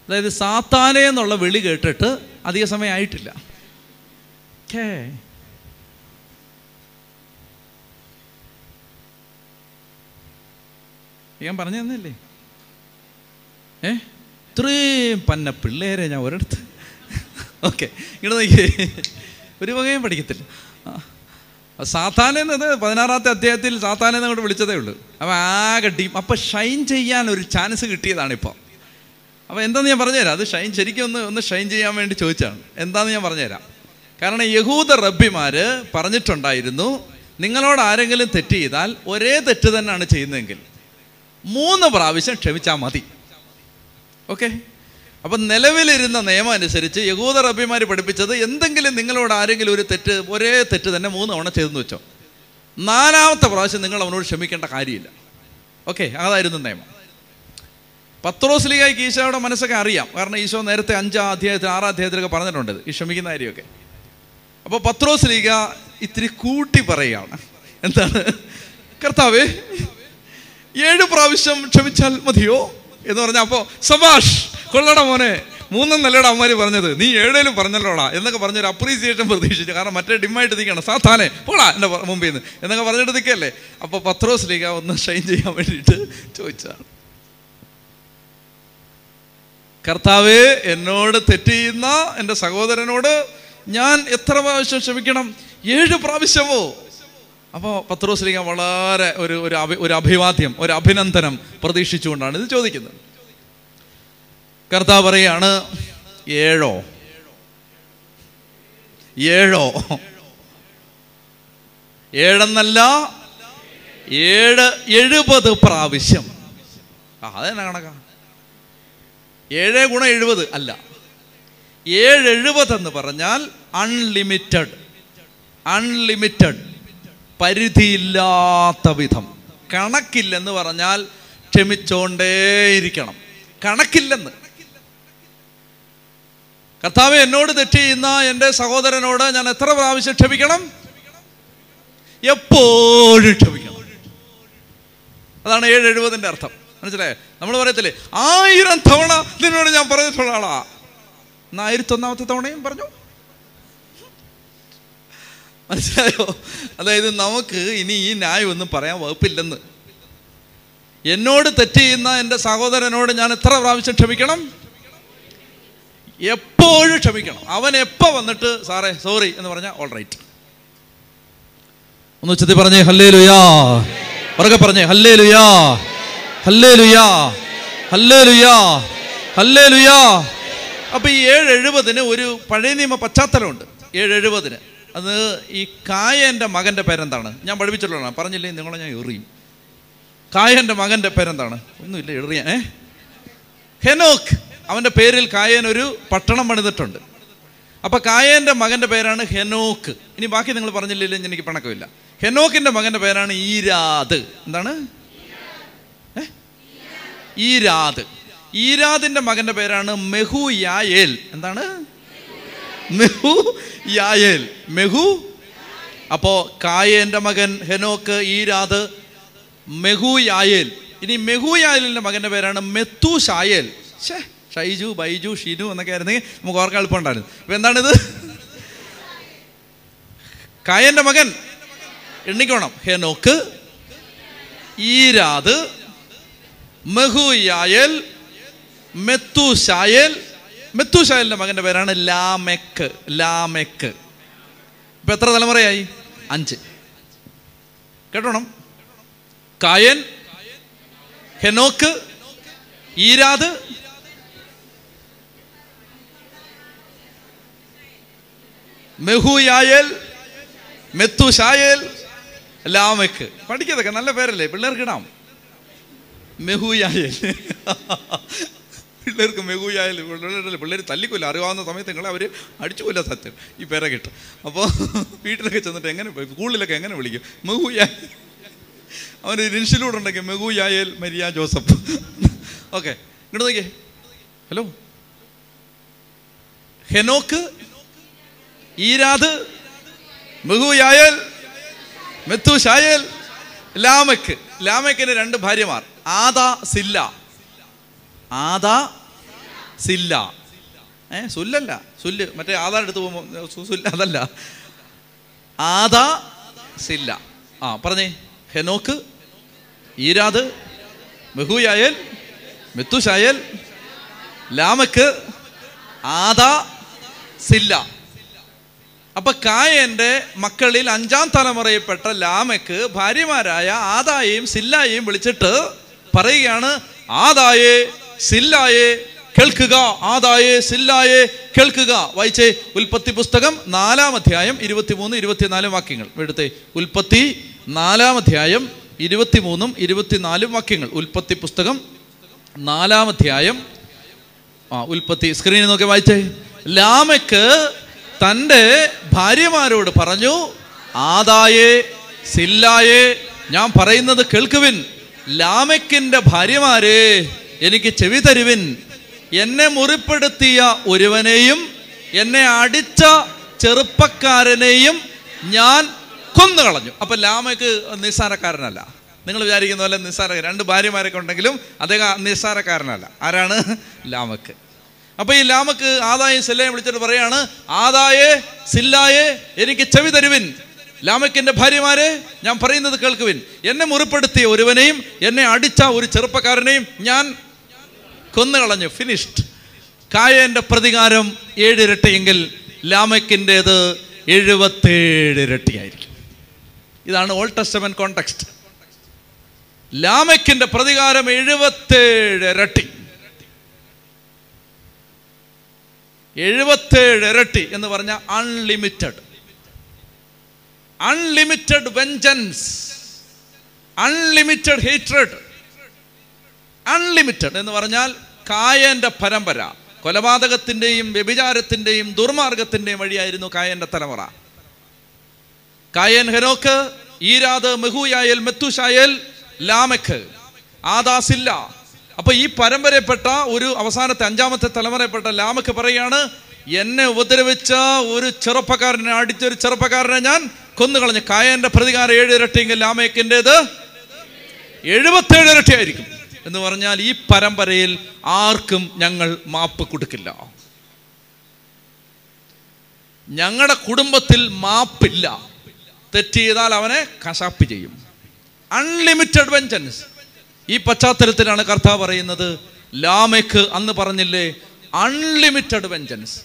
അതായത് സാത്താനെ എന്നുള്ള വിളി കേട്ടിട്ട് അധിക സമയം ആയിട്ടില്ല ഛേ. ഞാൻ പറഞ്ഞു തന്നില്ലേ? ഏ? ഇത്രയും പന്ന പിള്ളേരെ ഞാൻ ഒരിടത്ത്. ഓക്കെ ഇങ്ങനെ നോക്കിയേ. ഒരു വകയും പഠിക്കത്തില്ല. ആ സാത്താനെ എന്നത് പതിനാറാമത്തെ അധ്യായത്തിൽ സാത്താനെ അങ്ങോട്ട് വിളിച്ചതേ ഉള്ളൂ. അപ്പം ആകെ ടീം അപ്പം ഷൈൻ ചെയ്യാൻ ഒരു ചാൻസ് കിട്ടിയതാണ് ഇപ്പോൾ അപ്പോൾ എന്താന്ന് ഞാൻ പറഞ്ഞുതരാം? അത് ഷൈൻ ശരിക്കും ഒന്ന് ഒന്ന് ഷൈൻ ചെയ്യാൻ വേണ്ടി ചോദിച്ചാണ് എന്താണെന്ന് ഞാൻ പറഞ്ഞുതരാം? കാരണം യഹൂദ റബ്ബിമാർ പറഞ്ഞിട്ടുണ്ടായിരുന്നു നിങ്ങളോട് ആരെങ്കിലും തെറ്റ് ചെയ്താൽ ഒരേ തെറ്റ് തന്നെയാണ് ചെയ്യുന്നതെങ്കിൽ മൂന്ന് പ്രാവശ്യം ക്ഷമിച്ചാൽ മതി. ഓക്കെ? അപ്പം നിലവിലിരുന്ന നിയമം അനുസരിച്ച് യഹൂദ റബ്ബിമാർ പഠിപ്പിച്ചത് എന്തെങ്കിലും നിങ്ങളോട് ആരെങ്കിലും ഒരു തെറ്റ് ഒരേ തെറ്റ് തന്നെ മൂന്ന് തവണ ചെയ്തെന്ന് വെച്ചോ. നാലാമത്തെ പ്രാവശ്യം നിങ്ങൾ അവനോട് ക്ഷമിക്കേണ്ട കാര്യമില്ല. ഓക്കെ? അതായിരുന്നു നിയമം. പത്രോസ്ലിഗായിക്ക് ഈശോയുടെ മനസ്സൊക്കെ അറിയാം. കാരണം ഈശോ നേരത്തെ അഞ്ചാം അധ്യായത്തിൽ ആറാം അധ്യായത്തിലൊക്കെ പറഞ്ഞിട്ടുണ്ട് ഈ ക്ഷമിക്കുന്ന കാര്യമൊക്കെ. അപ്പോൾ പത്രോസ്ലിക ഇത്തിരി കൂട്ടി പറയുകയാണ് എന്താണ്? കർത്താവേ ഏഴ് പ്രാവശ്യം ക്ഷമിച്ചാൽ മതിയോ? എന്ന് പറഞ്ഞ അപ്പോൾ സബാഷ് കൊള്ളട മോനെ. മൂന്നും നല്ലടാ അമ്മമാര് പറഞ്ഞത്. നീ ഏഴേലും പറഞ്ഞല്ലോടാ. എന്നൊക്കെ പറഞ്ഞൊരു അപ്രീസിയേഷൻ പ്രതീക്ഷിച്ചു. കാരണം മറ്റേ ഡിമ്മായിട്ട് നിൽക്കണം സാധാനെ പോടാ എന്റെ മുമ്പിൽ നിന്ന് എന്നൊക്കെ പറഞ്ഞിട്ട് നിൽക്കല്ലേ അപ്പോൾ പത്രോസ് ലീഗ ഒന്ന് ഷൈൻ ചെയ്യാൻ വേണ്ടിയിട്ട് ചോദിച്ചതാണ്. കർത്താവ് എന്നോട് തെറ്റ് ചെയ്യുന്ന എന്റെ സഹോദരനോട് ഞാൻ എത്ര പ്രാവശ്യം ക്ഷമിക്കണം? ഏഴ് പ്രാവശ്യമോ? അപ്പോൾ പത്രോസ്ലിക വളരെ ഒരു ഒരു അഭി ഒരു അഭിവാദ്യം ഒരു അഭിനന്ദനം പ്രതീക്ഷിച്ചുകൊണ്ടാണ് ഇത് ചോദിക്കുന്നത്. കർത്താവ് പറയാണ് ഏഴോ? ഏഴോ? ഏഴെന്നല്ല ഏഴ് എഴുപത് പ്രാവശ്യം. അതെന്നാ കണക്കാ? ഏഴ് ഗുണം എഴുപത് അല്ല. ഏഴ് എഴുപത് എന്ന് പറഞ്ഞാൽ അൺലിമിറ്റഡ് അൺലിമിറ്റഡ് പരിധിയില്ലാത്ത വിധം. കണക്കില്ലെന്ന് പറഞ്ഞാൽ ക്ഷമിച്ചോണ്ടേയിരിക്കണം. കണക്കില്ലെന്ന്. കർത്താവ് എന്നോട് തെറ്റ് ചെയ്യുന്ന എന്റെ സഹോദരനോട് ഞാൻ എത്ര പ്രാവശ്യം ക്ഷമിക്കണം? എപ്പോഴും ക്ഷമിക്കണം. അതാണ് ഏഴ് എഴുപതിന്റെ അർത്ഥം. മനസ്സിലായേ? നമ്മൾ പറയത്തില്ലേ ആയിരം തവണ നിന്നോട് ഞാൻ പറഞ്ഞിട്ടുള്ള ആളാ ആയിരത്തൊന്നാമത്തെ തവണയും പറഞ്ഞു. മനസ്സിലായോ? അതായത് നമുക്ക് ഇനി ഈ ന്യായം ഒന്നും പറയാൻ വകുപ്പില്ലെന്ന്. എന്നോട് തെറ്റ് ചെയ്യുന്ന എന്റെ സഹോദരനോട് ഞാൻ എത്ര പ്രാവശ്യം ക്ഷമിക്കണം? എപ്പോഴും ക്ഷമിക്കണം. അവൻ എപ്പോൾ വന്നിട്ട് സാറേ സോറി എന്ന് പറഞ്ഞാൽ ഓൾ റൈറ്റ് ഒന്ന് ഉച്ചത്തിൽ പറഞ്ഞേ ഹല്ലേ ലുയാ പറക്കെ പറഞ്ഞേ ഹല്ലേ ലുയാ ഹല്ലേ ലുയാ ഹല്ലേ ലുയാ ഹല്ലേ ലുയാ അപ്പൊ ഈ ഏഴ് എഴുപതിന് ഒരു പഴയ നിയമ പശ്ചാത്തലമുണ്ട്. ഏഴ് എഴുപതിന് അത് ഈ കായന്റെ മകന്റെ പേരെന്താണ്? ഞാൻ പഠിപ്പിച്ചിട്ടുള്ളതാണ്. പറഞ്ഞില്ലേ? നിങ്ങളെ ഞാൻ എറിയും. കായന്റെ മകന്റെ പേരെന്താണ്? ഒന്നുമില്ല എറിയാൻ. ഏ? ഹെനോക്ക്. അവന്റെ പേരിൽ കായൻ ഒരു പട്ടണം പണിതിട്ടുണ്ട്. അപ്പൊ കായന്റെ മകന്റെ പേരാണ് ഹെനോക്ക്. ഇനി ബാക്കി നിങ്ങൾ പറഞ്ഞില്ലേ എനിക്ക് പണക്കമില്ല. ഹെനോക്കിന്റെ മകന്റെ പേരാണ് ഈരാദ്. എന്താണ്? ഏ? ഈരാദ്. ഈരാദിന്റെ മകന്റെ പേരാണ് മെഹു യായേൽ എന്താണ്? മെഹു യായേൽ മെഹു? അപ്പോ കായേന്റെ മകൻ ഹെനോക്ക് ഈരാദ് മെഹു യായേൽ ഇനി മെഹു യായലിന്റെ മകന്റെ പേരാണ് മെത്തു ഷായേൽ ഷൈജു ബൈജു ഷിനു എന്നൊക്കെ ആയിരുന്നെങ്കിൽ നമുക്ക് ഓർക്കാൻ എളുപ്പമുണ്ടായിരുന്നു. ഇപ്പൊ എന്താണിത്? കായന്റെ മകൻ എണ്ണിക്കോണം. ഹെനോക്ക് ഈരാദ് മെഹു യായേൽ മെത്തു ഷായേൽ മകന്റെ പേരാണ് ലാമെക്ക്. ലാമെക്ക്. ഇപ്പൊ എത്ര തലമുറയായി? അഞ്ച്. കേട്ടോണം? കായൻ ഹെനോക്ക് ഈരാദ്. മെഹുയായേൽ മെത്തുഷായേൽ ലാമെക്ക്. പഠിക്കതൊക്കെ നല്ല പേരല്ലേ? പിള്ളേർക്ക് ഇടാം. മെഹുയായേൽ. പിള്ളേർക്ക് മെഹുയായാൽ പിള്ളേർ പിള്ളേർ തല്ലിക്കൊല്ല. അറിയാവുന്ന സമയത്ത് നിങ്ങളെ അവർ അടിച്ചുകൊല്ല സത്യം ഈ പേരെ കിട്ടും. അപ്പോൾ വീട്ടിലൊക്കെ ചെന്നിട്ട് എങ്ങനെ സ്കൂളിലൊക്കെ എങ്ങനെ വിളിക്കും? മെഹുയാൽ അവന് ഇൻഷിലൂടെ ഉണ്ടെങ്കിൽ മെഹുയായേൽ മരിയ ജോസഫ്. ഓക്കെ ഇങ്ങോട്ട് നോക്കിയേ. ഹലോ. ഹെനോക്ക് ഈരാദ് മെഹുയായേൽ മെത്തു ഷായൽ ലാമക്ക് ലാമക്കിന് രണ്ട് ഭാര്യമാർ. ആദാ സില്ല. ആദാ സില്ല. ഏ സുല്ലല്ല. സുല്ല്. മറ്റേ ആധാർ എടുത്ത് പോകുമ്പോൾ സുല്ല അതല്ല. Adah Zillah. ആ പറഞ്ഞേ. Enoch Irad Mehujael Methushael Lamech Adah Zillah. അപ്പൊ കായന്റെ മക്കളിൽ അഞ്ചാം തലമുറയിൽപ്പെട്ട ലാമക്ക് ഭാര്യമാരായ ആദായെയും സില്ലായെയും വിളിച്ചിട്ട് പറയുകയാണ് ആദായെ സില്ലായെ കേൾക്കുക ആദായെ സില്ലായെ കേൾക്കുക. വായിച്ചേ ഉൽപ്പത്തി പുസ്തകം നാലാം അധ്യായം ഇരുപത്തിമൂന്ന് ഇരുപത്തിനാലും വാക്യങ്ങൾ. എടുത്തേ. ഉൽപ്പത്തി നാലാം അധ്യായം ഇരുപത്തിമൂന്നും ഇരുപത്തിനാലും വാക്യങ്ങൾ. ഉൽപ്പത്തി പുസ്തകം നാലാം അധ്യായം. ആ ഉൽപ്പത്തി സ്ക്രീനിൽ നോക്കി വായിച്ചേ. ലാമക്ക് തന്റെ ഭാര്യമാരോട് പറഞ്ഞു ആദായെ സില്ലായെ ഞാൻ പറയുന്നത് കേൾക്കുവിൻ. ലാമയ്ക്കിന്റെ ഭാര്യമാരെ എനിക്ക് ചെവി തരുവിൻ. എന്നെ മുറിപ്പെടുത്തിയ ഒരുവനെയും എന്നെ അടിച്ച ചെറുപ്പക്കാരനെയും ഞാൻ കൊന്നു കളഞ്ഞു അപ്പൊ ലാമയ്ക്ക് നിസ്സാരക്കാരനല്ല. നിങ്ങൾ വിചാരിക്കുന്ന പോലെ നിസ്സാര രണ്ട് ഭാര്യമാരൊക്കെ ഉണ്ടെങ്കിലും അദ്ദേഹം നിസ്സാരക്കാരനല്ല. ആരാണ്? ലാമക്ക് അപ്പൊ ഈ ലാമക്ക് ആദായ സില്ലയെ വിളിച്ചിട്ട് പറയാണ് ആദായേ സില്ലായെ എനിക്ക് ചെവി തരുവിൻ. ലാമക്കിന്റെ ഭാര്യമാരെ ഞാൻ പറയുന്നത് കേൾക്കുവിൻ. എന്നെ മുറിപ്പെടുത്തിയ ഒരുവനെയും എന്നെ അടിച്ച ഒരു ചെറുപ്പക്കാരനെയും ഞാൻ കൊന്നുകളഞ്ഞു ഫിനിഷ്ഡ് കായന്റെ പ്രതികാരം ഏഴിരട്ടിയെങ്കിൽ ലാമക്കിന്റെത് എഴുപത്തേഴ് ഇരട്ടിയായിരിക്കും. ഇതാണ് ഓൾഡ് ടെസ്റ്റമെന്റ് കോണ്ടെക്സ്റ്റ് ലാമക്കിന്റെ പ്രതികാരം എഴുപത്തേഴ് ഇരട്ടി. എഴുപത്തേഴ് ഇരട്ടി എന്ന് പറഞ്ഞാൽ unlimited unlimited vengeance unlimited hatred unlimited എന്ന് പറഞ്ഞാൽ കായന്റെ പരമ്പര കൊലപാതകത്തിന്റെയും വ്യഭിചാരത്തിന്റെയും ദുർമാർഗത്തിന്റെയും വഴിയായിരുന്നു കായന്റെ തലമുറ. കായൻ ഹെനോക്ക് ഈരാത് മെഹുയായൽ മെത്തുഷായൽ ലാമക്ക് ആദാസില്ല. അപ്പൊ ഈ പരമ്പരപ്പെട്ട ഒരു അവസാനത്തെ അഞ്ചാമത്തെ തലമുറയപ്പെട്ട ലാമക്ക് പറയാണ് എന്നെ ഉപദ്രവിച്ച ഒരു ചെറുപ്പക്കാരനെ അടിച്ച ഒരു ചെറുപ്പക്കാരനെ ഞാൻ കൊന്നുകളഞ്ഞു. കായന്റെ പ്രതികാരം ഏഴ് ഇരട്ടിയെങ്കിൽ ലാമേക്കിന്റെത് എഴുപത്തേഴ് ഇരട്ടിയായിരിക്കും. എന്ന് പറഞ്ഞാൽ ഈ പരമ്പരയിൽ ആർക്കും ഞങ്ങൾ മാപ്പ് കൊടുക്കില്ല. ഞങ്ങളുടെ കുടുംബത്തിൽ മാപ്പില്ല. തെറ്റ് ചെയ്താൽ അവനെ കശാപ്പ് ചെയ്യും. അൺലിമിറ്റഡ് വെഞ്ചൻസ് ഈ പശ്ചാത്തലത്തിലാണ് കർത്താവ് പറയുന്നത് ലാമയ്ക്ക് അന്ന് പറഞ്ഞില്ലേ അൺലിമിറ്റഡ് വെഞ്ചൻസ്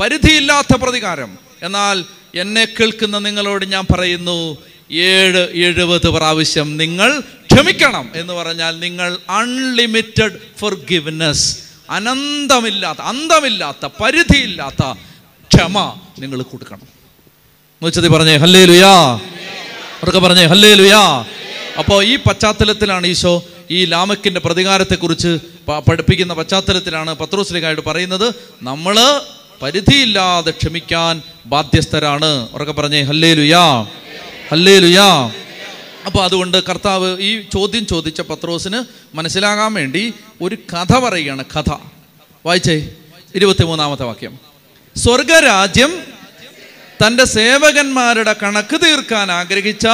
പരിധിയില്ലാത്ത പ്രതികാരം. എന്നാൽ എന്നെ കേൾക്കുന്ന നിങ്ങളോട് ഞാൻ പറയുന്നു ഏഴ് എഴുപത് പ്രാവശ്യം നിങ്ങൾ ക്ഷമിക്കണം എന്ന് പറഞ്ഞാൽ നിങ്ങൾ അൺലിമിറ്റഡ് ഫോർ ഗിവ്നെസ് അനന്തമില്ലാത്ത അന്തമില്ലാത്ത പരിധിയില്ലാത്ത ക്ഷമ നിങ്ങൾ കൊടുക്കണം. പറഞ്ഞേ ഹല്ലേ ലുയാ അവർക്ക് പറഞ്ഞേ ഹല്ലേ ലുയാ അപ്പോൾ ഈ പശ്ചാത്തലത്തിലാണ് ഈശോ ഈ ലാമക്കിന്റെ പ്രതികാരത്തെക്കുറിച്ച് പഠിപ്പിക്കുന്ന പശ്ചാത്തലത്തിലാണ് പത്രോസ്ലിഖായിട്ട് പറയുന്നത് നമ്മൾ പരിധിയില്ലാതെ ക്ഷമിക്കാൻ ബാധ്യസ്ഥരാണ്. ഉറക്കെ പറഞ്ഞേ ഹല്ലേ ലുയാ ഹല്ലേ ലുയാ അപ്പോൾ അതുകൊണ്ട് കർത്താവ് ഈ ചോദ്യം ചോദിച്ച പത്രോസിന് മനസ്സിലാകാൻ വേണ്ടി ഒരു കഥ പറയുകയാണ്. കഥ. വായിച്ചേ. ഇരുപത്തിമൂന്നാമത്തെ വാക്യം. സ്വർഗരാജ്യം തന്റെ സേവകന്മാരുടെ കണക്ക് തീർക്കാൻ ആഗ്രഹിച്ച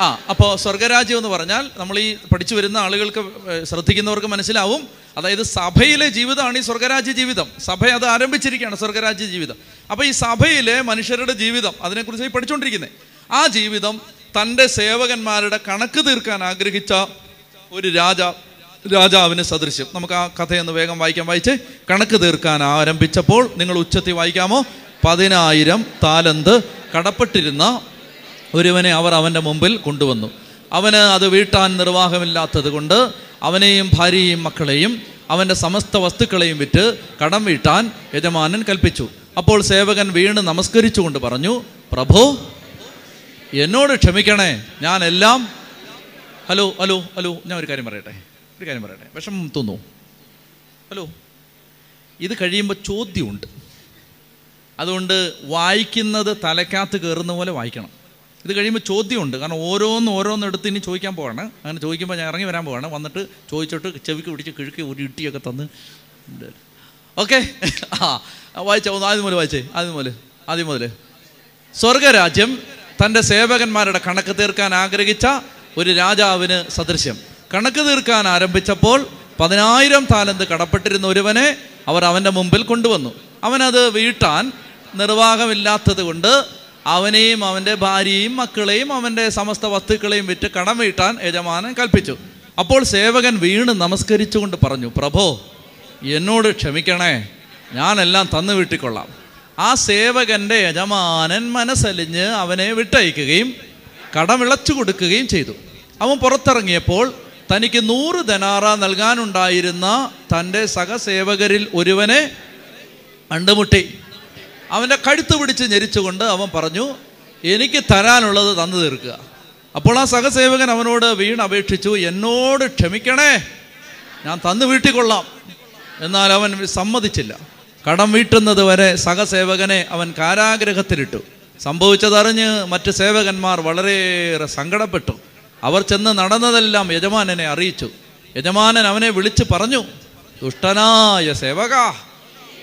ആ അപ്പോൾ സ്വർഗരാജ്യം എന്ന് പറഞ്ഞാൽ നമ്മൾ ഈ പഠിച്ചു വരുന്ന ആളുകൾക്ക് ശ്രദ്ധിക്കുന്നവർക്ക് മനസ്സിലാവും. അതായത് സഭയിലെ ജീവിതമാണ് ഈ സ്വർഗരാജ്യ ജീവിതം. സഭ അത് ആരംഭിച്ചിരിക്കുകയാണ് സ്വർഗരാജ്യ ജീവിതം. അപ്പോൾ ഈ സഭയിലെ മനുഷ്യരുടെ ജീവിതം അതിനെക്കുറിച്ച് ഈ പഠിച്ചുകൊണ്ടിരിക്കുന്നത് ആ ജീവിതം തന്റെ സേവകന്മാരുടെ കണക്ക് തീർക്കാൻ ആഗ്രഹിച്ച ഒരു രാജ രാജാവിന് സദൃശ്യം. നമുക്ക് ആ കഥയൊന്ന് വേഗം വായിക്കാൻ വായിച്ച്. കണക്ക് തീർക്കാൻ ആരംഭിച്ചപ്പോൾ നിങ്ങൾ ഉച്ചത്തി വായിക്കാമോ? പതിനായിരം താലന്ത് കടപ്പെട്ടിരുന്ന ഒരുവനെ അവർ അവന്റെ മുമ്പിൽ കൊണ്ടുവന്നു. അവന് അത് വീട്ടാൻ നിർവാഹമില്ലാത്തത് കൊണ്ട് അവനെയും ഭാര്യയെയും മക്കളെയും അവന്റെ സമസ്ത വസ്തുക്കളെയും വിറ്റ് കടം വീട്ടാൻ യജമാനൻ കൽപ്പിച്ചു. അപ്പോൾ സേവകൻ വീണ് നമസ്കരിച്ചുകൊണ്ട് പറഞ്ഞു പ്രഭു എന്നോട് ക്ഷമിക്കണേ. ഞാൻ എല്ലാം ഹലോ ഹലോ ഹലോ. ഞാൻ ഒരു കാര്യം പറയട്ടെ. ഒരു കാര്യം പറയട്ടെ. വിഷമം തോന്നു ഹലോ. ഇത് കഴിയുമ്പോൾ ചോദ്യമുണ്ട്. അതുകൊണ്ട് വായിക്കുന്നത് തലക്കകത്ത് കയറുന്ന പോലെ വായിക്കണം. ഇത് കഴിയുമ്പോൾ ചോദ്യമുണ്ട്. കാരണം ഓരോന്ന് ഓരോന്ന് എടുത്ത് ഇനി ചോദിക്കാൻ പോവാണ്. അങ്ങനെ ചോദിക്കുമ്പോൾ ഞാൻ ഇറങ്ങി വരാൻ പോവാണ്. വന്നിട്ട് ചോദിച്ചിട്ട് ചെവിക്ക് പിടിച്ച് കിഴുക്കി ഒരു ഇട്ടിയൊക്കെ തന്ന് ഓക്കെ. ആ വായിച്ചാൽ ആദ്യം മുതൽ വായിച്ചേ. ആദ്യം മുതൽ ആദ്യം മുതൽ സ്വർഗരാജ്യം തന്റെ സേവകന്മാരുടെ കണക്ക് തീർക്കാൻ ആഗ്രഹിച്ച ഒരു രാജാവിന് സദൃശ്യം. കണക്ക് തീർക്കാൻ ആരംഭിച്ചപ്പോൾ പതിനായിരം താലന്ത് കടപ്പെട്ടിരുന്ന ഒരുവനെ അവർ അവന്റെ മുമ്പിൽ കൊണ്ടുവന്നു. അവനത് വീട്ടാൻ നിർവാഹമില്ലാത്തത് കൊണ്ട് അവനെയും അവന്റെ ഭാര്യയും മക്കളെയും അവന്റെ സമസ്ത വസ്തുക്കളെയും വിറ്റ് കടം വീട്ടാൻ യജമാനൻ കൽപ്പിച്ചു. അപ്പോൾ സേവകൻ വീണ് നമസ്കരിച്ചുകൊണ്ട് പറഞ്ഞു പ്രഭോ എന്നോട് ക്ഷമിക്കണേ. ഞാനെല്ലാം തന്നു വീട്ടിക്കൊള്ളാം. ആ സേവകന്റെ യജമാനൻ മനസ്സലിഞ്ഞ് അവനെ വിട്ടയക്കുകയും കടമിളച്ചു കൊടുക്കുകയും ചെയ്തു. അവൻ പുറത്തിറങ്ങിയപ്പോൾ തനിക്ക് നൂറ് ധനാറ നൽകാനുണ്ടായിരുന്ന തന്റെ സഹസേവകരിൽ ഒരുവനെ കണ്ടുമുട്ടി. അവന്റെ കഴുത്ത് പിടിച്ച് ഞെരിച്ചുകൊണ്ട് അവൻ പറഞ്ഞു എനിക്ക് തരാനുള്ളത് തന്നു തീർക്കുക. അപ്പോൾ ആ സഹസേവകൻ അവനോട് വീണ് അപേക്ഷിച്ചു എന്നോട് ക്ഷമിക്കണേ ഞാൻ തന്നു വീട്ടിക്കൊള്ളാം. എന്നാൽ അവൻ സമ്മതിച്ചില്ല. കടം വീട്ടുന്നത് വരെ സഹസേവകനെ അവൻ കാരാഗ്രഹത്തിലിട്ടു. സംഭവിച്ചതറിഞ്ഞ് മറ്റ് സേവകന്മാർ വളരെയേറെ സങ്കടപ്പെട്ടു. അവർ ചെന്ന് നടന്നതെല്ലാം യജമാനനെ അറിയിച്ചു. യജമാനൻ അവനെ വിളിച്ച് പറഞ്ഞു ദുഷ്ടനായ സേവക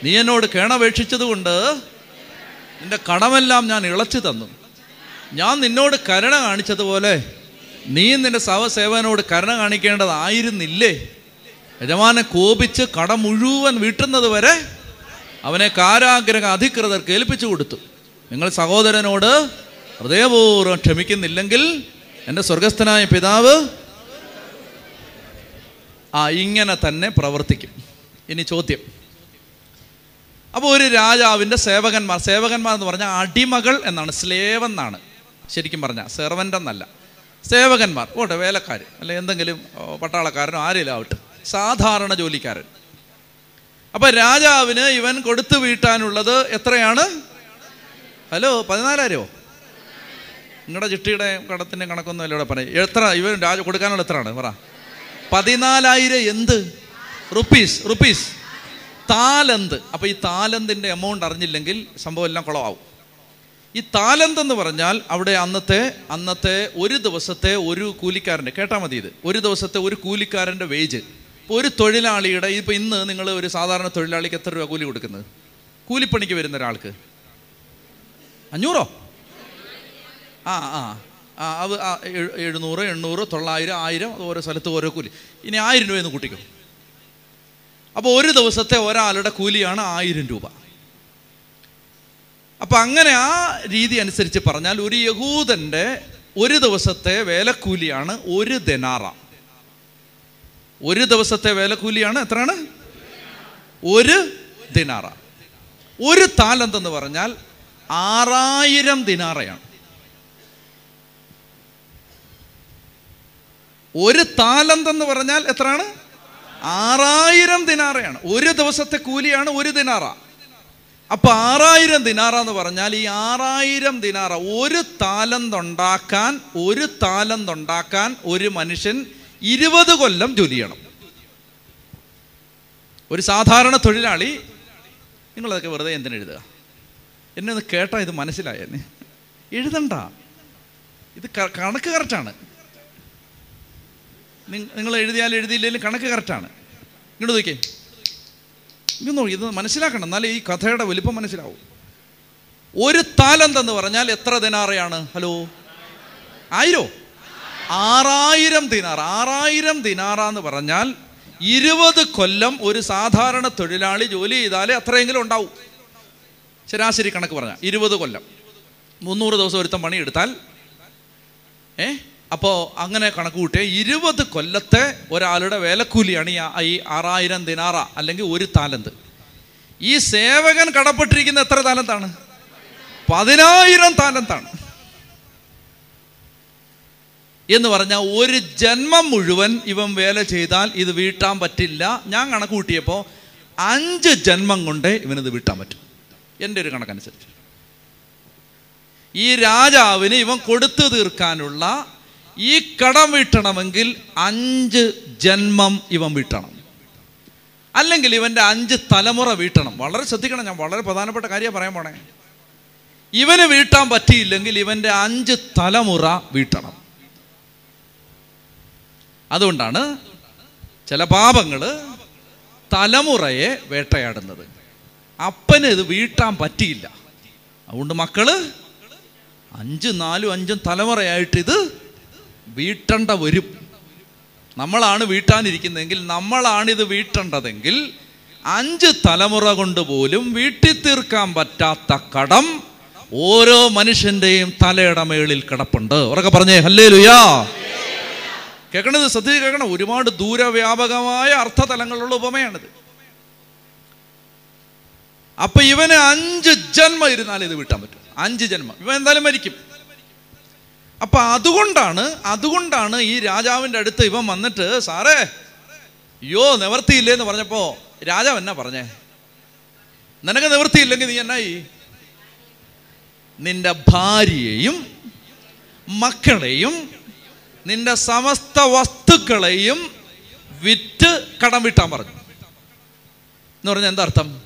നീ എന്നോട് കേണപേക്ഷിച്ചതുകൊണ്ട് നിന്റെ കടമെല്ലാം ഞാൻ ഇളച്ചു തന്നു. ഞാൻ നിന്നോട് കരുണ കാണിച്ചതുപോലെ നീ നിന്റെ സഹസേവനോട് കരുണ കാണിക്കേണ്ടതായിരുന്നില്ലേ? യജമാനെ കോപിച്ച് കട മുഴുവൻ വീട്ടുന്നത് വരെ അവനെ കാരാഗ്രഹ അധികൃതർക്ക് ഏൽപ്പിച്ചു കൊടുത്തു. നിങ്ങൾ സഹോദരനോട് ഹൃദയപൂർവം ക്ഷമിക്കുന്നില്ലെങ്കിൽ എന്റെ സ്വർഗസ്ഥനായ പിതാവ് ആ ഇങ്ങനെ തന്നെ പ്രവർത്തിക്കും. ഇനി ചോദ്യം. അപ്പോൾ ഒരു രാജാവിന്റെ സേവകന്മാർ സേവകന്മാർ എന്ന് പറഞ്ഞാൽ അടിമകൾ എന്നാണ് സ്ലേവ് എന്നാണ്. ശരിക്കും പറഞ്ഞാൽ സെർവന്റ് എന്നല്ല. സേവകന്മാർ ഓട്ടെ വേലക്കാർ അല്ലെ എന്തെങ്കിലും പട്ടാളക്കാരനോ ആരെങ്കിലും ആവട്ടെ സാധാരണ ജോലിക്കാരൻ. അപ്പം രാജാവിന് ഇവൻ കൊടുത്തു വീട്ടാനുള്ളത് എത്രയാണ്? ഹലോ പതിനാലായിരോ? നിങ്ങളുടെ ചിട്ടിയുടെ കടത്തിന്റെ കണക്കൊന്നും അല്ല ഇവിടെ പറയും. എത്ര? ഇവൻ രാജ കൊടുക്കാനുള്ള എത്രയാണ്? പറ. പതിനാലായിരം എന്ത്? Rupees rupees. താലന്ത്. അപ്പോൾ ഈ താലന്തിന്റെ എമൗണ്ട് അറിഞ്ഞില്ലെങ്കിൽ സംഭവം എല്ലാം കുളമാവും ഈ താലന്ത് എന്ന് പറഞ്ഞാൽ അവിടെ അന്നത്തെ അന്നത്തെ ഒരു ദിവസത്തെ ഒരു കൂലിക്കാരന്റെ കേട്ടാൽ മതി ഇത്. ഒരു ദിവസത്തെ ഒരു കൂലിക്കാരന്റെ വേജ്. ഇപ്പോൾ ഒരു തൊഴിലാളിയുടെ ഇപ്പോൾ ഇന്ന് നിങ്ങൾ ഒരു സാധാരണ തൊഴിലാളിക്ക് എത്ര രൂപ കൂലി കൊടുക്കുന്നത്? കൂലിപ്പണിക്ക് വരുന്ന ഒരാൾക്ക്. അഞ്ഞൂറോ? ആ ആ. ആ അത് എഴുന്നൂറ് എണ്ണൂറ് തൊള്ളായിരം ആയിരം അത് ഓരോ സ്ഥലത്ത് ഓരോ കൂലി. ഇനി ആയിരം രൂപയെന്ന് കൂട്ടിക്കും. അപ്പോൾ ഒരു ദിവസത്തെ ഒരാളുടെ കൂലിയാണ് ആയിരം രൂപ. അപ്പം അങ്ങനെ ആ രീതി അനുസരിച്ച് പറഞ്ഞാൽ ഒരു യഹൂദന്റെ ഒരു ദിവസത്തെ വേലക്കൂലിയാണ് ഒരു ദനാറ. ഒരു ദിവസത്തെ വേലക്കൂലിയാണ് എത്രയാണ്? ഒരു ദിനാറ. ഒരു താലന്ത് എന്ന് പറഞ്ഞാൽ ആറായിരം ദിനാറയാണ്. ഒരു താലന്ത് എന്ന് പറഞ്ഞാൽ എത്രയാണ്? ആറായിരം ദിനാറയാണ്. ഒരു ദിവസത്തെ കൂലിയാണ് ഒരു ദിനാറ. അപ്പൊ ആറായിരം ദിനാറ എന്ന് പറഞ്ഞാൽ ഈ ആറായിരം ദിനാറ ഒരു താലന്തുണ്ടാക്കാൻ ഒരു താലന്തുണ്ടാക്കാൻ ഒരു മനുഷ്യൻ ഇരുപത് കൊല്ലം ജോലി ചെയ്യണം. ഒരു സാധാരണ തൊഴിലാളി നിങ്ങളതൊക്കെ വെറുതെ എന്തിനെഴുതുക എന്നെ ഒന്ന് കേട്ടാ ഇത് മനസ്സിലായെന്നെ എഴുതണ്ട. ഇത് കണക്ക് കറക്റ്റാണ് നിങ്ങൾ എഴുതിയാലും എഴുതിയില്ലെങ്കിലും കണക്ക് കറക്റ്റാണ് ഇങ്ങോട്ട് നോക്കിയേ. ഇത് നോക്കി ഇത് മനസ്സിലാക്കണം. എന്നാലേ ഈ കഥയുടെ വലിപ്പം മനസ്സിലാവും. ഒരു താലന്ത് എന്ന് പറഞ്ഞാൽ എത്ര ദിനാറയാണ്? ഹലോ? ആയിരോ? ആറായിരം ദിനാർ ആറായിരം ദിനാറ എന്ന് പറഞ്ഞാൽ ഇരുപത് കൊല്ലം ഒരു സാധാരണ തൊഴിലാളി ജോലി ചെയ്താലേ അത്രയെങ്കിലും ഉണ്ടാവും. ശരാശരി കണക്ക് പറഞ്ഞാൽ ഇരുപത് കൊല്ലം. മുന്നൂറ് ദിവസം ഒരുത്തം പണിയെടുത്താൽ ഏ അപ്പോൾ അങ്ങനെ കണക്ക് കൂട്ടിയ ഇരുപത് കൊല്ലത്തെ ഒരാളുടെ വേലക്കൂലിയാണ് ഈ ആറായിരം ദിനാറ അല്ലെങ്കിൽ ഒരു താലന്ത്. ഈ സേവകൻ കടപ്പെട്ടിരിക്കുന്ന എത്ര താലന്താണ്? പതിനായിരം താലന്താണ്. എന്ന് പറഞ്ഞാൽ ഒരു ജന്മം മുഴുവൻ ഇവൻ വേല ചെയ്താൽ ഇത് വീട്ടാൻ പറ്റില്ല. ഞാൻ കണക്ക് കൂട്ടിയപ്പോൾ അഞ്ച് ജന്മം കൊണ്ടേ ഇവനിത് വീട്ടാൻ പറ്റും. എന്റെ ഒരു കണക്കനുസരിച്ച്. ഈ രാജാവിന് ഇവൻ കൊടുത്തു തീർക്കാനുള്ള ഈ കടം വീട്ടണമെങ്കിൽ അഞ്ച് ജന്മം ഇവൻ വീട്ടണം. അല്ലെങ്കിൽ ഇവന്റെ അഞ്ച് തലമുറ വീട്ടണം. വളരെ ശ്രദ്ധിക്കണം ഞാൻ വളരെ പ്രധാനപ്പെട്ട കാര്യം പറയാൻ പോണേ. ഇവന് വീട്ടാൻ പറ്റിയില്ലെങ്കിൽ ഇവന്റെ അഞ്ച് തലമുറ വീട്ടണം. അതുകൊണ്ടാണ് ചില പാപങ്ങൾ തലമുറയെ വേട്ടയാടുന്നത്. അപ്പന് ഇത് വീട്ടാൻ പറ്റിയില്ല. അതുകൊണ്ട് മക്കൾ അഞ്ച് നാലും അഞ്ചും തലമുറയായിട്ട് ഇത് വീട്ടണ്ട വരും. നമ്മളാണ് വീട്ടാനിരിക്കുന്നതെങ്കിൽ നമ്മളാണ് ഇത് വീട്ടേണ്ടതെങ്കിൽ അഞ്ച് തലമുറ കൊണ്ട് പോലും വീട്ടി തീർക്കാൻ പറ്റാത്ത കടം ഓരോ മനുഷ്യന്റെയും തലയുടെ മേളിൽ കിടപ്പുണ്ട്. ഉറക്കെ പറഞ്ഞേ ഹല്ലേ ലുയാ കേൾക്കണത് ശ്രദ്ധിച്ച് കേൾക്കണം. ഒരുപാട് ദൂരവ്യാപകമായ അർത്ഥതലങ്ങളുള്ള ഉപമയാണിത്. അപ്പൊ ഇവന് അഞ്ച് ജന്മം ഇരുന്നാൽ ഇത് വീട്ടാൻ പറ്റും. അഞ്ച് ജന്മം. ഇവൻ എന്തായാലും മരിക്കും. അപ്പൊ അതുകൊണ്ടാണ് അതുകൊണ്ടാണ് ഈ രാജാവിന്റെ അടുത്ത് ഇവൻ വന്നിട്ട് സാറേ യോ നിവർത്തിയില്ലേ എന്ന് പറഞ്ഞപ്പോ രാജാവ് എന്നാ പറഞ്ഞേ? നിനക്ക് നിവൃത്തിയില്ലെങ്കിൽ നീ എന്നായി? നിന്റെ ഭാര്യയെയും മക്കളെയും നിന്റെ സമസ്ത വസ്തുക്കളെയും വിറ്റ് കടം വിട്ടാൻ പറഞ്ഞു. എന്ന് പറഞ്ഞാൽ എന്താ അർത്ഥം?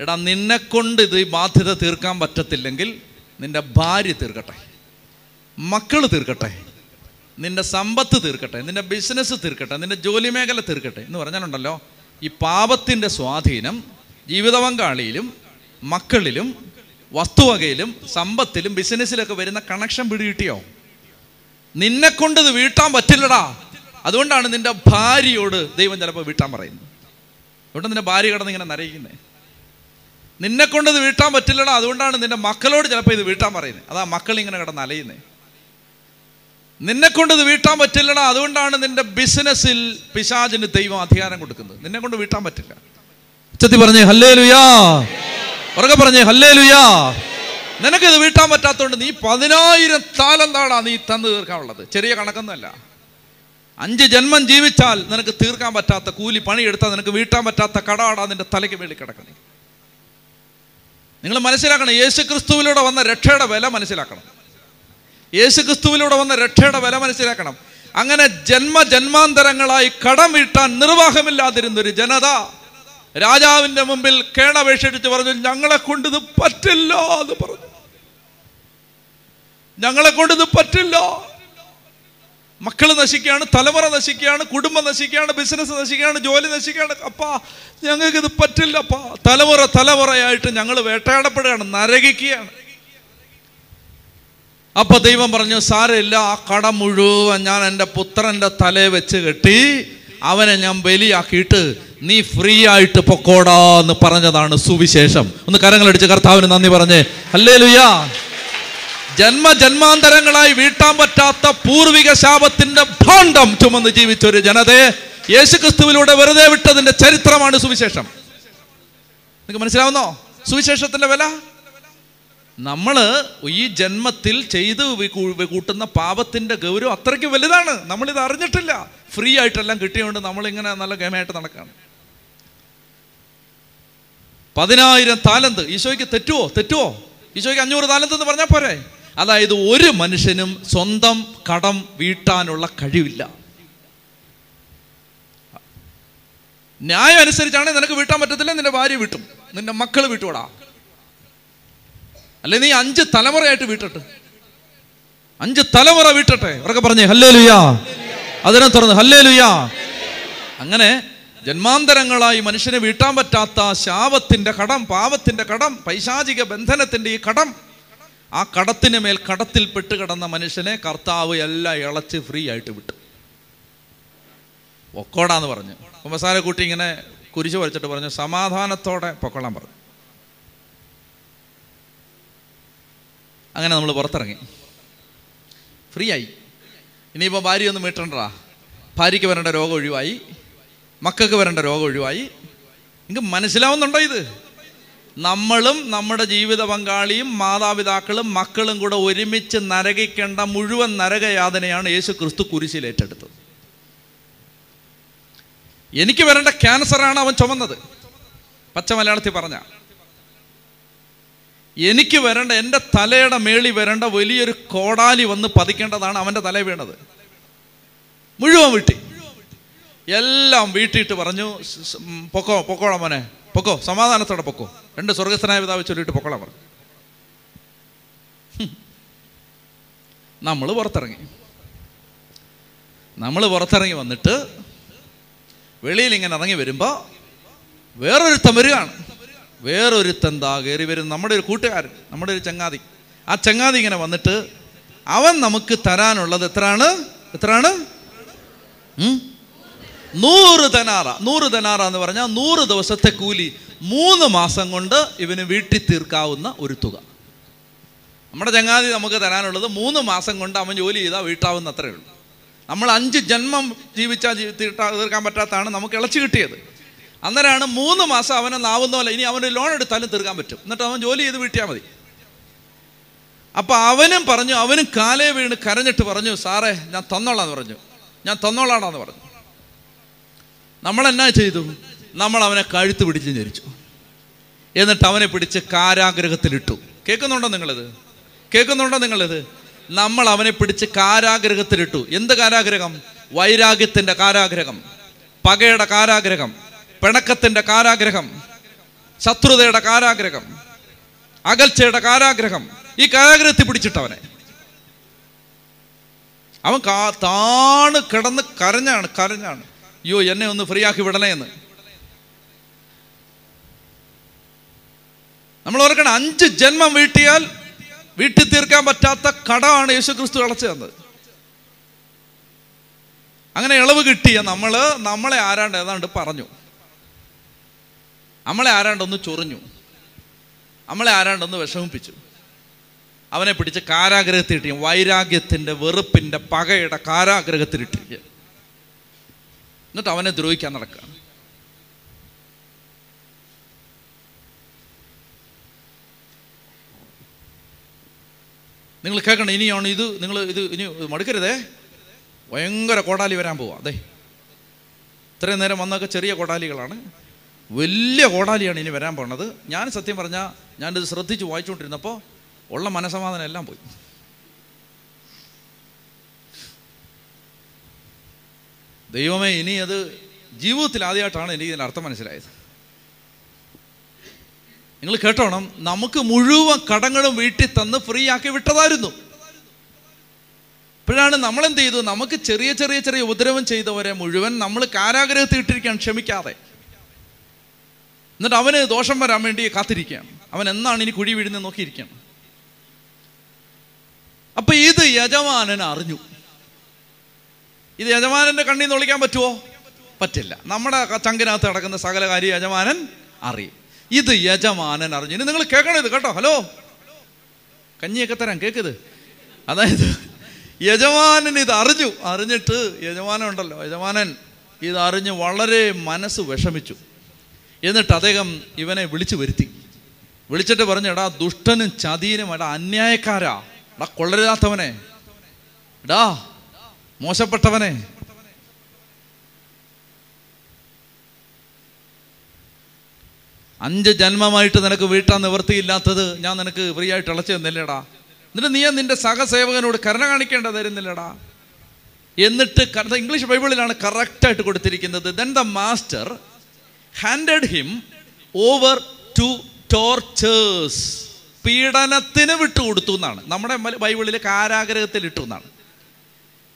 എടാ നിന്നെ കൊണ്ട് ഇത് ഈ ബാധ്യത തീർക്കാൻ പറ്റത്തില്ലെങ്കിൽ നിന്റെ ഭാര്യ തീർക്കട്ടെ മക്കൾ തീർക്കട്ടെ നിന്റെ സമ്പത്ത് തീർക്കട്ടെ നിന്റെ ബിസിനസ് തീർക്കട്ടെ നിന്റെ ജോലി മേഖല തീർക്കട്ടെ എന്ന് പറഞ്ഞാലുണ്ടല്ലോ ഈ പാപത്തിന്റെ സ്വാധീനം ജീവിത പങ്കാളിയിലും മക്കളിലും വസ്തുവകയിലും സമ്പത്തിലും ബിസിനസ്സിലൊക്കെ വരുന്ന കണക്ഷൻ പിടികിട്ടിയോ? നിന്നെ കൊണ്ട് ഇത് വീട്ടാൻ പറ്റില്ലടാ. അതുകൊണ്ടാണ് നിന്റെ ഭാര്യയോട് ദൈവം ചിലപ്പോൾ വീട്ടാൻ പറയുന്നത്. അതുകൊണ്ട് നിന്റെ ഭാര്യ കിടന്ന് ഇങ്ങനെ നരയിക്കുന്നത് നിന്നെ കൊണ്ട് ഇത് വീട്ടാൻ പറ്റില്ലടാ അതുകൊണ്ടാണ് നിന്റെ മക്കളോട് ചിലപ്പോൾ ഇത് വീട്ടാൻ പറയുന്നത്. അതാ മക്കൾ ഇങ്ങനെ കിടന്ന് അലയുന്നത് നിന്നെ കൊണ്ട് ഇത് വീട്ടാൻ പറ്റില്ലടാ അതുകൊണ്ടാണ് നിന്റെ ബിസിനസ്സിൽ പിശാചിന് ദൈവം അധികാരം കൊടുക്കുന്നത്. നിന്നെ കൊണ്ട് വീട്ടാൻ പറ്റില്ല. ഉച്ചത്തി പറഞ്ഞേ ഹല്ലേ ലുയാ പറഞ്ഞേ ഹല്ലേ ലുയാ നിനക്ക് ഇത് വീട്ടാൻ പറ്റാത്തതുകൊണ്ട് നീ പതിനായിരം താലെന്താടാ നീ തന്നു തീർക്കാനുള്ളത്. ചെറിയ കണക്കൊന്നുമല്ല. അഞ്ച് ജന്മം ജീവിച്ചാൽ നിനക്ക് തീർക്കാൻ പറ്റാത്ത കൂലി പണിയെടുത്താൽ നിനക്ക് വീട്ടാൻ പറ്റാത്ത കടാടാ നിന്റെ തലയ്ക്ക് വേണ്ടി കിടക്കുന്നത്. നിങ്ങൾ മനസ്സിലാക്കണം യേശു ക്രിസ്തുവിലൂടെ വന്ന രക്ഷയുടെ വില മനസ്സിലാക്കണം. യേശു ക്രിസ്തുവിലൂടെ വന്ന രക്ഷയുടെ വില മനസ്സിലാക്കണം. അങ്ങനെ ജന്മ ജന്മാന്തരങ്ങളായി കടം വീട്ടാൻ നിർവാഹമില്ലാതിരുന്നൊരു ജനത രാജാവിന്റെ മുമ്പിൽ കേണപേക്ഷിച്ച് പറഞ്ഞു ഞങ്ങളെ കൊണ്ടിത് പറ്റില്ല എന്ന് പറഞ്ഞു. ഞങ്ങളെ ഇത് പറ്റില്ല. മക്കൾ നശിക്കുകയാണ് തലമുറ നശിക്കുകയാണ് കുടുംബം നശിക്കുകയാണ് ബിസിനസ് നശിക്കുകയാണ് ജോലി നശിക്കുകയാണ്. അപ്പാ പറ്റില്ല അപ്പാ. തലമുറ തലമുറയായിട്ട് ഞങ്ങൾ വേട്ടയാടപ്പെടുകയാണ് നരകിക്കുകയാണ്. അപ്പൊ ദൈവം പറഞ്ഞു സാരമില്ല ആ കട മുഴുവൻ ഞാൻ എന്റെ പുത്രന്റെ തലയെ വെച്ച് കെട്ടി അവനെ ഞാൻ ബലിയാക്കിയിട്ട് നീ ഫ്രീ ആയിട്ട് പൊക്കോടാ എന്ന് പറഞ്ഞതാണ് സുവിശേഷം. ഒന്ന് കരങ്ങളടിച്ച് കർത്താവിന് നന്ദി പറഞ്ഞേ അല്ലേ ലുയാ ജന്മ ജന്മാന്തരങ്ങളായി വീട്ടാൻ പറ്റാത്ത പൂർവിക ശാപത്തിന്റെ ഭാണ്ഡം ചുമന്ന് ജീവിച്ച ഒരു ജനതയെ യേശുക്രിസ്തുവിലൂടെ വെറുതെ വിട്ടതിന്റെ ചരിത്രമാണ് സുവിശേഷം. നിങ്ങൾക്ക് മനസ്സിലാവുന്നോ? സുവിശേഷത്തിന്റെ വില? നമ്മൾ ഈ ജന്മത്തിൽ ചെയ്ത് കൂട്ടുന്ന പാപത്തിന്റെ ഗൗരവം അത്രയ്ക്ക് വലുതാണ്. നമ്മളിത് അറിഞ്ഞിട്ടില്ല. ഫ്രീ ആയിട്ടെല്ലാം കിട്ടിയോണ്ട് നമ്മളിങ്ങനെ നല്ല ഗമയായിട്ട് നടക്കാണ്. പതിനായിരം താലന്ത്. ഈശോയ്ക്ക് തെറ്റുവോ? തെറ്റുവോ? ഈശോയ്ക്ക് അഞ്ഞൂറ് താലന്ത് എന്ന് പറഞ്ഞാൽ പോരെ? അതായത് ഒരു മനുഷ്യനും സ്വന്തം കടം വീട്ടാനുള്ള കഴിവില്ല. ന്യായം അനുസരിച്ചാണെങ്കിൽ നിനക്ക് വീട്ടാൻ പറ്റത്തില്ല നിന്റെ ഭാര്യ വീട്ടും നിന്റെ മക്കൾ വീട്ടുകൂടാ അല്ലെ നീ അഞ്ച് തലമുറയായിട്ട് വീട്ടട്ടെ. അഞ്ച് തലമുറ വീട്ടട്ടെ ഉറക്കെ പറഞ്ഞേ ഹല്ലേ ലുയാ അതിനെ തുറന്ന് ഹല്ലേ ലുയാ അങ്ങനെ ജന്മാന്തരങ്ങളായി മനുഷ്യനെ വീട്ടാൻ പറ്റാത്ത ശാപത്തിന്റെ കടം പാപത്തിന്റെ കടം പൈശാചിക ബന്ധനത്തിന്റെ ഈ കടം ആ കടത്തിന് മേൽ കടത്തിൽ പെട്ട് കിടന്ന മനുഷ്യനെ കർത്താവ് എല്ലാം ഇളച്ച് ഫ്രീ ആയിട്ട് വിട്ടു. പൊക്കോടാന്ന് പറഞ്ഞു. കുമ്പസാര കൂട്ടി ഇങ്ങനെ കുരിശ് വരച്ചിട്ട് പറഞ്ഞു സമാധാനത്തോടെ പൊക്കോളാൻ പറഞ്ഞു. അങ്ങനെ നമ്മൾ പുറത്തിറങ്ങി. ഫ്രീ ആയി. ഇനിയിപ്പോൾ ഭാര്യ ഭാര്യയൊന്നും വീട്ടണ്ടാ ഭാര്യയ്ക്ക് വരേണ്ട രോഗം ഒഴിവായി. മക്കൾക്ക് വരേണ്ട രോഗം ഒഴിവായി. നിങ്ങൾക്ക് മനസ്സിലാവുന്നുണ്ടോ ഇത്? നമ്മളും നമ്മുടെ ജീവിത പങ്കാളിയും മാതാപിതാക്കളും മക്കളും കൂടെ ഒരുമിച്ച് നരകിക്കേണ്ട മുഴുവൻ നരകയാതനയാണ് യേശു ക്രിസ്തു കുരിശിലേറ്റെടുത്തത് എനിക്ക് വരേണ്ട ക്യാൻസറാണ് അവൻ ചുമന്നത്. പച്ച മലയാളത്തിൽ പറഞ്ഞ എനിക്ക് വരേണ്ട എന്റെ തലയുടെ മേളി വരേണ്ട വലിയൊരു കോടാലി വന്ന് പതിക്കേണ്ടതാണ് അവന്റെ തല വീണത്. മുഴുവൻ വീട്ടി. എല്ലാം വീട്ടിയിട്ട് പറഞ്ഞു "സ് സ് ഉം, പൊക്കോ പൊക്കോളാം മോനെ. പൊക്കോ സമാധാനത്തോടെ പൊക്കോ. രണ്ട് സ്വർഗസ്ഥനായ പിതാവ് ചൊല്ലിയിട്ട് പൊക്കോളാം പറഞ്ഞു. നമ്മൾ പുറത്തിറങ്ങി. നമ്മൾ പുറത്തിറങ്ങി വന്നിട്ട് വെളിയിൽ ഇങ്ങനെ ഇറങ്ങി വരുമ്പോൾ വേറൊരുത്തൻ വരികയാണ്. വേറൊരുത്തൻ ദാ കയറി വരും. നമ്മുടെ ഒരു കൂട്ടുകാരൻ നമ്മുടെ ഒരു ചങ്ങാതി. ആ ചങ്ങാതി ഇങ്ങനെ വന്നിട്ട് അവൻ നമുക്ക് തരാനുള്ളത് എത്രയാണ്? എത്രയാണ്? നൂറ് തനാറ നൂറ് തനാറ എന്ന് പറഞ്ഞാൽ നൂറ് ദിവസത്തെ കൂലി മൂന്ന് മാസം കൊണ്ട് ഇവന് വീട്ടിൽ തീർക്കാവുന്ന ഒരു തുക. നമ്മുടെ ചങ്ങാതി നമുക്ക് തരാനുള്ളത് മൂന്ന് മാസം കൊണ്ട് അവൻ ജോലി ചെയ്താൽ വീട്ടാവുന്ന അത്രേ ഉള്ളൂ. നമ്മൾ അഞ്ച് ജന്മം ജീവിച്ചാൽ തീർക്കാൻ പറ്റാത്തതാണ് നമുക്ക് ഇളച്ചു കിട്ടിയത്. അന്നേരമാണ് മൂന്ന് മാസം അവനെ നാവുന്ന പോലെ ഇനി അവന് ലോൺ എടുത്താലും തീർക്കാൻ പറ്റും. എന്നിട്ട് അവൻ ജോലി ചെയ്ത് വീട്ടിയാൽ മതി. അപ്പം അവനും പറഞ്ഞു അവനും കാലേ വീണ് കരഞ്ഞിട്ട് പറഞ്ഞു സാറേ ഞാൻ തന്നോളാന്ന് പറഞ്ഞു. ഞാൻ തന്നോളാണെന്ന് പറഞ്ഞു. നമ്മൾ എന്നാ ചെയ്തു? നമ്മൾ അവനെ കഴുത്ത് പിടിച്ച് ഞരിച്ചു. എന്നിട്ട് അവനെ പിടിച്ച് കാരാഗ്രഹത്തിലിട്ടു. കേൾക്കുന്നുണ്ടോ നിങ്ങളിത്? കേൾക്കുന്നുണ്ടോ നിങ്ങളിത്? നമ്മൾ അവനെ പിടിച്ച് കാരാഗ്രഹത്തിലിട്ടു. എന്ത് കാരാഗ്രഹം? വൈരാഗ്യത്തിന്റെ കാരാഗ്രഹം. പകയുടെ കാരാഗ്രഹം. പിണക്കത്തിന്റെ കാരാഗ്രഹം. ശത്രുതയുടെ കാരാഗ്രഹം. അകൽച്ചയുടെ കാരാഗ്രഹം. ഈ കാരാഗ്രഹത്തിൽ പിടിച്ചിട്ടവനെ അവൻ കാ താണ് കിടന്ന് കരഞ്ഞാണ് കരഞ്ഞാണ്. അയ്യോ എന്നെ ഒന്ന് ഫ്രീ ആക്കി വിടണേ എന്ന്. നമ്മൾ ഓർക്കണം അഞ്ച് ജന്മം വീട്ടിയാൽ വീട്ടിൽ തീർക്കാൻ പറ്റാത്ത കടമാണ് യേശു ക്രിസ്തു അടച്ചു തന്നത്. അങ്ങനെ ഇളവ് കിട്ടിയ നമ്മൾ നമ്മളെ ആരാണ്ട് ഏതാണ്ട് പറഞ്ഞു. നമ്മളെ ആരാണ്ടൊന്ന് ചൊറിഞ്ഞു. നമ്മളെ ആരാണ്ടൊന്ന് വിഷമിപ്പിച്ചു. അവനെ പിടിച്ച് കാരാഗ്രഹത്തിലിട്ടിരിക്കും വൈരാഗ്യത്തിന്റെ വെറുപ്പിന്റെ പകയുടെ കാരാഗ്രഹത്തിലിട്ടിരിക്കുക എന്നിട്ട് അവനെ ദ്രോഹിക്കാൻ നടക്കുകയാണ്. നിങ്ങൾ കേൾക്കണം ഇനിയാണ് ഇത് നിങ്ങൾ ഇത് ഇനി മടുക്കരുതേ. ഭയങ്കര കോടാലി വരാൻ പോവാ. അതെ ഇത്രയും നേരം വന്നൊക്കെ ചെറിയ കോടാലികളാണ്. വലിയ കോടാലിയാണ് ഇനി വരാൻ പോണത്. ഞാൻ സത്യം പറഞ്ഞാൽ ഞാനിത് ശ്രദ്ധിച്ച് വായിച്ചുകൊണ്ടിരുന്നപ്പോൾ ഉള്ള മനസമാധാനം എല്ലാം പോയി. ദൈവമേ ഇനി അത് ജീവിതത്തിൽ ആദ്യമായിട്ടാണ് എനിക്ക് ഇതിന്റെ അർത്ഥം മനസ്സിലായത്. നിങ്ങൾ കേട്ടോണം നമുക്ക് മുഴുവൻ കടങ്ങളും വീട്ടിൽ തന്ന് ഫ്രീ ആക്കി വിട്ടതായിരുന്നു. ഇപ്പോഴാണ് നമ്മളെന്ത് ചെയ്തു? നമുക്ക് ചെറിയ ചെറിയ ചെറിയ ഉപദ്രവം ചെയ്തവരെ മുഴുവൻ നമ്മൾ കാരാഗ്രഹത്തിൽ ഇട്ടിരിക്കുകയാണ് ക്ഷമിക്കാതെ. എന്നിട്ട് അവന് ദോഷം വരാൻ വേണ്ടി കാത്തിരിക്കുകയാണ്. അവൻ എന്നാണ് ഇനി കുഴി വീഴുന്നത് നോക്കിയിരിക്കുകയാണ്. അപ്പൊ ഇത് യജമാനൻ അറിഞ്ഞു. ഇത് യജമാനന്റെ കണ്ണിൽ നിന്ന് ഒളിക്കാൻ പറ്റുമോ പറ്റില്ല. നമ്മുടെ ചങ്കിനകത്ത് നടക്കുന്ന സകല കാര്യം യജമാനൻ അറിയും. ഇത് യജമാനൻ അറിഞ്ഞു. ഇനി നിങ്ങൾ കേൾക്കണം ഇത് കേട്ടോ. ഹലോ? കഞ്ഞിയൊക്കെ തരാം. കേൾക്കത് അതായത് യജമാനൻ ഇത് അറിഞ്ഞു. അറിഞ്ഞിട്ട് യജമാനൻ ഉണ്ടല്ലോ. യജമാനൻ ഇത് അറിഞ്ഞ് വളരെ മനസ്സ് വിഷമിച്ചു. എന്നിട്ട് അദ്ദേഹം ഇവനെ വിളിച്ചു വരുത്തി. വിളിച്ചിട്ട് പറഞ്ഞു എടാ ദുഷ്ടനും ചതിയനും എടാ അന്യായക്കാരാ. എടാ കൊള്ളരുതാത്തവനെ. എടാ മോശപ്പെട്ടവനെ. അഞ്ച് ജന്മമായിട്ട് നിനക്ക് വീട്ടാൻ നിവൃത്തിയില്ലാത്തത് ഞാൻ നിനക്ക് ഫ്രീ ആയിട്ട് ഇളച്ചു തന്നില്ലേടാ. എന്നിട്ട് നീ നിന്റെ സഹസേവകനോട് കരുണ കാണിക്കേണ്ടതായിരുന്നില്ലടാ എന്നിട്ട് ഇംഗ്ലീഷ് ബൈബിളിലാണ് കറക്റ്റായിട്ട് കൊടുത്തിരിക്കുന്നത്. Then the master handed him over to torturers പീഡനത്തിന് വിട്ടുകൊടുത്തു എന്നാണ്. നമ്മുടെ ബൈബിളിൽ കാരാഗ്രഹത്തിൽ ഇട്ടു എന്നാണ്.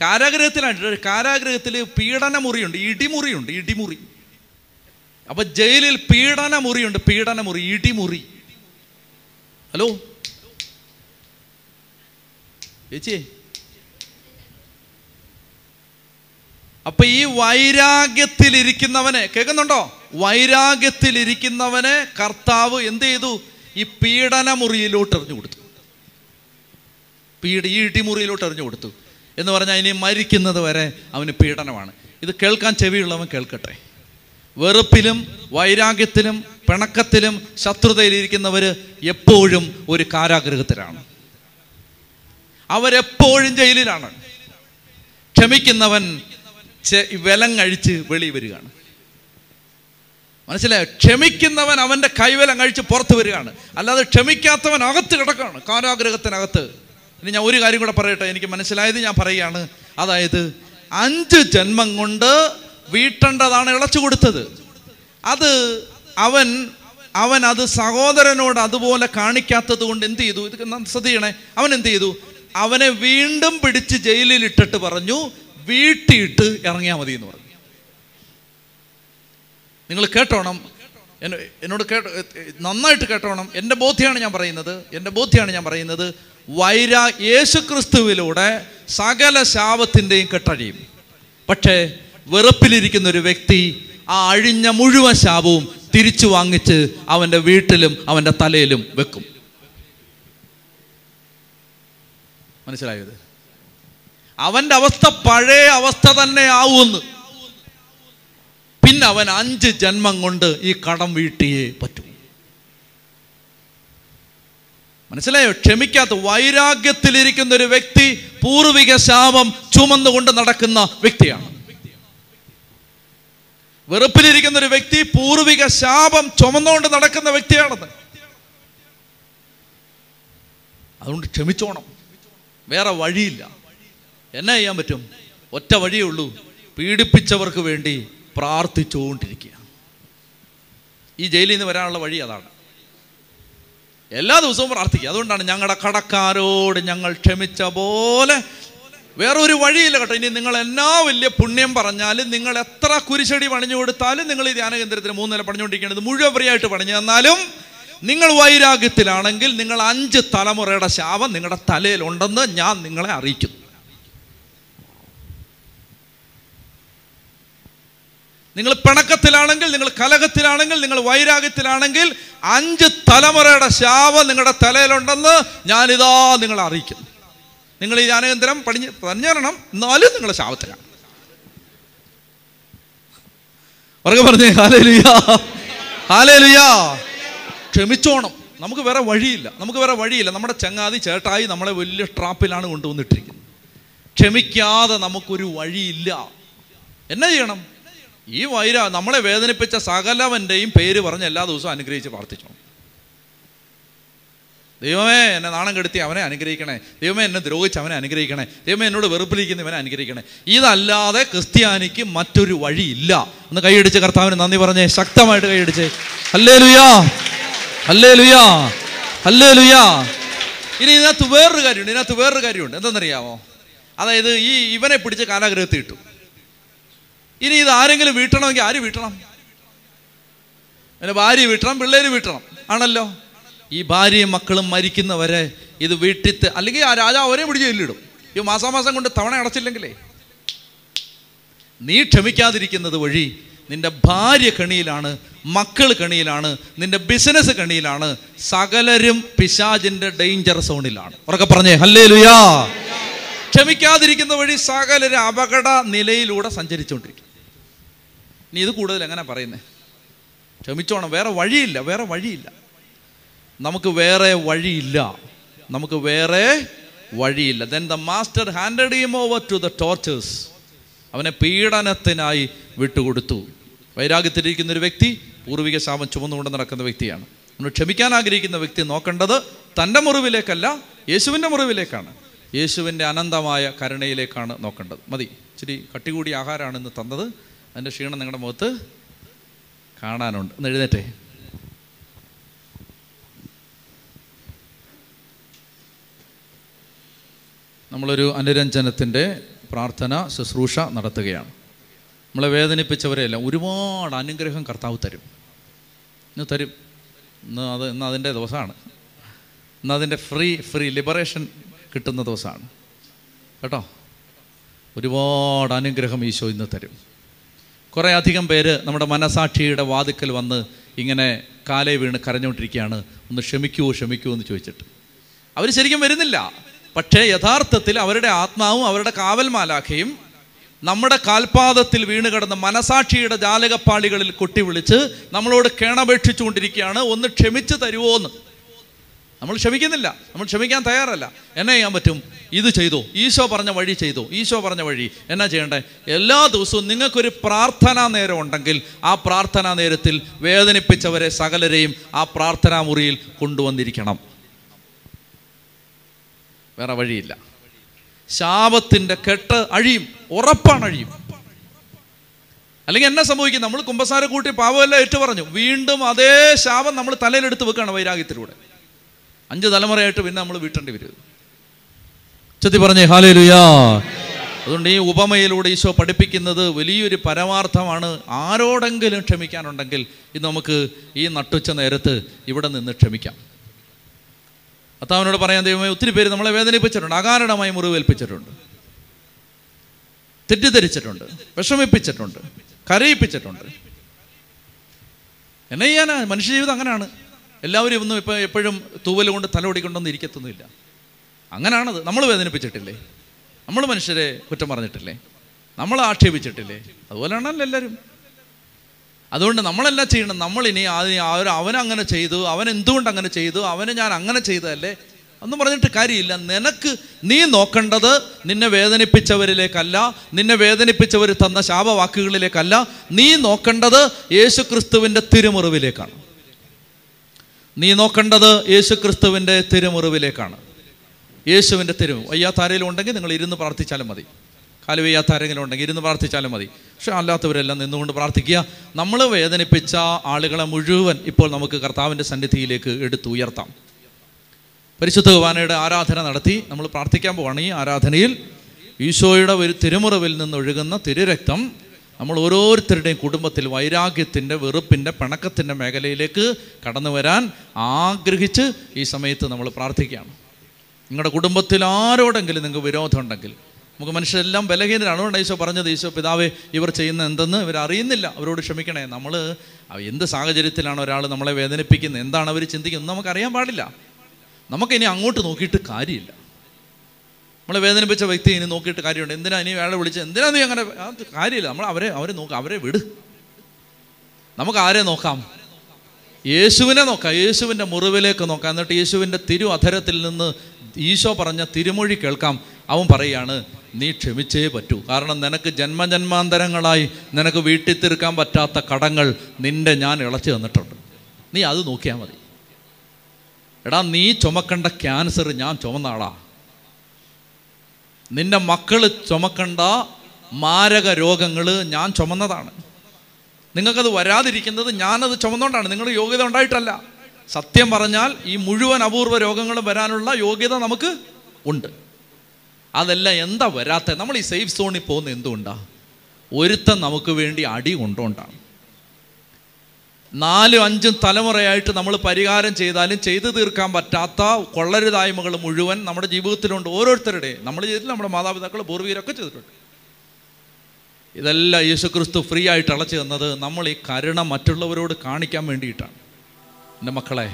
കാരാഗ്രഹത്തിലാണ്. കാരാഗ്രഹത്തിൽ പീഡനമുറിയുണ്ട് ഇടിമുറിയുണ്ട് ഇടിമുറി. അപ്പൊ ജയിലിൽ പീഡനമുറിയുണ്ട് പീഡനമുറി ഇടിമുറി. ഹലോ? ചേച്ചിയേ അപ്പൊ ഈ വൈരാഗ്യത്തിലിരിക്കുന്നവനെ കേൾക്കുന്നുണ്ടോ? വൈരാഗ്യത്തിലിരിക്കുന്നവനെ കർത്താവ് എന്ത് ചെയ്തു? ഈ പീഡനമുറിയിലോട്ട് എറിഞ്ഞു കൊടുത്തു. പീഡ ഈ ഇടിമുറിയിലോട്ട് എറിഞ്ഞു കൊടുത്തു. എന്ന് പറഞ്ഞാൽ ഇനി മരിക്കുന്നത് വരെ അവന് പീഡനമാണ്. ഇത് കേൾക്കാൻ ചെവിയുള്ളവൻ കേൾക്കട്ടെ. വെറുപ്പിലും വൈരാഗ്യത്തിലും പിണക്കത്തിലും ശത്രുതയിലിരിക്കുന്നവർ എപ്പോഴും ഒരു കാരാഗ്രഹത്തിലാണ്. അവരെപ്പോഴും ജയിലിലാണ്. ക്ഷമിക്കുന്നവൻ വിലം കഴിച്ച് വെളി വരികയാണ്. മനസ്സിലായോ? ക്ഷമിക്കുന്നവൻ അവന്റെ കൈവലം കഴിച്ച് പുറത്ത് വരികയാണ്. അല്ലാതെ ക്ഷമിക്കാത്തവൻ അകത്ത് കിടക്കുകയാണ്. കാരാഗ്രഹത്തിനകത്ത്. ഇനി ഞാൻ ഒരു കാര്യം കൂടെ പറയട്ടെ എനിക്ക് മനസ്സിലായത് ഞാൻ പറയുകയാണ്. അതായത് അഞ്ച് ജന്മം കൊണ്ട് വീട്ടേണ്ടതാണ് ഇളച്ചു കൊടുത്തത്. അത് അവൻ അവൻ അത് സഹോദരനോട് അതുപോലെ കാണിക്കാത്തത് കൊണ്ട് എന്ത് ചെയ്തു? ഇത് ശ്രദ്ധിക്കണേ. അവൻ എന്ത് ചെയ്തു? അവനെ വീണ്ടും പിടിച്ച് ജയിലിൽ ഇട്ടിട്ട് പറഞ്ഞു വീട്ടിയിട്ട് ഇറങ്ങിയാൽ മതി എന്ന് പറഞ്ഞു. നിങ്ങൾ കേട്ടോണം? എന്നോട് കേട്ടോ നന്നായിട്ട് കേട്ടോണം. എന്റെ ബോധ്യമാണ് ഞാൻ പറയുന്നത്. എന്റെ ബോധ്യമാണ് ഞാൻ പറയുന്നത്. വൈരാ യേശുക്രിസ്തുവിലൂടെ സകല ശാപത്തിന്റെയും കെട്ടഴിയും. പക്ഷേ വെറുപ്പിലിരിക്കുന്ന ഒരു വ്യക്തി ആ അഴിഞ്ഞ മുഴുവൻ ശാപവും തിരിച്ചു വാങ്ങിച്ച് അവന്റെ വീട്ടിലും അവന്റെ തലയിലും വെക്കും. മനസ്സിലായത് അവന്റെ അവസ്ഥ പഴയ അവസ്ഥ തന്നെ ആവുമെന്ന്. പിന്നെ അവൻ അഞ്ച് ജന്മം കൊണ്ട് ഈ കടം വീട്ടിയേ പറ്റൂ. മനസ്സിലായോ? ക്ഷമിക്കാത്ത വൈരാഗ്യത്തിലിരിക്കുന്ന ഒരു വ്യക്തി പൂർവിക ശാപം ചുമന്നുകൊണ്ട് നടക്കുന്ന വ്യക്തിയാണ്. വെറുപ്പിലിരിക്കുന്ന ഒരു വ്യക്തി പൂർവിക ശാപം ചുമന്നുകൊണ്ട് നടക്കുന്ന വ്യക്തിയാണത്. അതുകൊണ്ട് ക്ഷമിച്ചോണം. വേറെ വഴിയില്ല. എന്നാ ചെയ്യാൻ പറ്റും? ഒറ്റ വഴിയേ ഉള്ളൂ. പീഡിപ്പിച്ചവർക്ക് വേണ്ടി പ്രാർത്ഥിച്ചുകൊണ്ടിരിക്കുക ഈ ജയിലിൽ നിന്ന് വരാനുള്ള വഴി അതാണ്. എല്ലാ ദിവസവും പ്രാർത്ഥിക്കുക. അതുകൊണ്ടാണ് ഞങ്ങളുടെ കടക്കാരോട് ഞങ്ങൾ ക്ഷമിച്ച പോലെ വേറൊരു വഴിയില്ല കേട്ടോ. ഇനി നിങ്ങൾ എന്നാ വലിയ പുണ്യം പറഞ്ഞാലും നിങ്ങൾ എത്ര കുരിശടി പണിഞ്ഞു കൊടുത്താലും നിങ്ങൾ ഈ ധ്യാന കേന്ദ്രത്തിന് മൂന്നില പണിഞ്ഞുകൊണ്ടിരിക്കേണ്ടത് മുഴുവൻ ഫ്രീ പണിഞ്ഞു. തന്നാലും നിങ്ങൾ വൈരാഗ്യത്തിലാണെങ്കിൽ നിങ്ങൾ അഞ്ച് തലമുറയുടെ ശാപം നിങ്ങളുടെ തലയിലുണ്ടെന്ന് ഞാൻ നിങ്ങളെ അറിയിക്കുന്നു. നിങ്ങൾ പിണക്കത്തിലാണെങ്കിൽ നിങ്ങൾ കലഹത്തിലാണെങ്കിൽ നിങ്ങൾ വൈരാഗ്യത്തിലാണെങ്കിൽ അഞ്ച് തലമുറയുടെ ശാപം നിങ്ങളുടെ തലയിലുണ്ടെന്ന് ഞാനിതാ നിങ്ങളെ അറിയിക്കുന്നു. നിങ്ങൾ ഈ ജ്ഞാനകേന്ദ്രം പടിഞ്ഞ് പറഞ്ഞേരണം എന്നാലും നിങ്ങളെ ശാപത്തിലാണ് ഉറക്കെ പറഞ്ഞേ ഹാലേലുയാ ഹാലേലുയാ ക്ഷമിച്ചോണം. നമുക്ക് വേറെ വഴിയില്ല. നമുക്ക് വേറെ വഴിയില്ല. നമ്മുടെ ചങ്ങാതി ചേട്ടായി നമ്മളെ വലിയ ട്രാപ്പിലാണ് കൊണ്ടുവന്നിട്ടിരിക്കുന്നത്. ക്ഷമിക്കാതെ നമുക്കൊരു വഴിയില്ല. എന്നാ ചെയ്യണം? ഈ വൈര നമ്മളെ വേദനിപ്പിച്ച സകലവന്റെയും പേര് പറഞ്ഞ് എല്ലാ ദിവസവും അനുഗ്രഹിച്ച് പ്രാർത്ഥിച്ചു ദൈവമേ എന്നെ നാണം കെടുത്തി അവനെ അനുഗ്രഹിക്കണേ. ദൈവമേ എന്നെ ദ്രോഹിച്ച് അവനെ അനുഗ്രഹിക്കണേ. ദൈവമേ എന്നോട് വെറുപ്പിലിരിക്കുന്ന ഇവനെ അനുഗ്രഹിക്കണേ. ഇതല്ലാതെ ക്രിസ്ത്യാനിക്ക് മറ്റൊരു വഴിയില്ല. ഒന്ന് കൈയടിച്ച് കർത്താവിന് നന്ദി പറഞ്ഞേ. ശക്തമായിട്ട് കൈയടിച്ച്. അല്ലേ ലുയാ അല്ലേ ലുയാ അല്ലേ ലുയാ ഇനി ഇതിനകത്ത് വേറൊരു കാര്യമുണ്ട്. ഇതിനകത്ത് വേറൊരു കാര്യമുണ്ട്. എന്തെന്നറിയാമോ? അതായത് ഈ ഇവനെ പിടിച്ച് കാലാഗ്രഹത്തിൽ ഇട്ടു. ഇനി ഇത് ആരെങ്കിലും വീട്ടണമെങ്കിൽ ആര് വീട്ടണം? പിന്നെ ഭാര്യ വീട്ടണം പിള്ളേര് വീട്ടണം. ആണല്ലോ? ഈ ഭാര്യയും മക്കളും മരിക്കുന്നവരെ ഇത് വീട്ടിത്ത് അല്ലെങ്കിൽ ആ രാജാവ് ഒരേ പിടിച്ച് ചെല്ലിടും ഈ മാസാമാസം കൊണ്ട് തവണ അടച്ചില്ലെങ്കിലേ. നീ ക്ഷമിക്കാതിരിക്കുന്നത് വഴി നിന്റെ ഭാര്യ കണിയിലാണ് മക്കൾ കണിയിലാണ് നിന്റെ ബിസിനസ് കണിയിലാണ് സകലരും പിശാജിന്റെ ഡേഞ്ചർ സോണിലാണ് ഉറക്കെ പറഞ്ഞേ ഹല്ലേ ലുയാ ക്ഷമിക്കാതിരിക്കുന്ന വഴി സകലരും അപകട നിലയിലൂടെ സഞ്ചരിച്ചുകൊണ്ടിരിക്കും. ഇനി ഇത് കൂടുതൽ എങ്ങനെ പറയുന്നത് ക്ഷമിച്ചോണം വേറെ വഴിയില്ല വേറെ വഴിയില്ല. നമുക്ക് വേറെ വഴിയില്ല. നമുക്ക് വേറെ വഴിയില്ല. Then the master handed him over to the torturers അവനെ പീഡനത്തിനായി വിട്ടുകൊടുത്തു. വൈരാഗ്യത്തിലിരിക്കുന്ന ഒരു വ്യക്തി പൂർവിക ശാപം ചുമന്നുകൊണ്ട് നടക്കുന്ന വ്യക്തിയാണ്. നമ്മൾ ക്ഷമിക്കാൻ ആഗ്രഹിക്കുന്ന വ്യക്തി നോക്കേണ്ടത് തന്റെ മുറിവിലേക്കല്ല യേശുവിന്റെ മുറിവിലേക്കാണ്. യേശുവിന്റെ അനന്തമായ കരുണയിലേക്കാണ് നോക്കേണ്ടത്. മതി. ഇച്ചിരി കട്ടികൂടി ആഹാരമാണ് ഇന്ന് തന്നത്. അതിന്റെ ക്ഷീണം നിങ്ങളുടെ മുഖത്ത് കാണാനുണ്ട്. ഒന്ന് എഴുന്നേറ്റേ. നമ്മളൊരു അനുരഞ്ജനത്തിന്റെ പ്രാർത്ഥന ശുശ്രൂഷ നടത്തുകയാണ്. നമ്മളെ വേദനിപ്പിച്ചവരെയെല്ലാം ഒരുപാട് അനുഗ്രഹം കർത്താവ് തരും. ഇന്ന് തരും. ഇന്ന് അത് ഇന്ന് അതിന്റെ ദിവസമാണ്. ഇന്ന് അതിന്റെ ഫ്രീ ഫ്രീ ലിബറേഷൻ കിട്ടുന്ന ദിവസമാണ്. കേട്ടോ? ഒരുപാട് അനുഗ്രഹം ഈശോ ഇന്ന് തരും. കുറേ അധികം പേര് നമ്മുടെ മനസാക്ഷിയുടെ വാതിക്കൽ വന്ന് ഇങ്ങനെ കാലേ വീണ് കരഞ്ഞുകൊണ്ടിരിക്കുകയാണ്. ഒന്ന് ക്ഷമിക്കുമോ ക്ഷമിക്കുമോ എന്ന് ചോദിച്ചിട്ട്. അവർ ശരിക്കും വരുന്നില്ല. പക്ഷേ യഥാർത്ഥത്തിൽ അവരുടെ ആത്മാവും അവരുടെ കാവൽ മാലാഖയും നമ്മുടെ കാൽപാദത്തിൽ വീണ് കിടന്ന മനസാക്ഷിയുടെ ജാലകപ്പാളികളിൽ കൊട്ടി വിളിച്ച് നമ്മളോട് കേണപേക്ഷിച്ചുകൊണ്ടിരിക്കുകയാണ്. ഒന്ന് ക്ഷമിച്ച് തരുമോ എന്ന് നമ്മൾ ക്ഷമിക്കുന്നില്ല. നമ്മൾ ക്ഷമിക്കാൻ തയ്യാറല്ല. എന്നാ ചെയ്യാൻ പറ്റും? ഇത് ചെയ്തു. ഈശോ പറഞ്ഞ വഴി ചെയ്തു. ഈശോ പറഞ്ഞ വഴി. എന്നാ ചെയ്യണ്ടേ? എല്ലാ ദിവസവും നിങ്ങൾക്കൊരു പ്രാർത്ഥനാ നേരം ഉണ്ടെങ്കിൽ ആ പ്രാർത്ഥനാ നേരത്തിൽ വേദനിപ്പിച്ചവരെ സകലരെയും ആ പ്രാർത്ഥനാ മുറിയിൽ കൊണ്ടുവന്നിരിക്കണം. വേറെ വഴിയില്ല. ശാപത്തിന്റെ കെട്ട് അഴിയും. ഉറപ്പാണ് അഴിയും. അല്ലെങ്കിൽ എന്നെ സംഭവിക്കും? നമ്മൾ കുമ്പസാര കൂട്ടി പാവമെല്ലാം ഏറ്റു പറഞ്ഞു. വീണ്ടും അതേ ശാപം നമ്മൾ തലയിലെടുത്ത് വെക്കുകയാണ് വൈരാഗ്യത്തിലൂടെ. അഞ്ച് തലമുറയായിട്ട് പിന്നെ നമ്മൾ വീട്ടേണ്ടി വരും. ചെത്തി പറഞ്ഞേ ഹാലേ ലുയാ അതുകൊണ്ട് ഈ ഉപമയിലൂടെ ഈശോ പഠിപ്പിക്കുന്നത് വലിയൊരു പരമാർത്ഥമാണ്. ആരോടെങ്കിലും ക്ഷമിക്കാനുണ്ടെങ്കിൽ ഇത് നമുക്ക് ഈ നട്ടുച്ച നേരത്ത് ഇവിടെ നിന്ന് ക്ഷമിക്കാം. അത്താവിനോട് പറയാൻ ദൈവമായി ഒത്തിരി പേര് നമ്മളെ വേദനിപ്പിച്ചിട്ടുണ്ട്. അകാരണമായി മുറിവേൽപ്പിച്ചിട്ടുണ്ട്. തെറ്റിദ്ധരിച്ചിട്ടുണ്ട്. വിഷമിപ്പിച്ചിട്ടുണ്ട്. കരയിപ്പിച്ചിട്ടുണ്ട്. എന്നെ ചെയ്യാനാ മനുഷ്യജീവിതം അങ്ങനെയാണ്. എല്ലാവരും ഒന്നും ഇപ്പം എപ്പോഴും തൂവൽ കൊണ്ട് തലോടിക്കൊണ്ടൊന്നും ഇരിക്കത്തൊന്നുമില്ല. അങ്ങനാണത്. നമ്മൾ വേദനിപ്പിച്ചിട്ടില്ലേ? നമ്മൾ മനുഷ്യരെ കുറ്റം പറഞ്ഞിട്ടില്ലേ? നമ്മൾ ആക്ഷേപിച്ചിട്ടില്ലേ? അതുപോലെയാണല്ലോ എല്ലാവരും. അതുകൊണ്ട് നമ്മളെല്ലാം ചെയ്യണം. നമ്മളിനി അതിന് അവനങ്ങനെ ചെയ്തു അവൻ എന്തുകൊണ്ട് അങ്ങനെ ചെയ്തു അവന് ഞാൻ അങ്ങനെ ചെയ്തതല്ലേ? ഒന്നും പറഞ്ഞിട്ട് കാര്യമില്ല. നിനക്ക് നീ നോക്കേണ്ടത് നിന്നെ വേദനിപ്പിച്ചവരിലേക്കല്ല നിന്നെ വേദനിപ്പിച്ചവർ തന്ന ശാപവാക്കുകളിലേക്കല്ല. നീ നോക്കേണ്ടത് യേശു ക്രിസ്തുവിന്റെ തിരുമുറിവിലേക്കാണ്. നീ നോക്കേണ്ടത് യേശു ക്രിസ്തുവിന്റെ തിരുമുറിവിലേക്കാണ്. യേശുവിന്റെ തിരുമു വയ്യാത്ത ആരെങ്കിലും ഉണ്ടെങ്കിൽ നിങ്ങൾ ഇരുന്ന് പ്രാർത്ഥിച്ചാലും മതി. കാൽ വയ്യാത്ത ആരെങ്കിലും ഉണ്ടെങ്കിൽ ഇരുന്ന് പ്രാർത്ഥിച്ചാലും മതി. പക്ഷെ അല്ലാത്തവരെല്ലാം നിന്നുകൊണ്ട് പ്രാർത്ഥിക്കുക. നമ്മൾ വേദനിപ്പിച്ച ആളുകളെ മുഴുവൻ ഇപ്പോൾ നമുക്ക് കർത്താവിന്റെ സന്നിധിയിലേക്ക് എടുത്തുയർത്താം പരിശുദ്ധ കുർബാനയുടെ ആരാധന നടത്തി നമ്മൾ പ്രാർത്ഥിക്കാൻ പോവാണ്. ഈ ആരാധനയിൽ ഈശോയുടെ ഒരു തിരുമുറവിൽ നിന്നൊഴുകുന്ന തിരുരക്തം നമ്മൾ ഓരോരുത്തരുടെയും കുടുംബത്തിൽ വൈരാഗ്യത്തിന്റെ വെറുപ്പിന്റെ പിണക്കത്തിന്റെ മേഖലയിലേക്ക് കടന്നു വരാൻ ആഗ്രഹിച്ച് ഈ സമയത്ത് നമ്മൾ പ്രാർത്ഥിക്കുകയാണ്. നിങ്ങളുടെ കുടുംബത്തിൽ ആരോടെങ്കിലും നിങ്ങൾക്ക് വിരോധമുണ്ടെങ്കിൽ നമുക്ക് മനുഷ്യരെല്ലാം ബലഹീനരാണ്. അതുകൊണ്ട് ഈശോ പറഞ്ഞത് ഈശോ പിതാവ് ഇവർ ചെയ്യുന്ന എന്തെന്ന് ഇവർ അറിയുന്നില്ല. അവരോട് ക്ഷമിക്കണേ. നമ്മൾ എന്ത് സാഹചര്യത്തിലാണ് ഒരാൾ നമ്മളെ വേദനിപ്പിക്കുന്നത്? എന്താണ് അവർ ചിന്തിക്കുന്നത്? നമുക്കറിയാൻ പാടില്ല. നമുക്കിനി അങ്ങോട്ട് നോക്കിയിട്ട് കാര്യമില്ല. നമ്മളെ വേദനിപ്പിച്ച വ്യക്തി ഇനി നോക്കിയിട്ട് കാര്യമുണ്ട്. എന്തിനാ ഇനി അയാളെ വിളിച്ച് എന്തിനാ നീ അങ്ങനെ കാര്യമില്ല. നമ്മൾ അവരെ അവരെ നോക്കാം അവരെ വിട്. നമുക്ക് ആരെ നോക്കാം? യേശുവിനെ നോക്കാം. യേശുവിന്റെ മുറിവിലേക്ക് നോക്കാം. എന്നിട്ട് യേശുവിന്റെ തിരു അധരത്തിൽ നിന്ന് ഈശോ പറഞ്ഞ തിരുമൊഴി കേൾക്കാം. അവൻ പറയുകയാണ് നീ ക്ഷമിച്ചേ പറ്റൂ. കാരണം നിനക്ക് ജന്മജന്മാന്തരങ്ങളായി നിനക്ക് വീട്ടിൽ തീർക്കാൻ പറ്റാത്ത കടങ്ങൾ നിന്റെ ഞാൻ ഇളച്ചു തന്നിട്ടുണ്ട്. നീ അത് നോക്കിയാൽ മതി. എടാ നീ ചുമക്കേണ്ട ക്യാൻസർ ഞാൻ ചുമന്ന ആളാ. നിന്റെ മക്കൾ ചുമക്കണ്ട മാരക രോഗങ്ങൾ ഞാൻ ചുമന്നതാണ്. നിങ്ങൾക്കത് വരാതിരിക്കുന്നത് ഞാനത് ചുമന്നുകൊണ്ടാണ് നിങ്ങളുടെ യോഗ്യത ഉണ്ടായിട്ടല്ല. സത്യം പറഞ്ഞാൽ ഈ മുഴുവൻ അപൂർവ രോഗങ്ങളും വരാനുള്ള യോഗ്യത നമുക്ക് ഉണ്ട്. അതല്ല എന്താ വരാത്ത? നമ്മൾ ഈ സേഫ് സോണിൽ പോകുന്ന എന്തുകൊണ്ടാണ് ഒരുത്തം നമുക്ക് വേണ്ടി അടി കൊണ്ടുകൊണ്ടാണ് നാലും അഞ്ചും തലമുറയായിട്ട് നമ്മൾ പരിഹാരം ചെയ്താലും ചെയ്തു തീർക്കാൻ പറ്റാത്ത കൊള്ളരുതായ്മകൾ മുഴുവൻ നമ്മുടെ ജീവിതത്തിലുണ്ട് ഓരോരുത്തരുടെയും നമ്മൾ ചെയ്തിട്ടില്ല നമ്മുടെ മാതാപിതാക്കൾ പൂർവീരൊക്കെ ചെയ്തിട്ടുണ്ട്. ഇതെല്ലാം യേശുക്രിസ്തു ഫ്രീ ആയിട്ട് അളച്ചു തന്നത് നമ്മൾ ഈ കരുണ മറ്റുള്ളവരോട് കാണിക്കാൻ വേണ്ടിയിട്ടാണ്. എന്റെ മക്കളെ